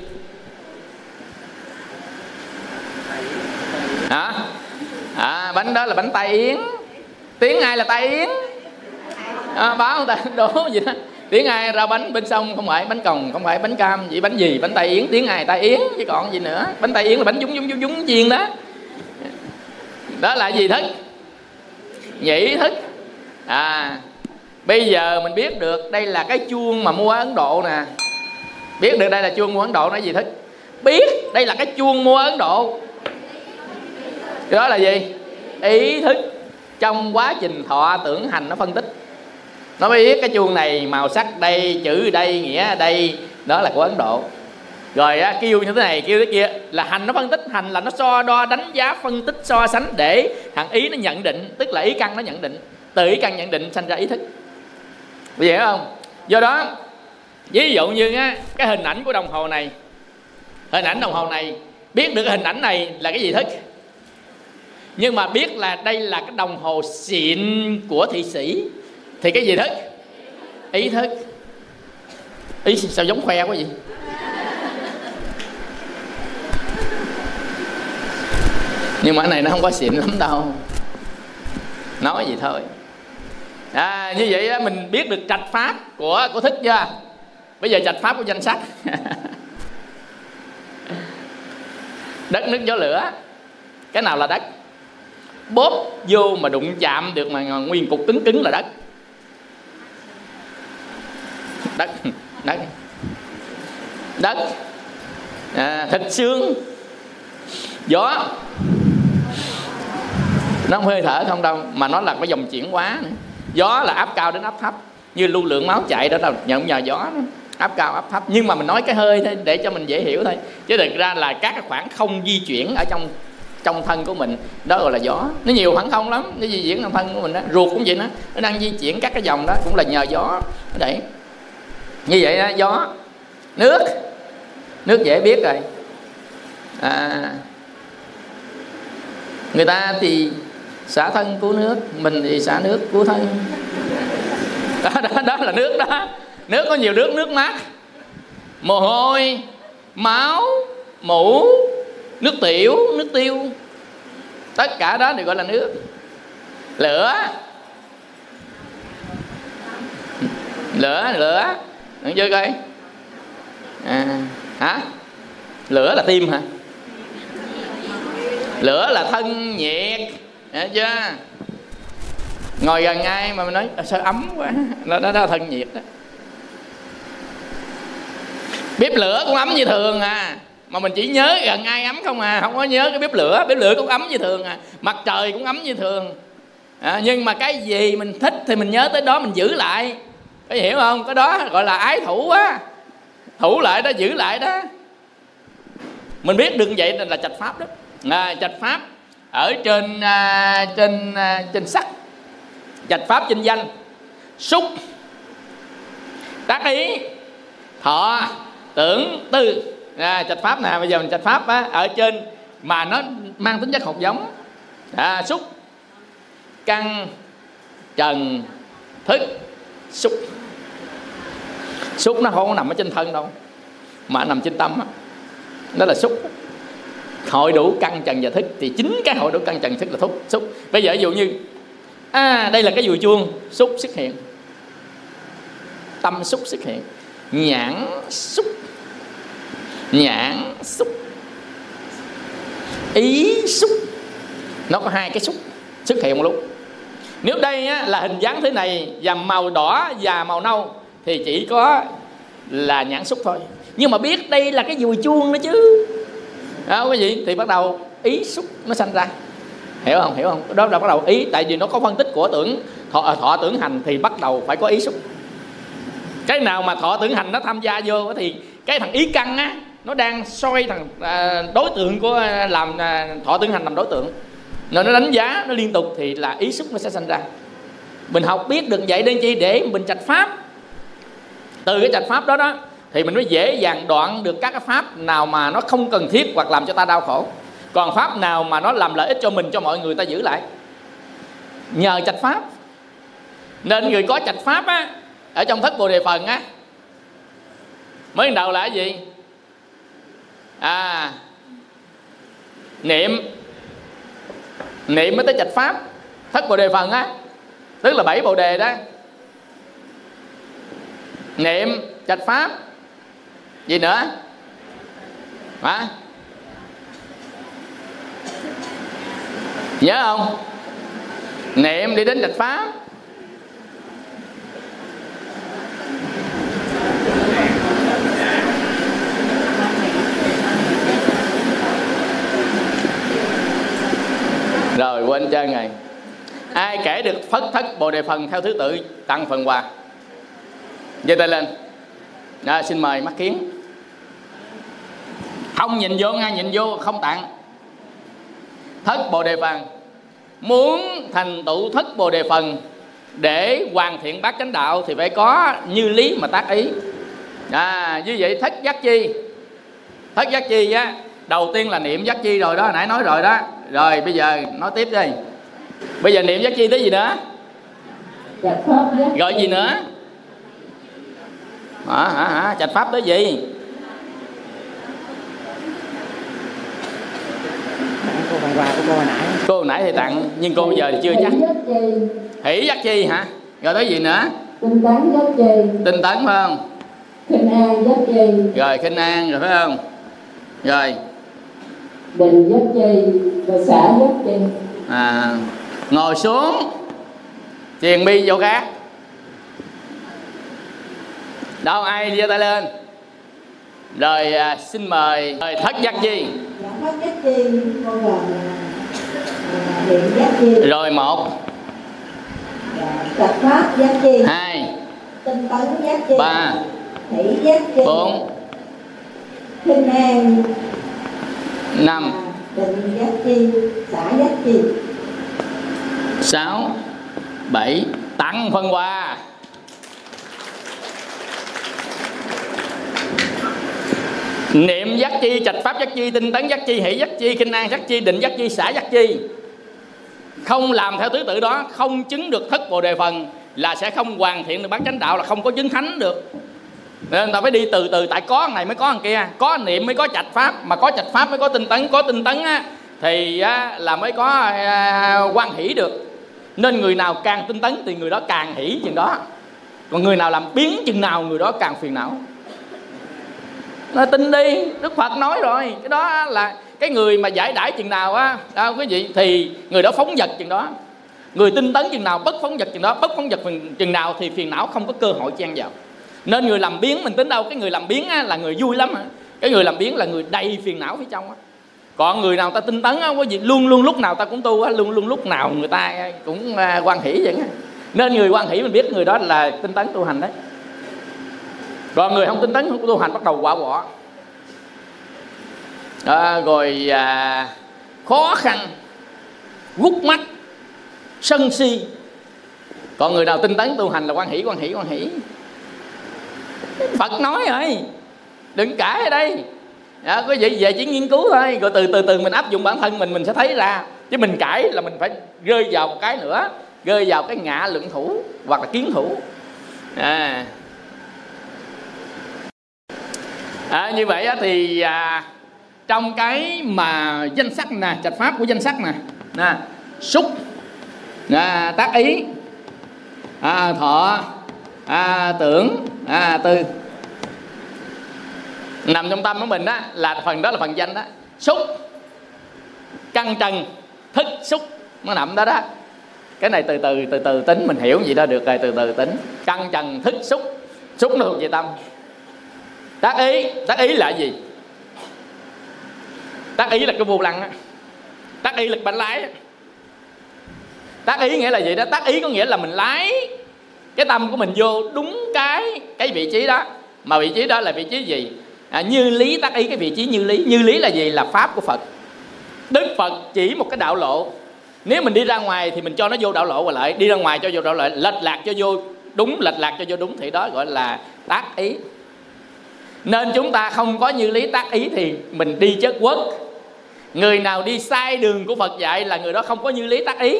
Hả? À, bánh đó là bánh tai yến. Tiếng ai là tai yến? À, báo người ta đố gì đó tiếng ai ra bánh bên sông, không phải bánh còng, không phải bánh cam vậy bánh gì? Bánh tai yến, tiếng ai? Tai yến, chứ còn gì nữa. Bánh tai yến là bánh dúng dúng dúng dúng chiên đó. Đó là gì thức? Nhĩ thức. À bây giờ mình biết được đây là cái chuông mà mua ở ấn độ nè. Biết được đây là chuông mua ấn độ nói gì thức? Biết đây là cái chuông mua ấn độ. Đó là gì? Ý thức. Trong quá trình thọ tưởng hành nó phân tích nó mới biết cái chuông này màu sắc đây chữ đây nghĩa đây đó là của ấn độ. Rồi á, kêu như thế này kêu thế kia là hành nó phân tích hành là nó so đo đánh giá phân tích so sánh để thằng ý nó nhận định tức là ý căn nó nhận định. Từ ý căn nhận định sanh ra ý thức. Bây giờ không? Do đó ví dụ như á, cái hình ảnh của đồng hồ này hình ảnh đồng hồ này biết được cái hình ảnh này là cái gì thức nhưng mà biết là đây là cái đồng hồ xịn của thị sĩ thì cái gì thức ý thức ý sao giống khoe quá vậy? Nhưng mà cái này nó không có xịn lắm đâu. Nói gì thôi. À, như vậy á, mình biết được trạch pháp của của thức chưa? Bây giờ trạch pháp của danh sách. Đất nước gió lửa. Cái nào là đất? Bóp vô mà đụng chạm được mà nguyên cục cứng cứng là đất đất. Đất. Đất. À, thịt xương. Gió. Nó không hơi thở không đâu mà nó là cái dòng chuyển hóa nữa. gió là áp cao đến áp thấp. Như lưu lượng máu chạy đó là nhận nhờ gió đó. áp cao áp thấp. Nhưng mà mình nói cái hơi thôi để cho mình dễ hiểu thôi. Chứ thực ra là các cái khoảng không di chuyển ở trong trong thân của mình đó gọi là gió. Nó nhiều khoảng không lắm nó di chuyển trong thân của mình đó. Ruột cũng vậy đó nó đang di chuyển các cái dòng đó cũng là nhờ gió. Đấy như vậy đó gió nước nước dễ biết rồi. À, người ta thì xả thân cứu nước mình thì xả nước cứu thân. Đó, đó, đó là nước đó. Nước có nhiều nước nước mát. Mồ hôi máu mũ nước tiểu nước tiêu. Tất cả đó đều gọi là nước. Lửa. Lửa lửa được chưa coi. À, hả? Lửa là tim hả? Lửa là thân nhiệt. Hiểu chưa? Ngồi gần ai mà mình nói sao ấm quá. Đó, đó, đó là thân nhiệt đó. Bếp lửa cũng ấm như thường à mà mình chỉ nhớ gần ai ấm không à không có nhớ cái bếp lửa. Bếp lửa cũng ấm như thường à mặt trời cũng ấm như thường. À, nhưng mà cái gì mình thích thì mình nhớ tới đó mình giữ lại có hiểu không? Cái đó gọi là ái thủ á. Thủ lại đó giữ lại đó. Mình biết được vậy là trạch pháp đó. À, trạch pháp ở trên à, trên à, trên sắc. Trạch pháp trên danh. Xúc. Tác ý. Thọ. Tưởng. Tư. À, trạch pháp nè bây giờ mình trạch pháp á, ở trên mà nó mang tính chất hột giống. À, xúc. Căn. Trần. Thức xúc xúc nó không có nằm ở trên thân đâu, mà nằm trên tâm á. Đó là xúc hội đủ căn trần và thức thì chính cái hội đủ căn trần thức là thúc xúc bây giờ ví dụ như à đây là cái dùi chuông xúc xuất hiện. Tâm xúc xuất hiện. Nhãn xúc nhãn xúc ý xúc nó có hai cái xúc xuất hiện một lúc nếu đây á, là hình dáng thế này và màu đỏ và màu nâu thì chỉ có là nhãn xúc thôi. Nhưng mà biết đây là cái dùi chuông đó chứ. Đó quý vị thì bắt đầu ý xúc nó sanh ra. Hiểu không? Hiểu không? Đó là bắt đầu ý tại vì nó có phân tích của tưởng thọ, à, thọ tưởng hành thì bắt đầu phải có ý xúc. Cái nào mà thọ tưởng hành nó tham gia vô thì cái thằng ý căn á nó đang soi thằng à, đối tượng của à, làm thọ tưởng hành làm đối tượng nên nó đánh giá nó liên tục thì là ý xúc nó sẽ sinh ra. Mình học biết được vậy nên chi? Để mình trạch pháp. Từ cái trạch pháp đó đó, thì mình mới dễ dàng đoạn được các cái pháp nào mà nó không cần thiết hoặc làm cho ta đau khổ. Còn pháp nào mà nó làm lợi ích cho mình, cho mọi người ta giữ lại. Nhờ trạch pháp. Nên người có trạch pháp á, ở trong thất bồ đề phần á, mới đầu là cái gì? À niệm niệm mới tới trạch pháp. Thất bồ đề phần á, tức là bảy bồ đề đó. Niệm trạch pháp. Gì nữa? Hả? Nhớ không? Niệm đi đến trạch pháp. Rồi quên chơi ngày. Ai kể được phất thất bồ đề phần theo thứ tự tặng phần quà? Giơ tay lên. À, xin mời mắt kiến. Không nhìn vô ngay nhìn vô không tặng. Thất bồ đề phần. Muốn thành tựu thất bồ đề phần để hoàn thiện bát chánh đạo thì phải có như lý mà tác ý. À như vậy thất giác chi. Thất giác chi á đầu tiên là niệm giác chi rồi đó nãy nói rồi đó. Rồi bây giờ nói tiếp đi. Bây giờ niệm giác chi tới gì nữa? Gọi gì nữa? Hả hả hả trạch pháp tới gì? Cô phần quà của cô hồi nãy. Cô hồi nãy thì tặng nhưng cô giờ thì chưa chắc. Hỷ giác chi. Hả? Rồi tới gì nữa? Tinh tấn giác trì tinh tấn phải không? Khinh an giác trì rồi khinh an rồi phải không? Rồi định giác trì và xã giác trì à, ngồi xuống. Thiền bi vô khác. Đâu ai giơ tay lên? Rồi à, xin mời rồi thất giác chi. Dạ thất giác chi chi. Rồi một. Dạ, trạch pháp giác chi. Hai. Tinh tấn giác chi. Ba. Thủy giác chi. Bốn. Khinh an năm. Định giác chi xã giác chi sáu. Bảy. Tặng phân quà. Niệm giác chi trạch pháp giác chi, tinh tấn giác chi, hỷ giác chi, kinh an giác chi, định giác chi xã giác chi. Không làm theo thứ tự đó, không chứng được thất bồ đề phần là sẽ không hoàn thiện được bán chánh đạo, là không có chứng thánh được nên ta phải đi từ từ tại có này mới có thằng kia. Có niệm mới có trạch pháp mà có trạch pháp mới có tinh tấn có tinh tấn á, thì á, là mới có à, quan hỷ được. Nên người nào càng tinh tấn thì người đó càng hỷ chừng đó. Còn người nào làm biến chừng nào người đó càng phiền não. Nó tin đi đức phật nói rồi. Cái đó là cái người mà giải đãi chừng nào á đâu quý vị thì người đó phóng vật chừng đó. Người tinh tấn chừng nào bất phóng vật chừng đó bất phóng vật chừng nào thì phiền não không có cơ hội chen vào nên người làm biến mình tính đâu cái người làm biến á, là người vui lắm hả? Cái người làm biến là người đầy phiền não phía trong á. Còn người nào ta tinh tấn á có gì luôn luôn lúc nào ta cũng tu á luôn luôn lúc nào người ta cũng à, quan hỷ vậy á. Nên người quan hỷ mình biết người đó là tinh tấn tu hành đấy. Còn người không tinh tấn không tu hành bắt đầu quả bỏ. À, rồi à, khó khăn gút mắt sân si. Còn người nào tinh tấn tu hành là quan hỷ quan hỷ quan hỷ phật nói rồi. Đừng cãi ở đây. Đó, quý vị về chỉ nghiên cứu thôi. Rồi từ từ từ mình áp dụng bản thân mình mình sẽ thấy ra. Chứ mình cãi là mình phải rơi vào một cái nữa. Rơi vào cái ngã lượng thủ hoặc là kiến thủ. À, à như vậy thì à, trong cái mà danh sắc nè trạch pháp của danh sắc nè nè xúc à, tác ý à, thọ à, tưởng. À, tư. Nằm trong tâm của mình đó là phần đó là phần danh đó. Xúc. Căng trần. Thức xúc. Nó nằm đó đó. Cái này từ từ từ từ tính mình hiểu gì đó được rồi từ từ tính. Căng trần thức xúc. Xúc nó thuộc về tâm. Tác ý. Tác ý là gì? Tác ý là cái vô lăng á. Tác ý là bánh lái tác ý nghĩa là gì đó? Tác ý có nghĩa là mình lái cái tâm của mình vô đúng cái cái vị trí đó. Mà vị trí đó là vị trí gì? À, như lý tác ý cái vị trí như lý. Như lý là gì? Là pháp của phật. Đức phật chỉ một cái đạo lộ. Nếu mình đi ra ngoài thì mình cho nó vô đạo lộ và lại. Đi ra ngoài cho vô đạo lộ lệch lạc cho vô đúng lệch lạc cho vô đúng thì đó gọi là tác ý. Nên chúng ta không có như lý tác ý thì mình đi chất quất. Người nào đi sai đường của phật dạy là người đó không có như lý tác ý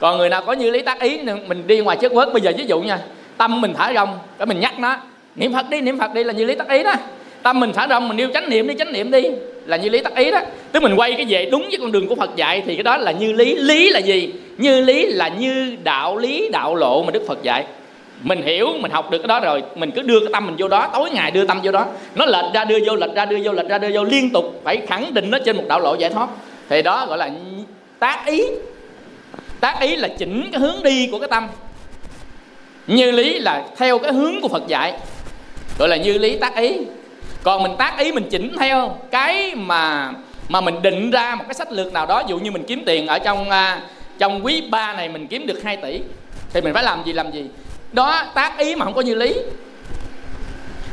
còn người nào có như lý tác ý mình đi ngoài chất quốc, bây giờ ví dụ nha, tâm mình thả rong cái mình nhắc nó, niệm phật đi, niệm phật đi là như lý tác ý đó. Tâm mình thả rong mình yêu chánh niệm đi, chánh niệm đi, là như lý tác ý đó. Tức mình quay cái về đúng với con đường của phật dạy thì cái đó là như lý lý là gì? Như lý là như đạo lý, đạo lộ mà đức phật dạy. Mình hiểu, mình học được cái đó rồi, mình cứ đưa cái tâm mình vô đó, tối ngày đưa tâm vô đó. Nó lệch ra đưa vô, lệch ra đưa vô, lệch ra đưa vô, liên tục phải khẳng định nó trên một đạo lộ giải thoát. Thì đó gọi là tác ý tác ý là chỉnh cái hướng đi của cái tâm. Như lý là theo cái hướng của phật dạy. Gọi là như lý tác ý. Còn mình tác ý mình chỉnh theo cái mà mà mình định ra một cái sách lược nào đó. Dụ như mình kiếm tiền ở trong à, trong quý 3 này mình kiếm được 2 tỷ, thì mình phải làm gì làm gì? Đó, tác ý mà không có như lý.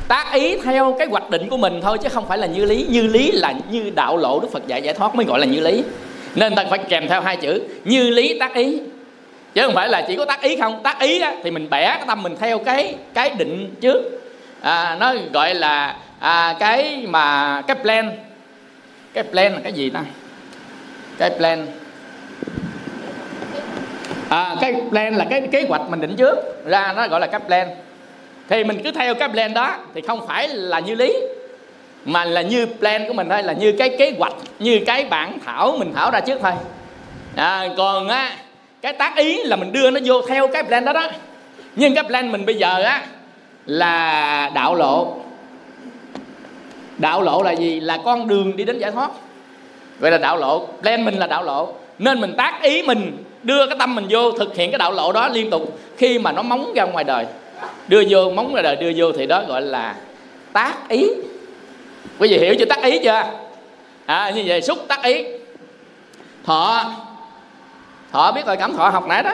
Tác ý theo cái hoạch định của mình thôi, chứ không phải là như lý. Như lý là như đạo lộ đức phật dạy, giải thoát mới gọi là như lý nên ta phải kèm theo hai chữ như lý tác ý. Chứ không phải là chỉ có tác ý không. Tác ý á, thì mình bẻ cái tâm mình theo cái cái định trước. À, nó gọi là à, cái mà cái plan. Cái plan là cái gì ta? Cái plan. À, cái plan là cái kế hoạch mình định trước. Ra nó gọi là cái plan. Thì mình cứ theo cái plan đó thì không phải là như lý mà là như plan của mình thôi là như cái kế hoạch như cái bản thảo mình thảo ra trước thôi. À, còn á cái tác ý là mình đưa nó vô theo cái plan đó đó. Nhưng cái plan mình bây giờ á là đạo lộ. Đạo lộ là gì? Là con đường đi đến giải thoát. Vậy là đạo lộ plan mình là đạo lộ. Nên mình tác ý mình đưa cái tâm mình vô thực hiện cái đạo lộ đó liên tục. Khi mà nó móng ra ngoài đời đưa vô móng ra đời đưa vô thì đó gọi là tác ý quý vị hiểu chưa? Tác ý chưa? À, như vậy xúc tác ý. Thọ. Thọ biết rồi cảm thọ học nãy đó.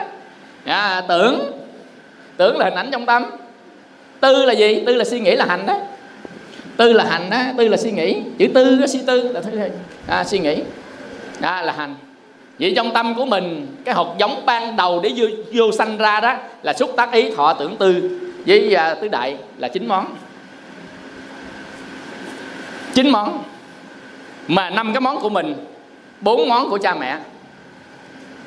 À, tưởng. Tưởng là hình ảnh trong tâm. Tư là gì? Tư là suy nghĩ là hành đó. Tư là hành đó tư là suy nghĩ. Chữ tư có suy tư là à, suy nghĩ. À, là hành. Vậy trong tâm của mình cái hột giống ban đầu để vô, vô sanh ra đó là xúc tác ý thọ tưởng tư. Với à, tứ đại là chín món chín món. Mà năm cái món của mình, bốn món của cha mẹ.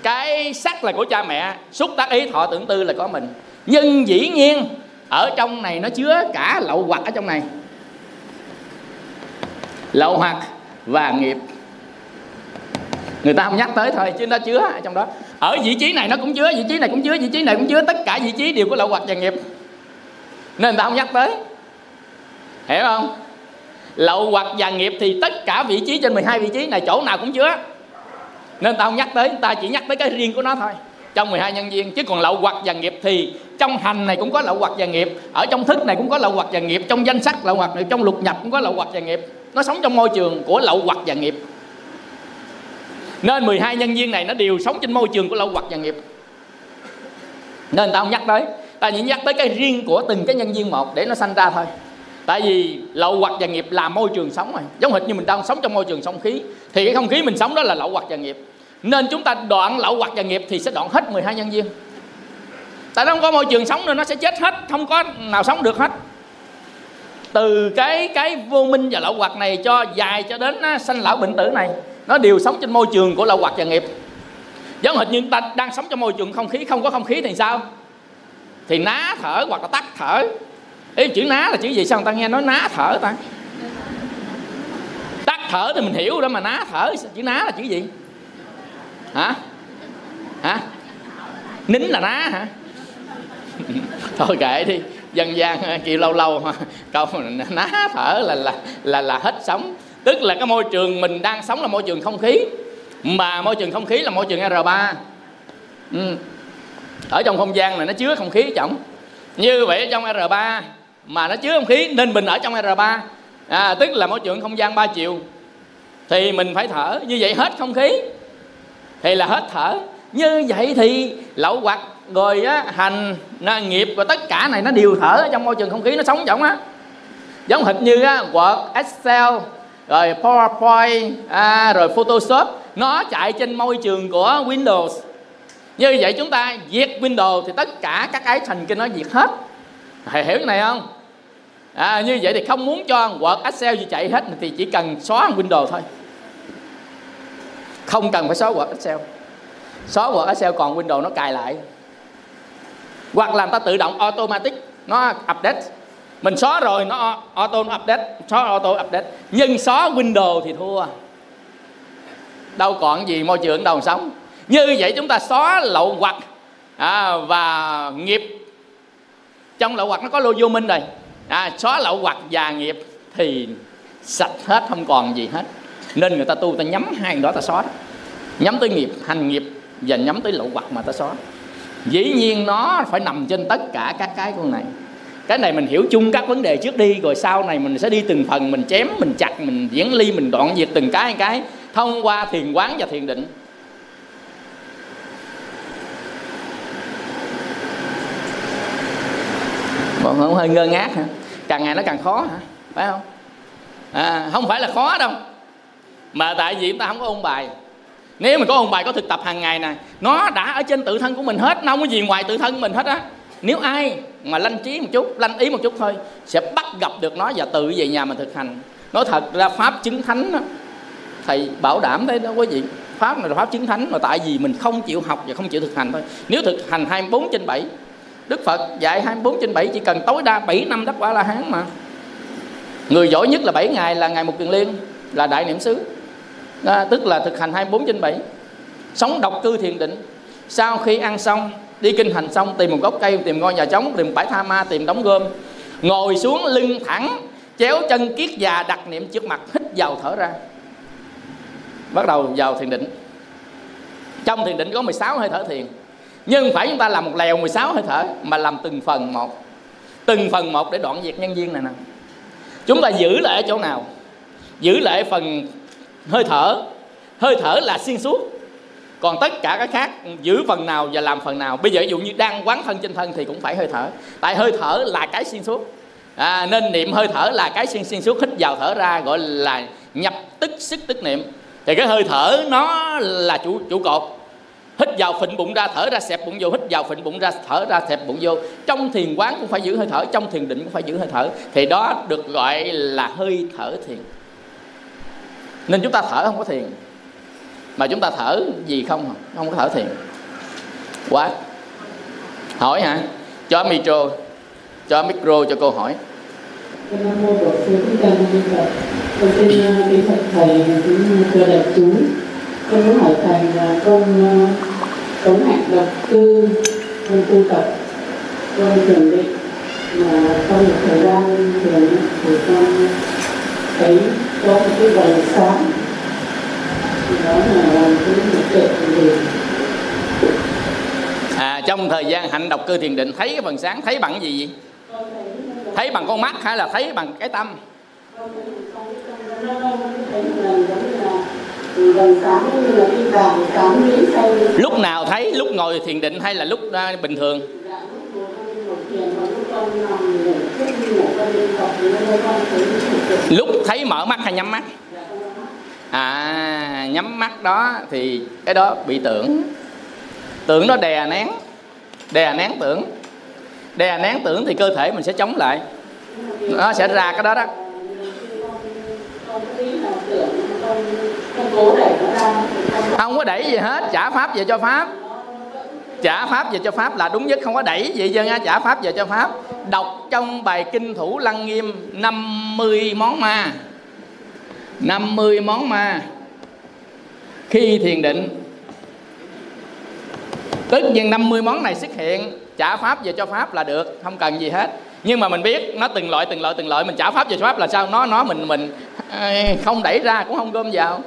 Cái sắc là của cha mẹ, xúc tác ý, thọ tưởng tư là có mình. Nhưng dĩ nhiên, ở trong này nó chứa cả lậu hoặc ở trong này. Lậu hoặc và nghiệp. Người ta không nhắc tới thôi, chứ nó chứa ở trong đó. Ở vị trí này nó cũng chứa, vị trí này cũng chứa, vị trí này cũng chứa. Tất cả vị trí đều có lậu hoặc và nghiệp. Nên người ta không nhắc tới. Hiểu không? Lậu hoặc và nghiệp thì tất cả vị trí trên 12 vị trí này chỗ nào cũng chứa. Nên ta không nhắc tới ta chỉ nhắc tới cái riêng của nó thôi. Trong 12 nhân viên, chứ còn lậu hoặc và nghiệp thì trong hành này cũng có lậu hoặc và nghiệp, ở trong thức này cũng có lậu hoặc và nghiệp, trong danh sắc lậu hoặc này, trong lục nhập cũng có lậu hoặc và nghiệp. Nó sống trong môi trường của lậu hoặc và nghiệp. Nên 12 nhân viên này nó đều sống trên môi trường của lậu hoặc và nghiệp. Nên ta không nhắc tới ta chỉ nhắc tới cái riêng của từng cái nhân viên một để nó sanh ra thôi tại vì lậu hoặc và nghiệp là môi trường sống rồi. Giống hệt như mình đang sống trong môi trường không khí, thì cái không khí mình sống đó là lậu hoặc và nghiệp. Nên chúng ta đoạn lậu hoặc và nghiệp thì sẽ đoạn hết 12 nhân viên. Tại nó không có môi trường sống nên nó sẽ chết hết, không có nào sống được hết. Từ cái cái vô minh và lậu hoặc này cho dài cho đến sanh lão bệnh tử này, nó đều sống trên môi trường của lậu hoặc và nghiệp. Giống hệt như ta đang sống trong môi trường không khí, không có không khí thì sao? Thì ná thở hoặc là tắt thở. Ê, chữ ná là chữ gì? Sao người ta nghe nói ná thở ta? Tắt thở thì mình hiểu đó mà ná thở. Chữ ná là chữ gì? Hả? Hả? Nín là ná hả? Thôi kệ đi. Dân gian à, kêu lâu lâu câu ná thở là là là là hết sống tức là cái môi trường mình đang sống là môi trường không khí. Mà môi trường không khí là môi trường R3 ừ. ở trong không gian này nó chứa không khí trọng như vậy trong R3 mà nó chứa không khí nên mình ở trong R3 à, tức là môi trường không gian 3 chiều. Thì mình phải thở. Như vậy hết không khí. Thì là hết thở. Như vậy thì lậu hoặc rồi á, hành nghiệp và tất cả này nó đều thở ở trong môi trường không khí nó sống giống á. Giống hệt như á, Word, Excel rồi PowerPoint à, rồi Photoshop nó chạy trên môi trường của Windows. Như vậy chúng ta diệt Windows thì tất cả các cái thành kinh nó diệt hết. Thầy hiểu cái này không? À, như vậy thì không muốn cho Word Excel gì chạy hết thì chỉ cần xóa Windows thôi. Không cần phải xóa Word Excel. Xóa Word Excel còn Windows nó cài lại. Hoặc làm ta tự động automatic nó update. Mình xóa rồi nó auto update xóa auto update. Nhưng xóa Windows thì thua. Đâu còn gì môi trường đâu sống. Như vậy chúng ta xóa lậu hoặc à, và nghiệp. Trong lậu hoặc nó có lô vô minh rồi à, xóa lậu hoặc già nghiệp thì sạch hết không còn gì hết. Nên người ta tu ta nhắm hai đó ta xóa đó. nhắm tới nghiệp hành nghiệp và nhắm tới lậu hoặc mà ta xóa. Dĩ nhiên nó phải nằm trên tất cả các cái con này. Cái này mình hiểu chung các vấn đề trước đi rồi sau này mình sẽ đi từng phần mình chém mình chặt mình diễn ly mình đoạn diệt từng cái cái. Thông qua thiền quán và thiền định. Bọn không hơi ngơ ngác hả? Càng ngày nó càng khó hả? Phải không? À, không phải là khó đâu. Mà tại vì chúng ta không có ôn bài. Nếu mà có ôn bài có thực tập hàng ngày nè nó đã ở trên tự thân của mình hết nó không có gì ngoài tự thân mình hết á. Nếu ai mà lanh trí một chút lanh ý một chút thôi sẽ bắt gặp được nó và tự về nhà mà thực hành. Nói thật ra pháp chứng thánh đó, thầy bảo đảm đấy đó quý vị. Pháp này là pháp chứng thánh mà tại vì mình không chịu học và không chịu thực hành thôi. Nếu thực hành 24 trên 7 Đức Phật dạy 24 trên 7 chỉ cần tối đa 7 năm đắc quả La Hán mà. Người giỏi nhất là 7 ngày là ngày một kiền liên Là đại niệm xứ. À, Tức là thực hành 24 trên 7 Sống độc cư thiền định Sau khi ăn xong Đi kinh hành xong tìm một gốc cây Tìm ngôi nhà trống Tìm bãi tha ma Tìm đóng gom. Ngồi xuống lưng thẳng Chéo chân kiết già đặt niệm trước mặt Hít vào thở ra. Bắt đầu vào thiền định. Trong thiền định có 16 hơi thở thiền nhưng phải chúng ta làm một lèo 16 hơi thở mà làm từng phần một. Từng phần một để đoạn diệt nhân viên này nè. Chúng ta giữ lại ở chỗ nào? Giữ lại phần hơi thở. Hơi thở là xuyên suốt. Còn tất cả cái khác giữ phần nào và làm phần nào. Bây giờ ví dụ như đang quán thân trên thân thì cũng phải hơi thở. Tại hơi thở là cái xuyên suốt. À, nên niệm hơi thở là cái xuyên xuyên suốt. Hít vào thở ra gọi là nhập tức sức tức niệm. Thì cái hơi thở nó là chủ chủ cột hít vào phịnh bụng ra, thở ra, xẹp bụng vô. Hít vào phịnh bụng ra, thở ra, xẹp bụng vô. Trong thiền quán cũng phải giữ hơi thở, trong thiền định cũng phải giữ hơi thở. Thì đó được gọi là hơi thở thiền. Nên chúng ta thở không có thiền. Mà chúng ta thở gì không không có thở thiền. Quá. Hỏi hả? Cho micro cho micro cho cô hỏi. Con xin à, kính thầy cũng cơ à, đại chúng con muốn hỏi thầy là con cống hạnh độc cư con tu tập con thiền định mà trong một thời gian thiền thì con thấy có một cái vầng sáng thì đó là cái một tuệ gì à trong thời gian hạnh độc cư thiền định thấy cái vầng sáng thấy bằng gì vậy thấy bằng con mắt hay là thấy bằng cái tâm lúc nào thấy, lúc ngồi thiền định hay là lúc bình thường? Lúc thấy mở mắt hay nhắm mắt? À nhắm mắt đó thì cái đó bị tưởng. Tưởng nó đè nén. Đè nén tưởng. Đè nén tưởng thì cơ thể mình sẽ chống lại. Nó sẽ ra cái đó đó. Không có đẩy gì hết, trả pháp về cho pháp. Trả pháp về cho pháp là đúng nhất, không có đẩy gì dân nha trả pháp về cho pháp. Đọc trong bài kinh thủ lăng nghiêm 50 món ma. 50 món ma. Khi thiền định tất nhiên 50 món này xuất hiện, trả pháp về cho pháp là được, không cần gì hết. Nhưng mà mình biết, nó từng loại từng loại từng loại, mình trả pháp về pháp là sao? Nó nó, mình mình ờ, không đẩy ra cũng không gom vào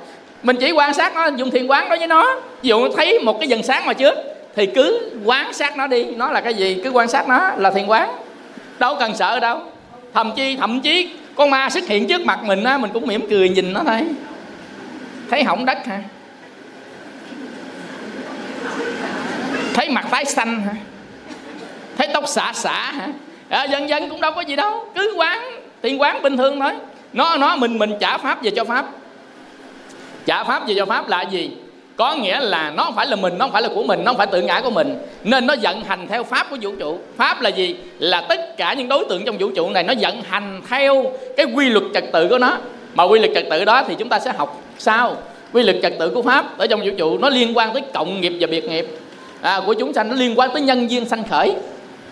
mình chỉ quan sát nó dùng thiền quán đối với nó. Ví dụ thấy một cái dần sáng mà trước thì cứ quan sát nó đi. Nó là cái gì? Cứ quan sát nó là thiền quán. Đâu cần sợ đâu. Thậm chí thậm chí con ma xuất hiện trước mặt mình á mình cũng mỉm cười nhìn nó thôi. Thấy hỏng đất hả? Thấy mặt tái xanh hả? Thấy tóc xả xả hả? À, dần dần cũng đâu có gì đâu. Cứ quán tiền quán bình thường thôi. Nó nó mình mình trả pháp về cho pháp trả pháp về cho pháp là gì? Có nghĩa là nó không phải là mình nó không phải là của mình nó không phải tự ngã của mình. Nên nó vận hành theo pháp của vũ trụ. Pháp là gì? Là tất cả những đối tượng trong vũ trụ này nó vận hành theo cái quy luật trật tự của nó. Mà quy luật trật tự đó thì chúng ta sẽ học sau. Quy luật trật tự của pháp ở trong vũ trụ nó liên quan tới cộng nghiệp và biệt nghiệp. À, của chúng sanh nó liên quan tới nhân duyên sanh khởi.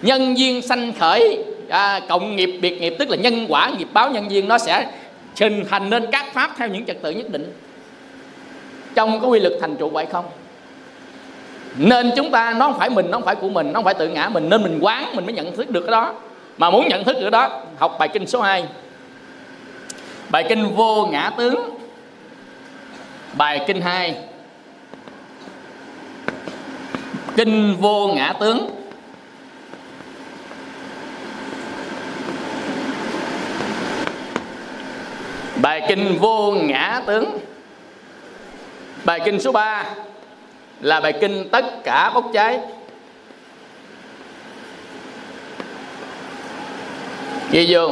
Nhân duyên sanh khởi à, cộng nghiệp biệt nghiệp tức là nhân quả nghiệp báo nhân duyên nó sẽ hình thành nên các pháp theo những trật tự nhất định trong cái quy luật thành trụ vậy không? Nên chúng ta, nó không phải mình, nó không phải của mình, nó không phải tự ngã mình, nên mình quán, mình mới nhận thức được cái đó. Mà muốn nhận thức được đó, học bài kinh số 2 bài kinh vô ngã tướng. Bài kinh 2 kinh vô ngã tướng. Bài kinh vô ngã tướng bài kinh số 3 là bài kinh tất cả bốc cháy. Ghi vô.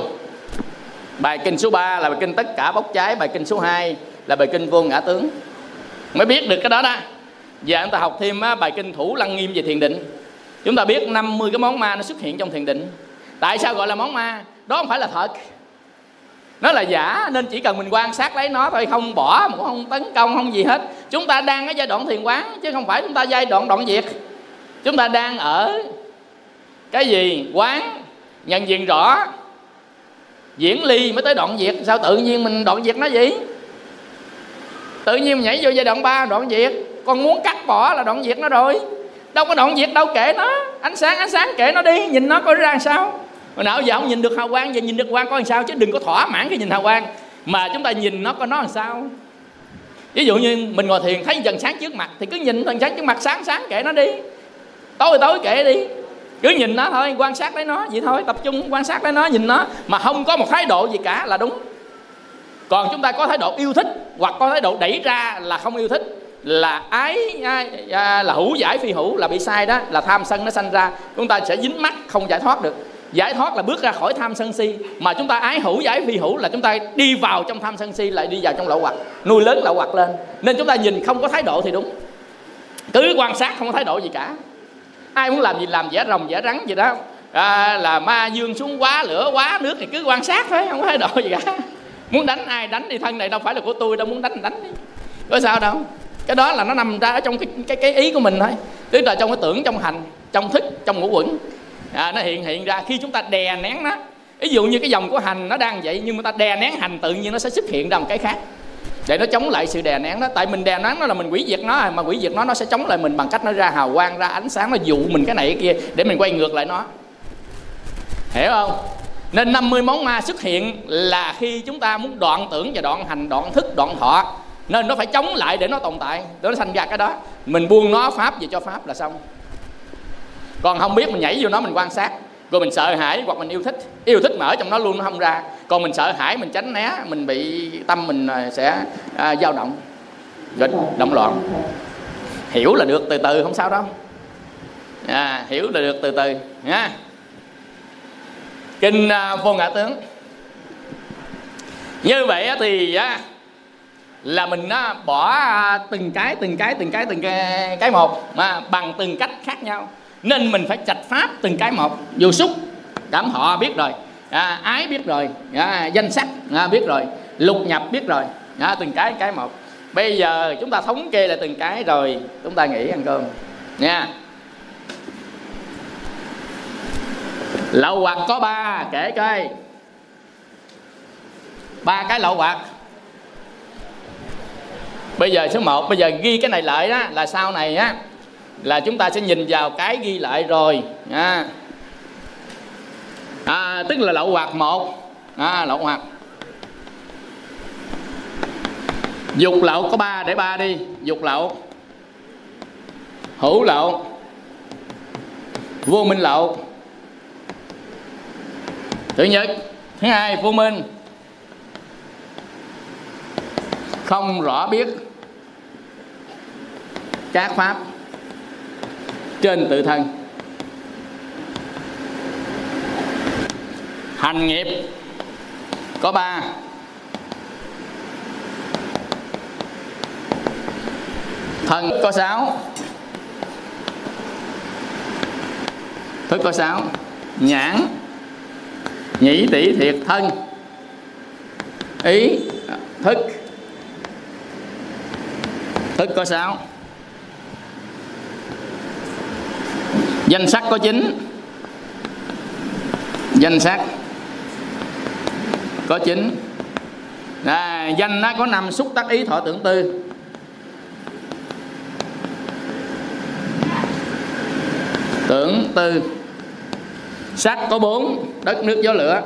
Bài kinh số 3 là bài kinh tất cả bốc cháy. Bài kinh số 2 là bài kinh vô ngã tướng. Mới biết được cái đó đó. Và chúng ta học thêm bài kinh thủ lăng nghiêm về thiền định. Chúng ta biết 50 cái món ma nó xuất hiện trong thiền định. Tại sao gọi là món ma? Đó không phải là thật nó là giả, nên chỉ cần mình quan sát lấy nó thôi, không bỏ, mà cũng không tấn công, không gì hết. Chúng ta đang ở giai đoạn thiền quán, chứ không phải chúng ta giai đoạn đoạn diệt chúng ta đang ở cái gì? Quán, nhận diện rõ. Diễn ly mới tới đoạn diệt sao tự nhiên mình đoạn diệt nó gì tự nhiên mình nhảy vô giai đoạn 3 đoạn diệt còn muốn cắt bỏ là đoạn diệt nó rồi. Đâu có đoạn diệt đâu kể nó. Ánh sáng ánh sáng kể nó đi. Nhìn nó coi ra sao? Hồi nào giờ không nhìn được hào quang, giờ nhìn được quang có làm sao? Chứ đừng có thỏa mãn cái nhìn hào quang. Mà chúng ta nhìn nó có nó làm sao? Ví dụ như mình ngồi thiền, thấy dần sáng trước mặt, thì cứ nhìn dần sáng trước mặt, sáng sáng kệ nó đi. Tối tối kệ đi. Cứ nhìn nó thôi, quan sát lấy nó, vậy thôi, tập trung quan sát lấy nó, nhìn nó. Mà không có một thái độ gì cả là đúng. Còn chúng ta có thái độ yêu thích, hoặc có thái độ đẩy ra là không yêu thích, là ái à, là hữu giải phi hữu, là bị sai đó, là tham sân nó sanh ra, chúng ta sẽ dính mắt, không giải thoát được giải thoát là bước ra khỏi tham sân si mà chúng ta ái hữu giải phi hữu là chúng ta đi vào trong tham sân si lại đi vào trong lậu hoặc nuôi lớn lậu hoặc lên. Nên chúng ta nhìn không có thái độ thì đúng. Cứ quan sát không có thái độ gì cả. Ai muốn làm gì làm vẽ rồng vẽ rắn gì đó. À, là ma dương xuống quá lửa quá nước thì cứ quan sát thôi không có thái độ gì cả. Muốn đánh ai đánh đi thân này đâu phải là của tôi đâu muốn đánh đánh đi. Có sao đâu. Cái đó là nó nằm ra ở trong cái cái, cái ý của mình thôi. Tức là trong cái tưởng trong hành trong thức trong ngũ quẩn à, nó hiện hiện ra khi chúng ta đè nén nó. Ví dụ như cái dòng của hành nó đang vậy nhưng mà ta đè nén hành tự nhiên nó sẽ xuất hiện ra một cái khác. Để nó chống lại sự đè nén đó. Tại mình đè nén nó là mình quỷ diệt nó mà quỷ diệt nó nó sẽ chống lại mình bằng cách nó ra hào quang ra ánh sáng nó dụ mình cái này cái kia để mình quay ngược lại nó. Hiểu không? Nên 50 món ma xuất hiện là khi chúng ta muốn đoạn tưởng và đoạn hành đoạn thức đoạn thọ. Nên nó phải chống lại để nó tồn tại. Để nó sanh ra cái đó. Mình buông nó pháp về cho pháp là xong còn không biết mình nhảy vô nó mình quan sát. Rồi mình sợ hãi hoặc mình yêu thích. Yêu thích mở trong nó luôn nó không ra. Còn mình sợ hãi mình tránh né mình bị tâm mình à, sẽ à, dao động. Rồi động loạn. Hiểu là được từ từ không sao đâu. À, hiểu là được từ từ nha. Kinh à, vô ngã tướng. Như vậy thì á, là mình á, bỏ à, từng cái từng cái từng cái từng cái, cái một mà bằng từng cách khác nhau nên mình phải trạch pháp từng cái một. Dù xúc cảm họ biết rồi. À, ái biết rồi. À, danh sắc à, biết rồi. Lục nhập biết rồi. À, từng cái cái một. Bây giờ chúng ta thống kê lại từng cái rồi. Chúng ta nghỉ ăn cơm. Nha. Lậu hoặc có ba kể coi. Ba cái lậu hoặc bây giờ số 1 bây giờ ghi cái này lại đó là sau này á là chúng ta sẽ nhìn vào cái ghi lại rồi nha. À, tức là lậu hoạt một. À, lậu hoạt, dục lậu có ba để ba đi. Dục lậu. Hữu lậu. Vô minh lậu. Thứ nhất. Thứ hai vô minh. Không rõ biết các pháp trên tự thân. Hành nghiệp có ba. Thân có sáu. Thức có sáu. Nhãn, nhĩ tỷ thiệt, thân. Ý, thức. Thức có sáu. Danh sắc có chín. Danh sắc có chín. À, danh nó có năm xúc tác ý thọ tưởng tư. Tưởng tư. Sắc có bốn đất nước gió lửa.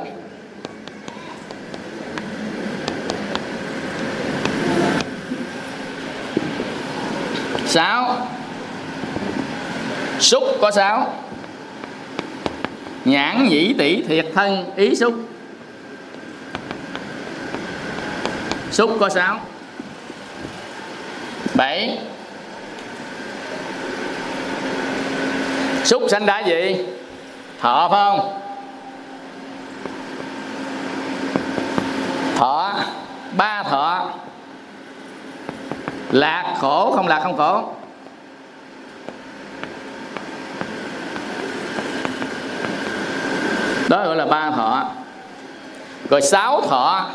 Sáu xúc có sáu nhãn nhĩ tỷ thiệt thân, ý xúc xúc có sáu bảy. Xúc sanh đã gì? Thọ phải không? Thọ. Ba thọ. Lạc khổ không lạc không khổ? Đó gọi là ba thọ. Rồi sáu thọ.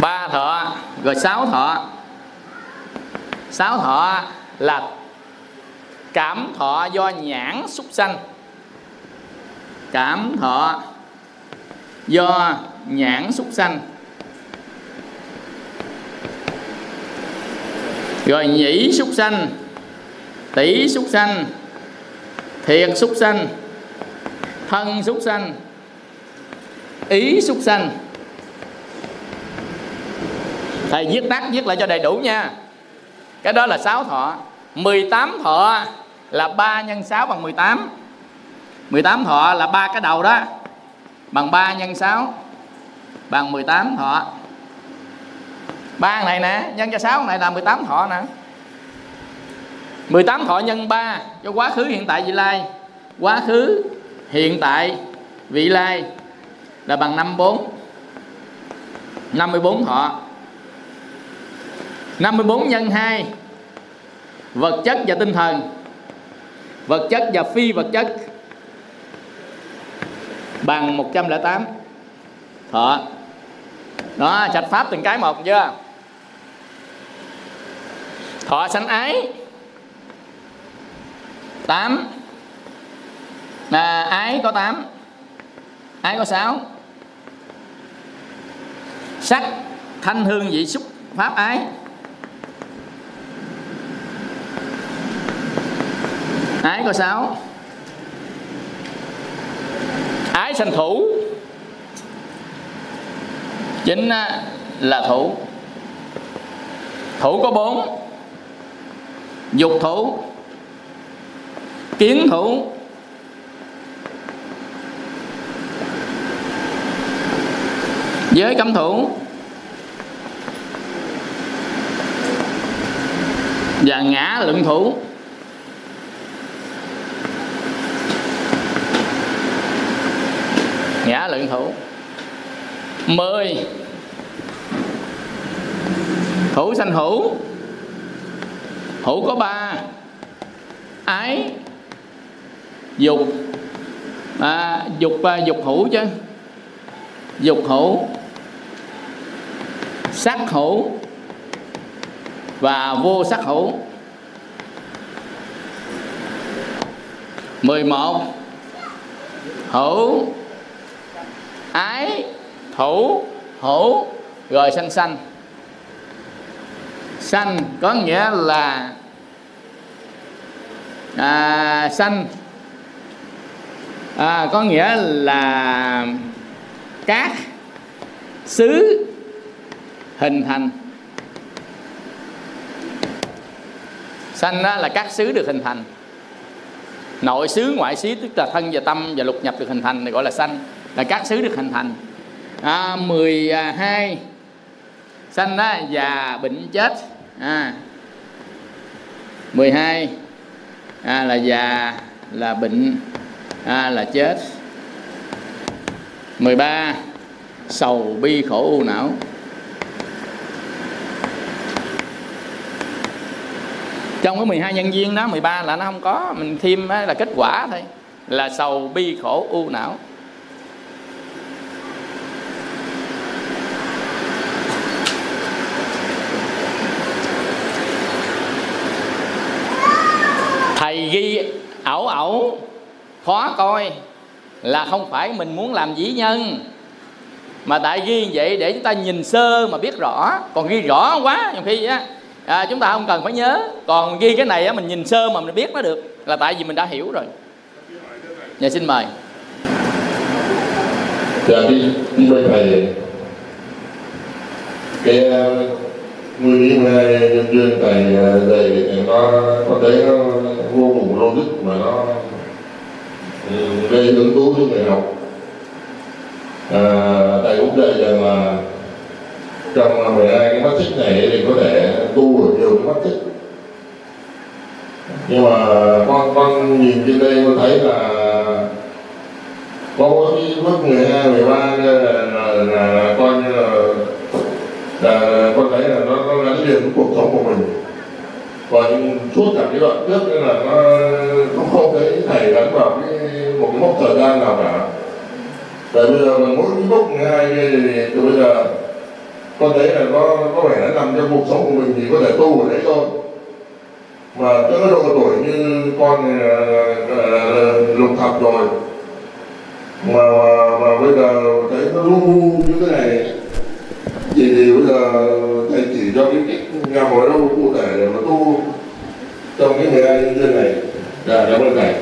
Ba thọ. Rồi sáu thọ. Sáu thọ là cảm thọ do nhãn xúc sanh. Cảm thọ do nhãn xúc sanh. Rồi nhĩ xúc sanh tỷ xúc sanh thiệt súc sanh, thân súc sanh, ý súc sanh. Thầy viết tắt viết lại cho đầy đủ nha. Cái đó là sáu thọ. 18 thọ là 3 nhân 6 bằng 18 18 thọ là ba cái đầu đó, bằng 3 nhân 6 bằng 18 thọ. Ba này nè, nhân cho 6 này là 18 thọ nè. 18 thọ nhân 3 cho quá khứ, hiện tại vị lai. Quá khứ, hiện tại vị lai là bằng 54 54 thọ. 54 nhân 2 vật chất và tinh thần. Vật chất và phi vật chất bằng 108 thọ. Đó, sạch pháp từng cái một, chưa? Thọ sanh ái. 8 à, ái có 8 ái có 6 sắc thanh hương vị xúc pháp ái. Ái có 6 ái sanh thủ. Chính à, là thủ. Thủ có 4 dục thủ kiến. Thủ giới cấm thủ. Và ngã lượng thủ. Ngã lượng thủ. Mười. Thủ sanh hữu. Hữu có ba. Ái dục. À, dục và dục hữu chứ. Dục hữu. Sắc hữu. Và vô sắc hữu. 11 hữu. Ái. Thủ. Hữu. Rồi sanh sanh. Sanh có nghĩa là à, sanh à, có nghĩa là các xứ hình thành. Sanh đó là các xứ được hình thành. Nội xứ ngoại xứ tức là thân và tâm và lục nhập được hình thành này gọi là sanh là các xứ được hình thành. À, 12 à, sanh đó già bệnh chết. À, 12 à, là già là bệnh a là chết. 13 sầu bi khổ u não. Trong cái 12 nhân viên đó 13 là nó không có, mình thêm là kết quả thôi, là sầu bi khổ u não. Thầy ghi ẩu ẩu khó coi là không phải mình muốn làm dĩ nhân mà tại ghi vậy để chúng ta nhìn sơ mà biết rõ. Còn ghi rõ quá nhiều khi á à, chúng ta không cần phải nhớ. Còn ghi cái này á mình nhìn sơ mà mình biết nó được là tại vì mình đã hiểu rồi. Dạ xin mời. Dạ đi đi bên thầy. Cái ờ, người lý này nhân viên thầy ờ, thầy nó có thấy nó vô cùng logic mà nó gây hứng thú cho người học. À, tại cũng đây rằng là trong à, 12 cái mắt xích này thì có thể tu ở nhiều cái mắt xích. Nhưng mà con con nhìn trên đây con thấy là có cái mức 12, 13 là, là, là, là coi như là, là con thấy là nó, nó gắn liền với cuộc sống của mình và suốt cả cái đoạn trước nên là nó, nó không thấy thầy gắn vào cái một cái mốc thời gian nào cả. Tại bây giờ mỗi cái mốc hai thì, từ bây giờ con thấy là nó có vẻ nó nằm trong cuộc sống của mình thì có thể tu ở đấy thôi. Mà cái độ tuổi như con này là, là, là, là lục thập rồi. Mà, mà mà bây giờ thấy nó lu như thế này thì, thì bây giờ thầy chỉ cho cái cách nhằm ở đâu cụ thể để mà tu trong cái người ai nhân dân này. Dạ cảm ơn thầy.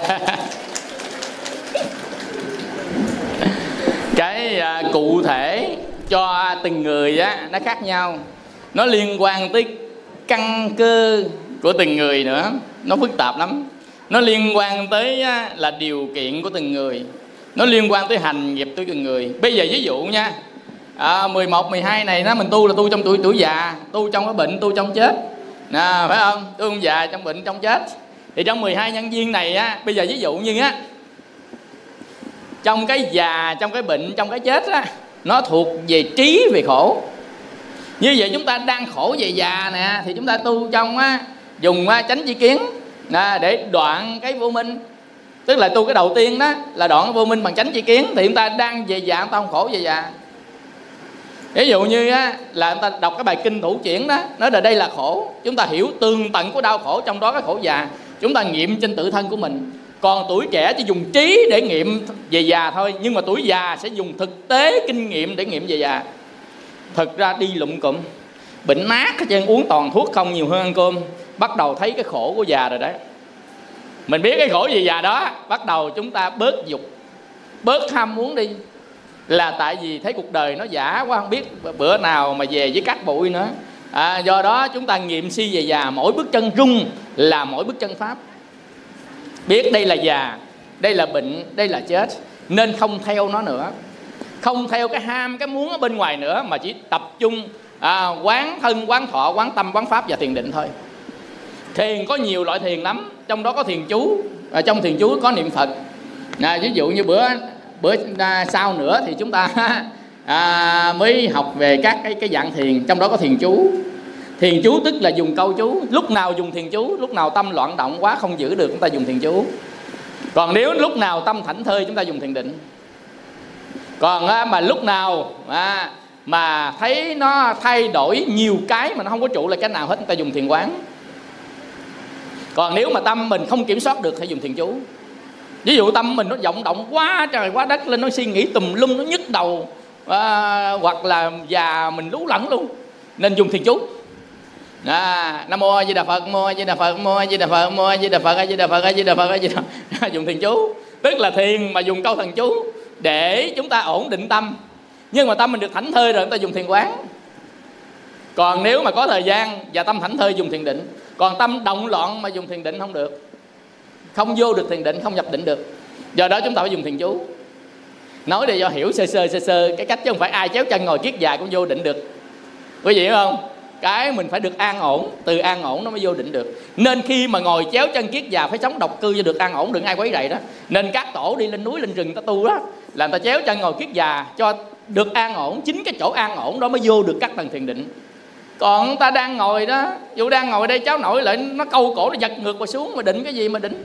Cái à, cụ thể cho từng người á nó khác nhau. Nó liên quan tới căn cơ của từng người nữa. Nó phức tạp lắm. Nó liên quan tới á, là điều kiện của từng người nó liên quan tới hành nghiệp tới từng người. Bây giờ ví dụ nha. À, 11, 12 này nó mình tu là tu trong tuổi tuổi già tu trong cái bệnh tu trong chết. À, phải không? Tu trong già trong bệnh trong chết. Thì trong 12 nhân viên này á bây giờ ví dụ như á trong cái già trong cái bệnh trong cái chết á nó thuộc về trí về khổ. Như vậy chúng ta đang khổ về già nè thì chúng ta tu trong á dùng á, chánh chi kiến à, để đoạn cái vô minh tức là tu cái đầu tiên đó là đoạn vô minh bằng chánh chi kiến thì chúng ta đang về già chúng ta không khổ về già. Ví dụ như á, là chúng ta đọc cái bài kinh thủ chuyển đó nói là đây là khổ. Chúng ta hiểu tương tận của đau khổ trong đó cái khổ già. Chúng ta nghiệm trên tự thân của mình. Còn tuổi trẻ chỉ dùng trí để nghiệm về già thôi nhưng mà tuổi già sẽ dùng thực tế kinh nghiệm để nghiệm về già. Thật ra đi lụm cụm. Bệnh nát hết trơn uống toàn thuốc không nhiều hơn ăn cơm. Bắt đầu thấy cái khổ của già rồi đấy mình biết cái khổ gì già đó bắt đầu chúng ta bớt dục bớt ham muốn đi. Là tại vì thấy cuộc đời nó giả quá không biết bữa nào mà về với cát bụi nữa. À, do đó chúng ta nghiệm si về già mỗi bước chân rung là mỗi bước chân pháp. Biết đây là già đây là bệnh đây là chết nên không theo nó nữa. Không theo cái ham cái muốn ở bên ngoài nữa mà chỉ tập trung à, quán thân quán thọ quán tâm quán pháp và thiền định thôi thiền có nhiều loại thiền lắm trong đó có thiền chú. Và trong thiền chú có niệm phật. À, ví dụ như bữa bữa à, sau nữa thì chúng ta à, mới học về các cái cái dạng thiền trong đó có thiền chú. Thiền chú tức là dùng câu chú. Lúc nào dùng thiền chú lúc nào tâm loạn động quá không giữ được chúng ta dùng thiền chú. Còn nếu lúc nào tâm thảnh thơi chúng ta dùng thiền định. Còn à, mà lúc nào à, mà thấy nó thay đổi nhiều cái mà nó không có trụ là cái nào hết chúng ta dùng thiền quán còn nếu mà tâm mình không kiểm soát được thì dùng thiền chú. Ví dụ tâm mình nó vọng động quá trời quá đất lên nó suy nghĩ tùm lum nó nhức đầu à, hoặc là già mình lú lẫn luôn. Nên dùng thiền chú. À, nam mô a di đà phật mô a di đà phật mô a di đà phật mô a di đà phật a di đà phật a di đà phật a di đà dùng thiền chú. Tức là thiền mà dùng câu thần chú để chúng ta ổn định tâm. Nhưng mà tâm mình được thảnh thơi rồi chúng ta dùng thiền quán còn nếu mà có thời gian và tâm thảnh thơi dùng thiền định, còn tâm động loạn mà dùng thiền định không được. Không vô được thiền định, không nhập định được. Do đó chúng ta phải dùng thiền chú. Nói để do hiểu sơ sơ sơ sơ cái cách chứ không phải ai chéo chân ngồi kiết dài cũng vô định được. Quý vị hiểu không? Cái mình phải được an ổn, từ an ổn nó mới vô định được. Nên khi mà ngồi chéo chân kiết già phải sống độc cư cho được an ổn, đừng ai quấy rầy đó. Nên các tổ đi lên núi, lên rừng ta tu đó, là người ta chéo chân ngồi kiết già cho được an ổn, chính cái chỗ an ổn đó mới vô được các tầng thiền định còn ta đang ngồi đó dù đang ngồi đây cháu nội lại nó câu cổ nó giật ngược và xuống mà định cái gì mà định.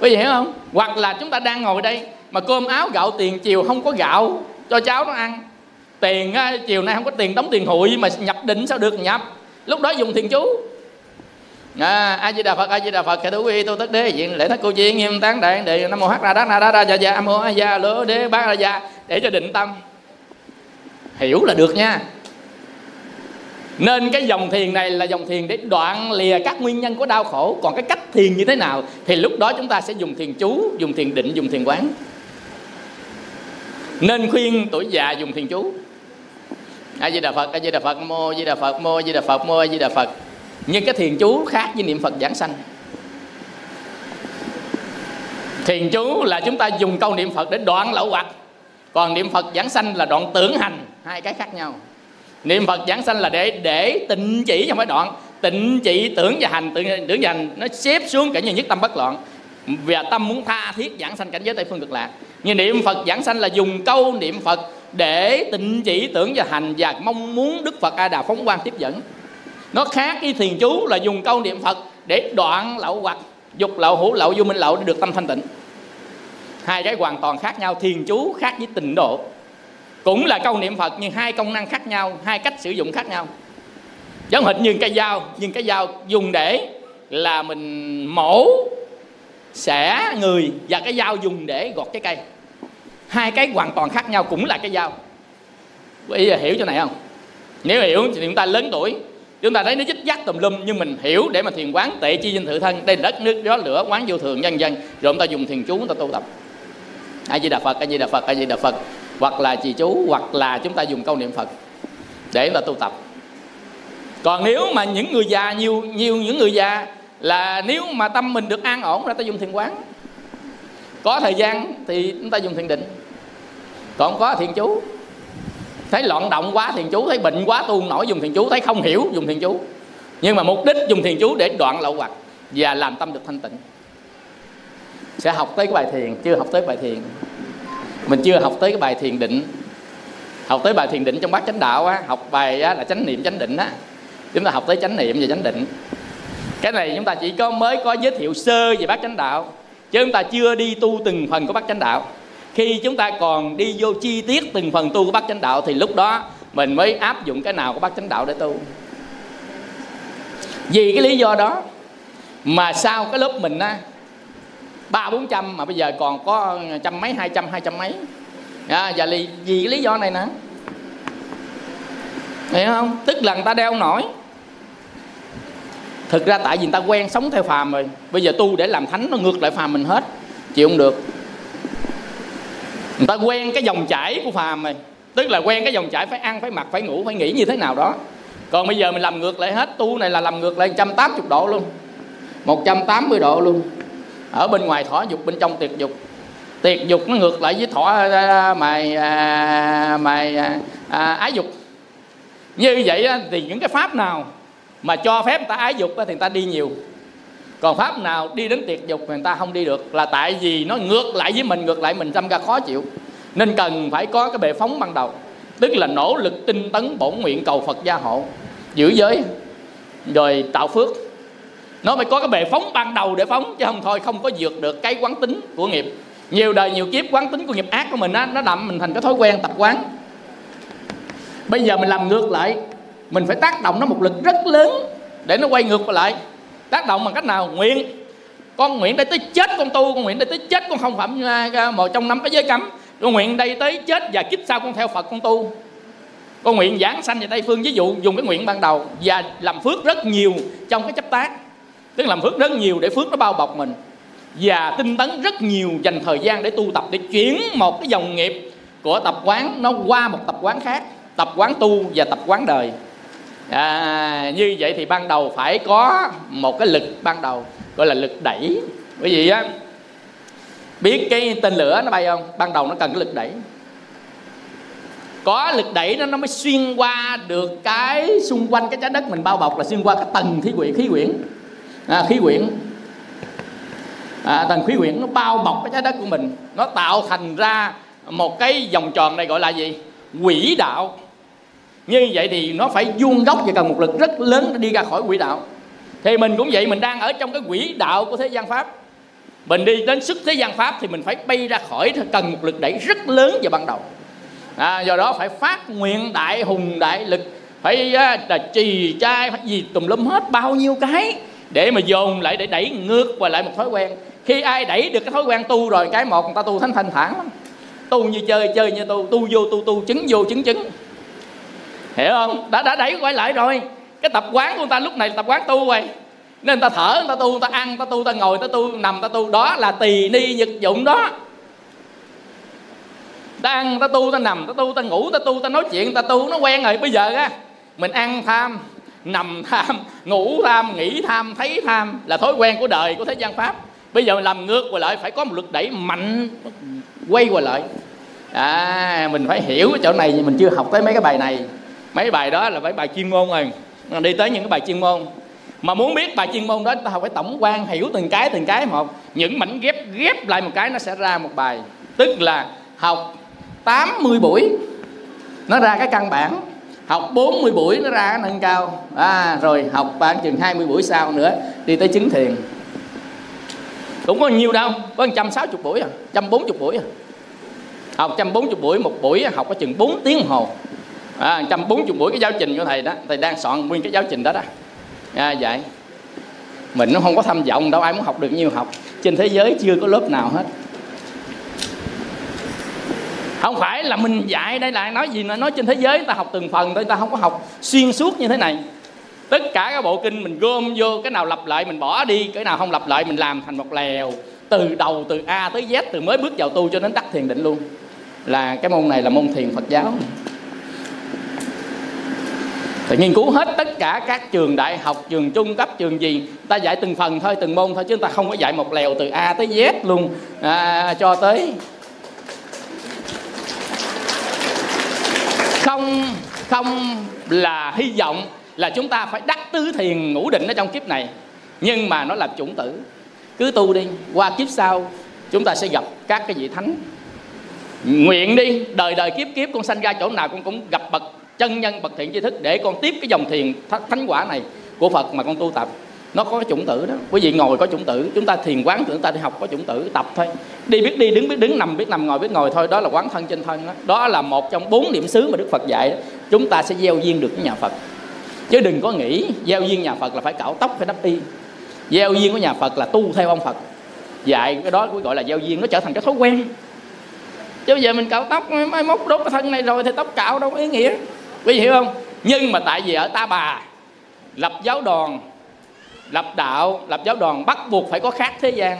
Quý vị hiểu không? Hoặc là chúng ta đang ngồi đây mà cơm áo gạo tiền chiều không có gạo cho cháu nó ăn. Tiền chiều nay không có tiền đóng tiền hụi mà nhập định sao được nhập? Lúc đó dùng thiền chú. À, a di đà phật a di đà phật kẻ thú quy tu tất đế diện lễ thất cô chi nghiêm tán đại đệ nam mô hắc ra đát na đa ra dạ dạ mô a gia lô đế bát ra gia. Để cho định tâm. Hiểu là được nha nên cái dòng thiền này là dòng thiền để đoạn lìa các nguyên nhân của đau khổ. Còn cái cách thiền như thế nào thì lúc đó chúng ta sẽ dùng thiền chú, dùng thiền định, dùng thiền quán. Nên khuyên tuổi già dùng thiền chú. A di đà phật, a di đà phật, mô di đà phật, mô di đà phật, mô di đà phật. Nhưng cái thiền chú khác với niệm phật giảng sanh. Thiền chú là chúng ta dùng câu niệm phật để đoạn lậu hoặc. Còn niệm phật giảng sanh là đoạn tưởng hành, hai cái khác nhau niệm phật giảng sanh là để để tịnh chỉ trong cái đoạn. Tịnh chỉ tưởng và hành tưởng, tưởng và hành nó xếp xuống cảnh như nhất tâm bất loạn. Và tâm muốn tha thiết giảng sanh cảnh giới tây phương cực lạc. Như niệm phật giảng sanh là dùng câu niệm phật để tịnh chỉ tưởng và hành và mong muốn đức phật a đà phóng quang tiếp dẫn. Nó khác với thiền chú là dùng câu niệm phật để đoạn lậu hoặc dục lậu hữu lậu vô minh lậu để được tâm thanh tịnh. Hai cái hoàn toàn khác nhau thiền chú khác với tịnh độ cũng là câu niệm phật, nhưng hai công năng khác nhau, hai cách sử dụng khác nhau. Giống hệt như cây dao, nhưng cái dao dùng để là mình mổ xẻ người và cái dao dùng để gọt cái cây. Hai cái hoàn toàn khác nhau cũng là cái dao. Bây giờ hiểu chỗ này không? Nếu hiểu thì chúng ta lớn tuổi, chúng ta thấy nó dích dắt tùm lum, nhưng mình hiểu để mà thiền quán tệ chi dinh tự thân, đây đất nước gió lửa, quán vô thường nhân dân, rồi chúng ta dùng thiền chú, chúng ta tu tập. A di đà phật, a di đà phật, a di đà phật hoặc là trì chú, hoặc là chúng ta dùng câu niệm phật để mà tu tập. Còn nếu mà những người già, nhiều nhiều những người già là nếu mà tâm mình được an ổn ra, ta dùng thiền quán. Có thời gian thì chúng ta dùng thiền định. Còn có thiền chú. Thấy loạn động quá thiền chú, thấy bệnh quá tu nổi dùng thiền chú, thấy không hiểu dùng thiền chú. Nhưng mà mục đích dùng thiền chú để đoạn lậu hoặc và làm tâm được thanh tịnh. Sẽ học tới cái bài thiền, chưa học tới bài thiền mình chưa học tới cái bài thiền định. Học tới bài thiền định trong bát chánh đạo á học bài á, là chánh niệm chánh định á. Chúng ta học tới chánh niệm và chánh định. Cái này chúng ta chỉ có mới có giới thiệu sơ về bát chánh đạo chứ chúng ta chưa đi tu từng phần của bát chánh đạo. Khi chúng ta còn đi vô chi tiết từng phần tu của bát chánh đạo thì lúc đó mình mới áp dụng cái nào của bát chánh đạo để tu. Vì cái lý do đó mà sau cái lớp mình á ba bốn trăm mà bây giờ còn có trăm mấy hai trăm hai trăm mấy. À, và vì, vì cái lý do này nè. Hiểu không? Tức là người ta đeo nổi. Thực ra tại vì người ta quen sống theo phàm rồi. Bây giờ tu để làm thánh nó ngược lại phàm mình hết. Chịu không được. Người ta quen cái dòng chảy của phàm rồi. Tức là quen cái dòng chảy phải ăn phải mặc phải ngủ phải nghĩ như thế nào đó. Còn bây giờ mình làm ngược lại hết tu này là làm ngược lại 180 độ luôn. 180 độ luôn ở bên ngoài thỏa dục bên trong tiệt dục. Tiệt dục nó ngược lại với thỏa mày à, à mày à, à, à, ái dục. Như vậy thì những cái pháp nào mà cho phép người ta ái dục thì người ta đi nhiều. Còn pháp nào đi đến tiệt dục thì người ta không đi được là tại vì nó ngược lại với mình ngược lại mình tâm ra khó chịu. Nên cần phải có cái bệ phóng ban đầu. Tức là nỗ lực tinh tấn bổn nguyện cầu phật gia hộ giữ giới rồi tạo phước nó phải có cái bệ phóng ban đầu để phóng, chứ không thôi, không có vượt được cái quán tính của nghiệp. Nhiều đời, nhiều kiếp, quán tính của nghiệp ác của mình á, nó đậm mình thành cái thói quen tập quán. Bây giờ mình làm ngược lại, mình phải tác động nó một lực rất lớn để nó quay ngược lại. Tác động bằng cách nào? Nguyện. Con nguyện đây tới chết con tu, con nguyện đây tới chết con không phạm một trong năm cái giới cấm. Con nguyện đây tới chết và kiếp sau con theo phật con tu. Con nguyện giảng sanh về tây phương. Ví dụ, dùng cái nguyện ban đầu và làm phước rất nhiều trong cái chấp tác tức làm phước rất nhiều để phước nó bao bọc mình. Và tinh tấn rất nhiều dành thời gian để tu tập để chuyển một cái dòng nghiệp của tập quán nó qua một tập quán khác tập quán tu và tập quán đời. À, như vậy thì ban đầu phải có một cái lực ban đầu gọi là lực đẩy. Bởi vì á biết cái tên lửa nó bay không? Ban đầu nó cần cái lực đẩy. Có lực đẩy nó nó mới xuyên qua được cái xung quanh cái trái đất mình bao bọc là xuyên qua cái tầng khí quyển khí quyển à, khí quyển. À, tầng khí quyển nó bao bọc cái trái đất của mình. Nó tạo thành ra một cái vòng tròn này gọi là gì? Quỹ đạo. Như vậy thì nó phải vuông góc và cần một lực rất lớn để đi ra khỏi quỹ đạo. Thì mình cũng vậy mình đang ở trong cái quỹ đạo của thế gian pháp. Mình đi đến sức thế gian pháp thì mình phải bay ra khỏi cần một lực đẩy rất lớn vào ban đầu. À, do đó phải phát nguyện đại hùng đại lực phải à, là trì trai phải gì tùm lum hết bao nhiêu cái để mà dồn lại để đẩy ngược và lại một thói quen khi ai đẩy được cái thói quen tu rồi cái một người ta tu thánh thanh thản lắm tu như chơi chơi như tu tu vô tu tu chứng vô chứng chứng hiểu không đã đã đẩy quay lại rồi cái tập quán của người ta lúc này là tập quán tu rồi nên người ta thở người ta tu người ta ăn người ta tu người ta ngồi người ta tu nằm người ta tu đó là tỳ ni nhật dụng đó ta ăn ta tu ta nằm ta tu ta ngủ ta tu ta nói chuyện ta tu nó quen rồi bây giờ á mình ăn tham nằm tham, ngủ tham nghĩ tham, thấy tham là thói quen của đời của thế gian pháp. Bây giờ mình làm ngược qua lại, phải có một lực đẩy mạnh, quay qua lại. À mình phải hiểu cái chỗ này mình chưa học tới mấy cái bài này. Mấy bài đó là mấy bài chuyên môn rồi. Đi tới những cái bài chuyên môn. Mà muốn biết bài chuyên môn đó, ta phải tổng quan hiểu từng cái từng cái một những mảnh ghép ghép lại một cái, nó sẽ ra một bài. Tức là học 80 buổi. Nó ra cái căn bản học 40 buổi nó ra nâng cao. À, rồi học khoảng chừng 20 buổi sau nữa đi tới chứng thiền. Cũng có nhiều đâu có 160 buổi à 140 buổi à. Học 140 buổi một buổi học có chừng 4 tiếng hồ. À, 140 buổi cái giáo trình của thầy đó thầy đang soạn nguyên cái giáo trình đó đó. À, vậy. Mình nó không có tham vọng đâu ai muốn học được nhiều học. Trên thế giới chưa có lớp nào hết không phải là mình dạy đây là nói gì nói trên thế giới người ta học từng phần thôi ta không có học xuyên suốt như thế này. Tất cả các bộ kinh mình gom vô cái nào lặp lại mình bỏ đi cái nào không lặp lại mình làm thành một lèo từ đầu từ a tới z từ mới bước vào tu cho đến đắc thiền định luôn. Là cái môn này là môn thiền phật giáo. Thì nghiên cứu hết tất cả các trường đại học trường trung cấp trường gì. Ta dạy từng phần thôi từng môn thôi chứ ta không có dạy một lèo từ a tới z luôn. À, cho tới không không là hy vọng là chúng ta phải đắc tứ thiền ngũ định ở trong kiếp này. Nhưng mà nó là chủng tử. Cứ tu đi, qua kiếp sau, chúng ta sẽ gặp các cái vị thánh. Nguyện đi, đời đời kiếp kiếp, con sanh ra chỗ nào con cũng gặp bậc chân nhân, bậc thiện tri thức để con tiếp cái dòng thiền thánh quả này của phật mà con tu tập nó có cái chủng tử đó. Quý vị ngồi có chủng tử, chúng ta thiền quán chúng ta đi học có chủng tử, tập thôi. Đi biết đi, đứng biết đứng, nằm biết nằm, ngồi biết ngồi thôi. Đó là quán thân trên thân đó. Đó là một trong bốn điểm xứ mà đức phật dạy đó. chúng ta sẽ gieo duyên được với nhà phật. Chứ đừng có nghĩ gieo duyên nhà phật là phải cạo tóc, phải đắp y. Gieo duyên của nhà phật là tu theo ông phật. Dạy cái đó gọi là gieo duyên, nó trở thành cái thói quen. Chứ bây giờ mình cạo tóc mai mốt đốt cái thân này rồi thì tóc cạo đâu có ý nghĩa. Quý vị hiểu không? Nhưng mà tại vì ở ta bà, lập giáo đoàn lập đạo, lập giáo đoàn bắt buộc phải có khác thế gian.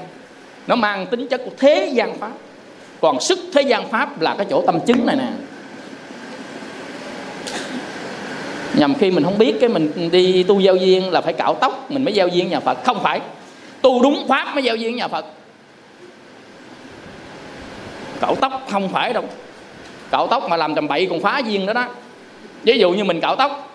Nó mang tính chất của thế gian pháp. Còn sức thế gian pháp là cái chỗ tâm chứng này nè. Nhằm khi mình không biết cái mình đi tu giao duyên là phải cạo tóc, mình mới giao duyên nhà phật. Không phải. Tu đúng pháp mới giao duyên nhà phật. Cạo tóc không phải đâu. Cạo tóc mà làm tầm bậy còn phá duyên đó đó. Ví dụ như mình cạo tóc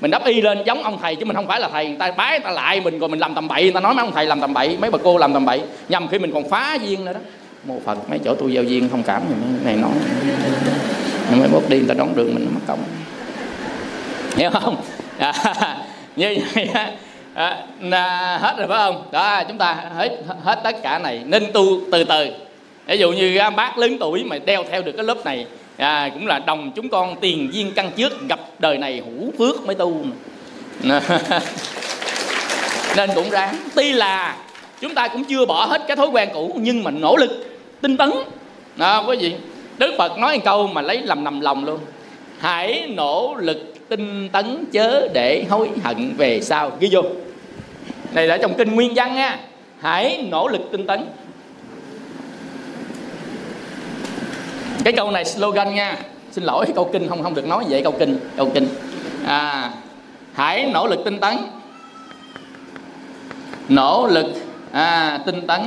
mình đắp y lên giống ông thầy chứ mình không phải là thầy. Người ta bái người ta lại mình rồi mình làm tầm bậy. Người ta nói mấy ông thầy làm tầm bậy mấy bà cô làm tầm bậy. Nhầm khi mình còn phá duyên nữa đó. Mô phật mấy chỗ tôi giao duyên thông cảm thì này nói. Mấy mốt đi người ta đón đường mình mất công. Hiểu không? À, như vậy à, à, hết rồi phải không? Đó chúng ta hết hết tất cả này. Nên tu từ từ. Ví dụ như bác lớn tuổi mà đeo theo được cái lớp này à, cũng là đồng chúng con tiền duyên căn trước gặp đời này hữu phước mới tu. Nên cũng ráng. Tuy là chúng ta cũng chưa bỏ hết cái thói quen cũ nhưng mà nỗ lực tinh tấn. Đó quý vị đức phật nói một câu mà lấy làm nằm lòng luôn. Hãy nỗ lực tinh tấn chớ để hối hận về sau. Ghi vô. Này là trong kinh nguyên văn nha. Hãy nỗ lực tinh tấn. cái câu này slogan nha. Xin lỗi câu kinh không không được nói vậy câu kinh câu kinh. À hãy nỗ lực tinh tấn. Nỗ lực à, tinh tấn.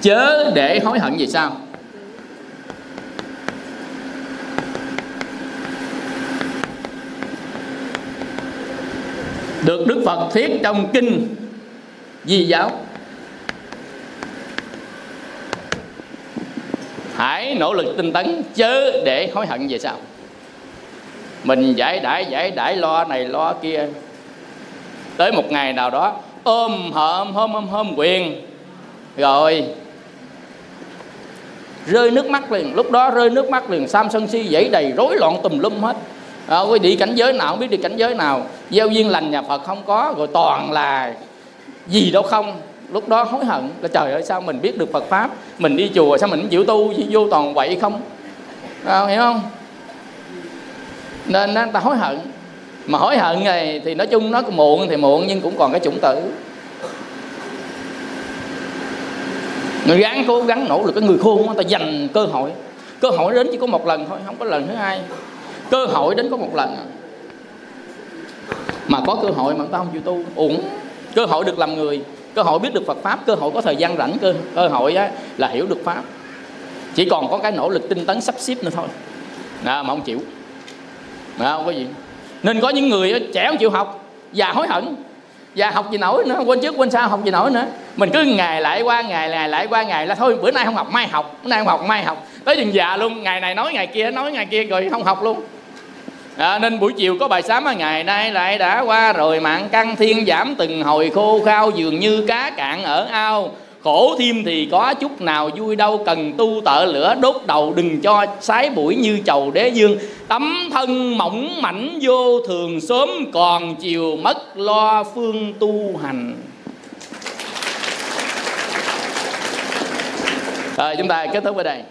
Chớ để hối hận gì sao? Được đức phật thuyết trong kinh di giáo. Hãy nỗ lực tinh tấn chớ để hối hận về sau. Mình giải đãi giải đãi lo này lo kia. Tới một ngày nào đó ôm hợm hôm hôm hôm quyền rồi rơi nước mắt liền. Lúc đó rơi nước mắt liền sam sân si dãy đầy rối loạn tùm lum hết. À, quý đi cảnh giới nào không biết đi cảnh giới nào. Gieo duyên lành nhà phật không có rồi toàn là gì đâu không lúc đó hối hận là trời ơi sao mình biết được phật pháp? Mình đi chùa sao mình không chịu tu vô toàn vậy không? À, hiểu không? Nên nó ta hối hận. Mà hối hận này thì nói chung nó muộn thì muộn nhưng cũng còn cái chủng tử. Người gắng cố gắng nỗ lực cái người khôn người ta dành cơ hội. Cơ hội đến chỉ có một lần thôi không có lần thứ hai. Cơ hội đến có một lần. Mà có cơ hội mà người ta không chịu tu uổng. Cơ hội được làm người cơ hội biết được Phật pháp cơ hội có thời gian rảnh cơ cơ hội á, là hiểu được pháp. Chỉ còn có cái nỗ lực tinh tấn sắp xếp nữa thôi. À, mà không chịu. À, không có gì. Nên có những người trẻ không chịu học già hối hận. Và học gì nổi nữa quên trước quên sau học gì nổi nữa. Mình cứ ngày lại qua ngày ngày lại qua ngày là thôi bữa nay không học mai học bữa nay không học mai học. Tới chừng già luôn ngày này nói ngày kia nói ngày kia rồi không học luôn à, nên buổi chiều có bài sám ngày nay lại đã qua rồi. Mạng căng thiên giảm từng hồi khô khao dường như cá cạn ở ao. Khổ thêm thì có chút nào vui đâu cần tu tợ lửa đốt đầu đừng cho sái buổi như chầu đế dương. Tấm thân mỏng mảnh vô thường sớm còn chiều mất lo phương tu hành. Rồi chúng ta kết thúc ở đây.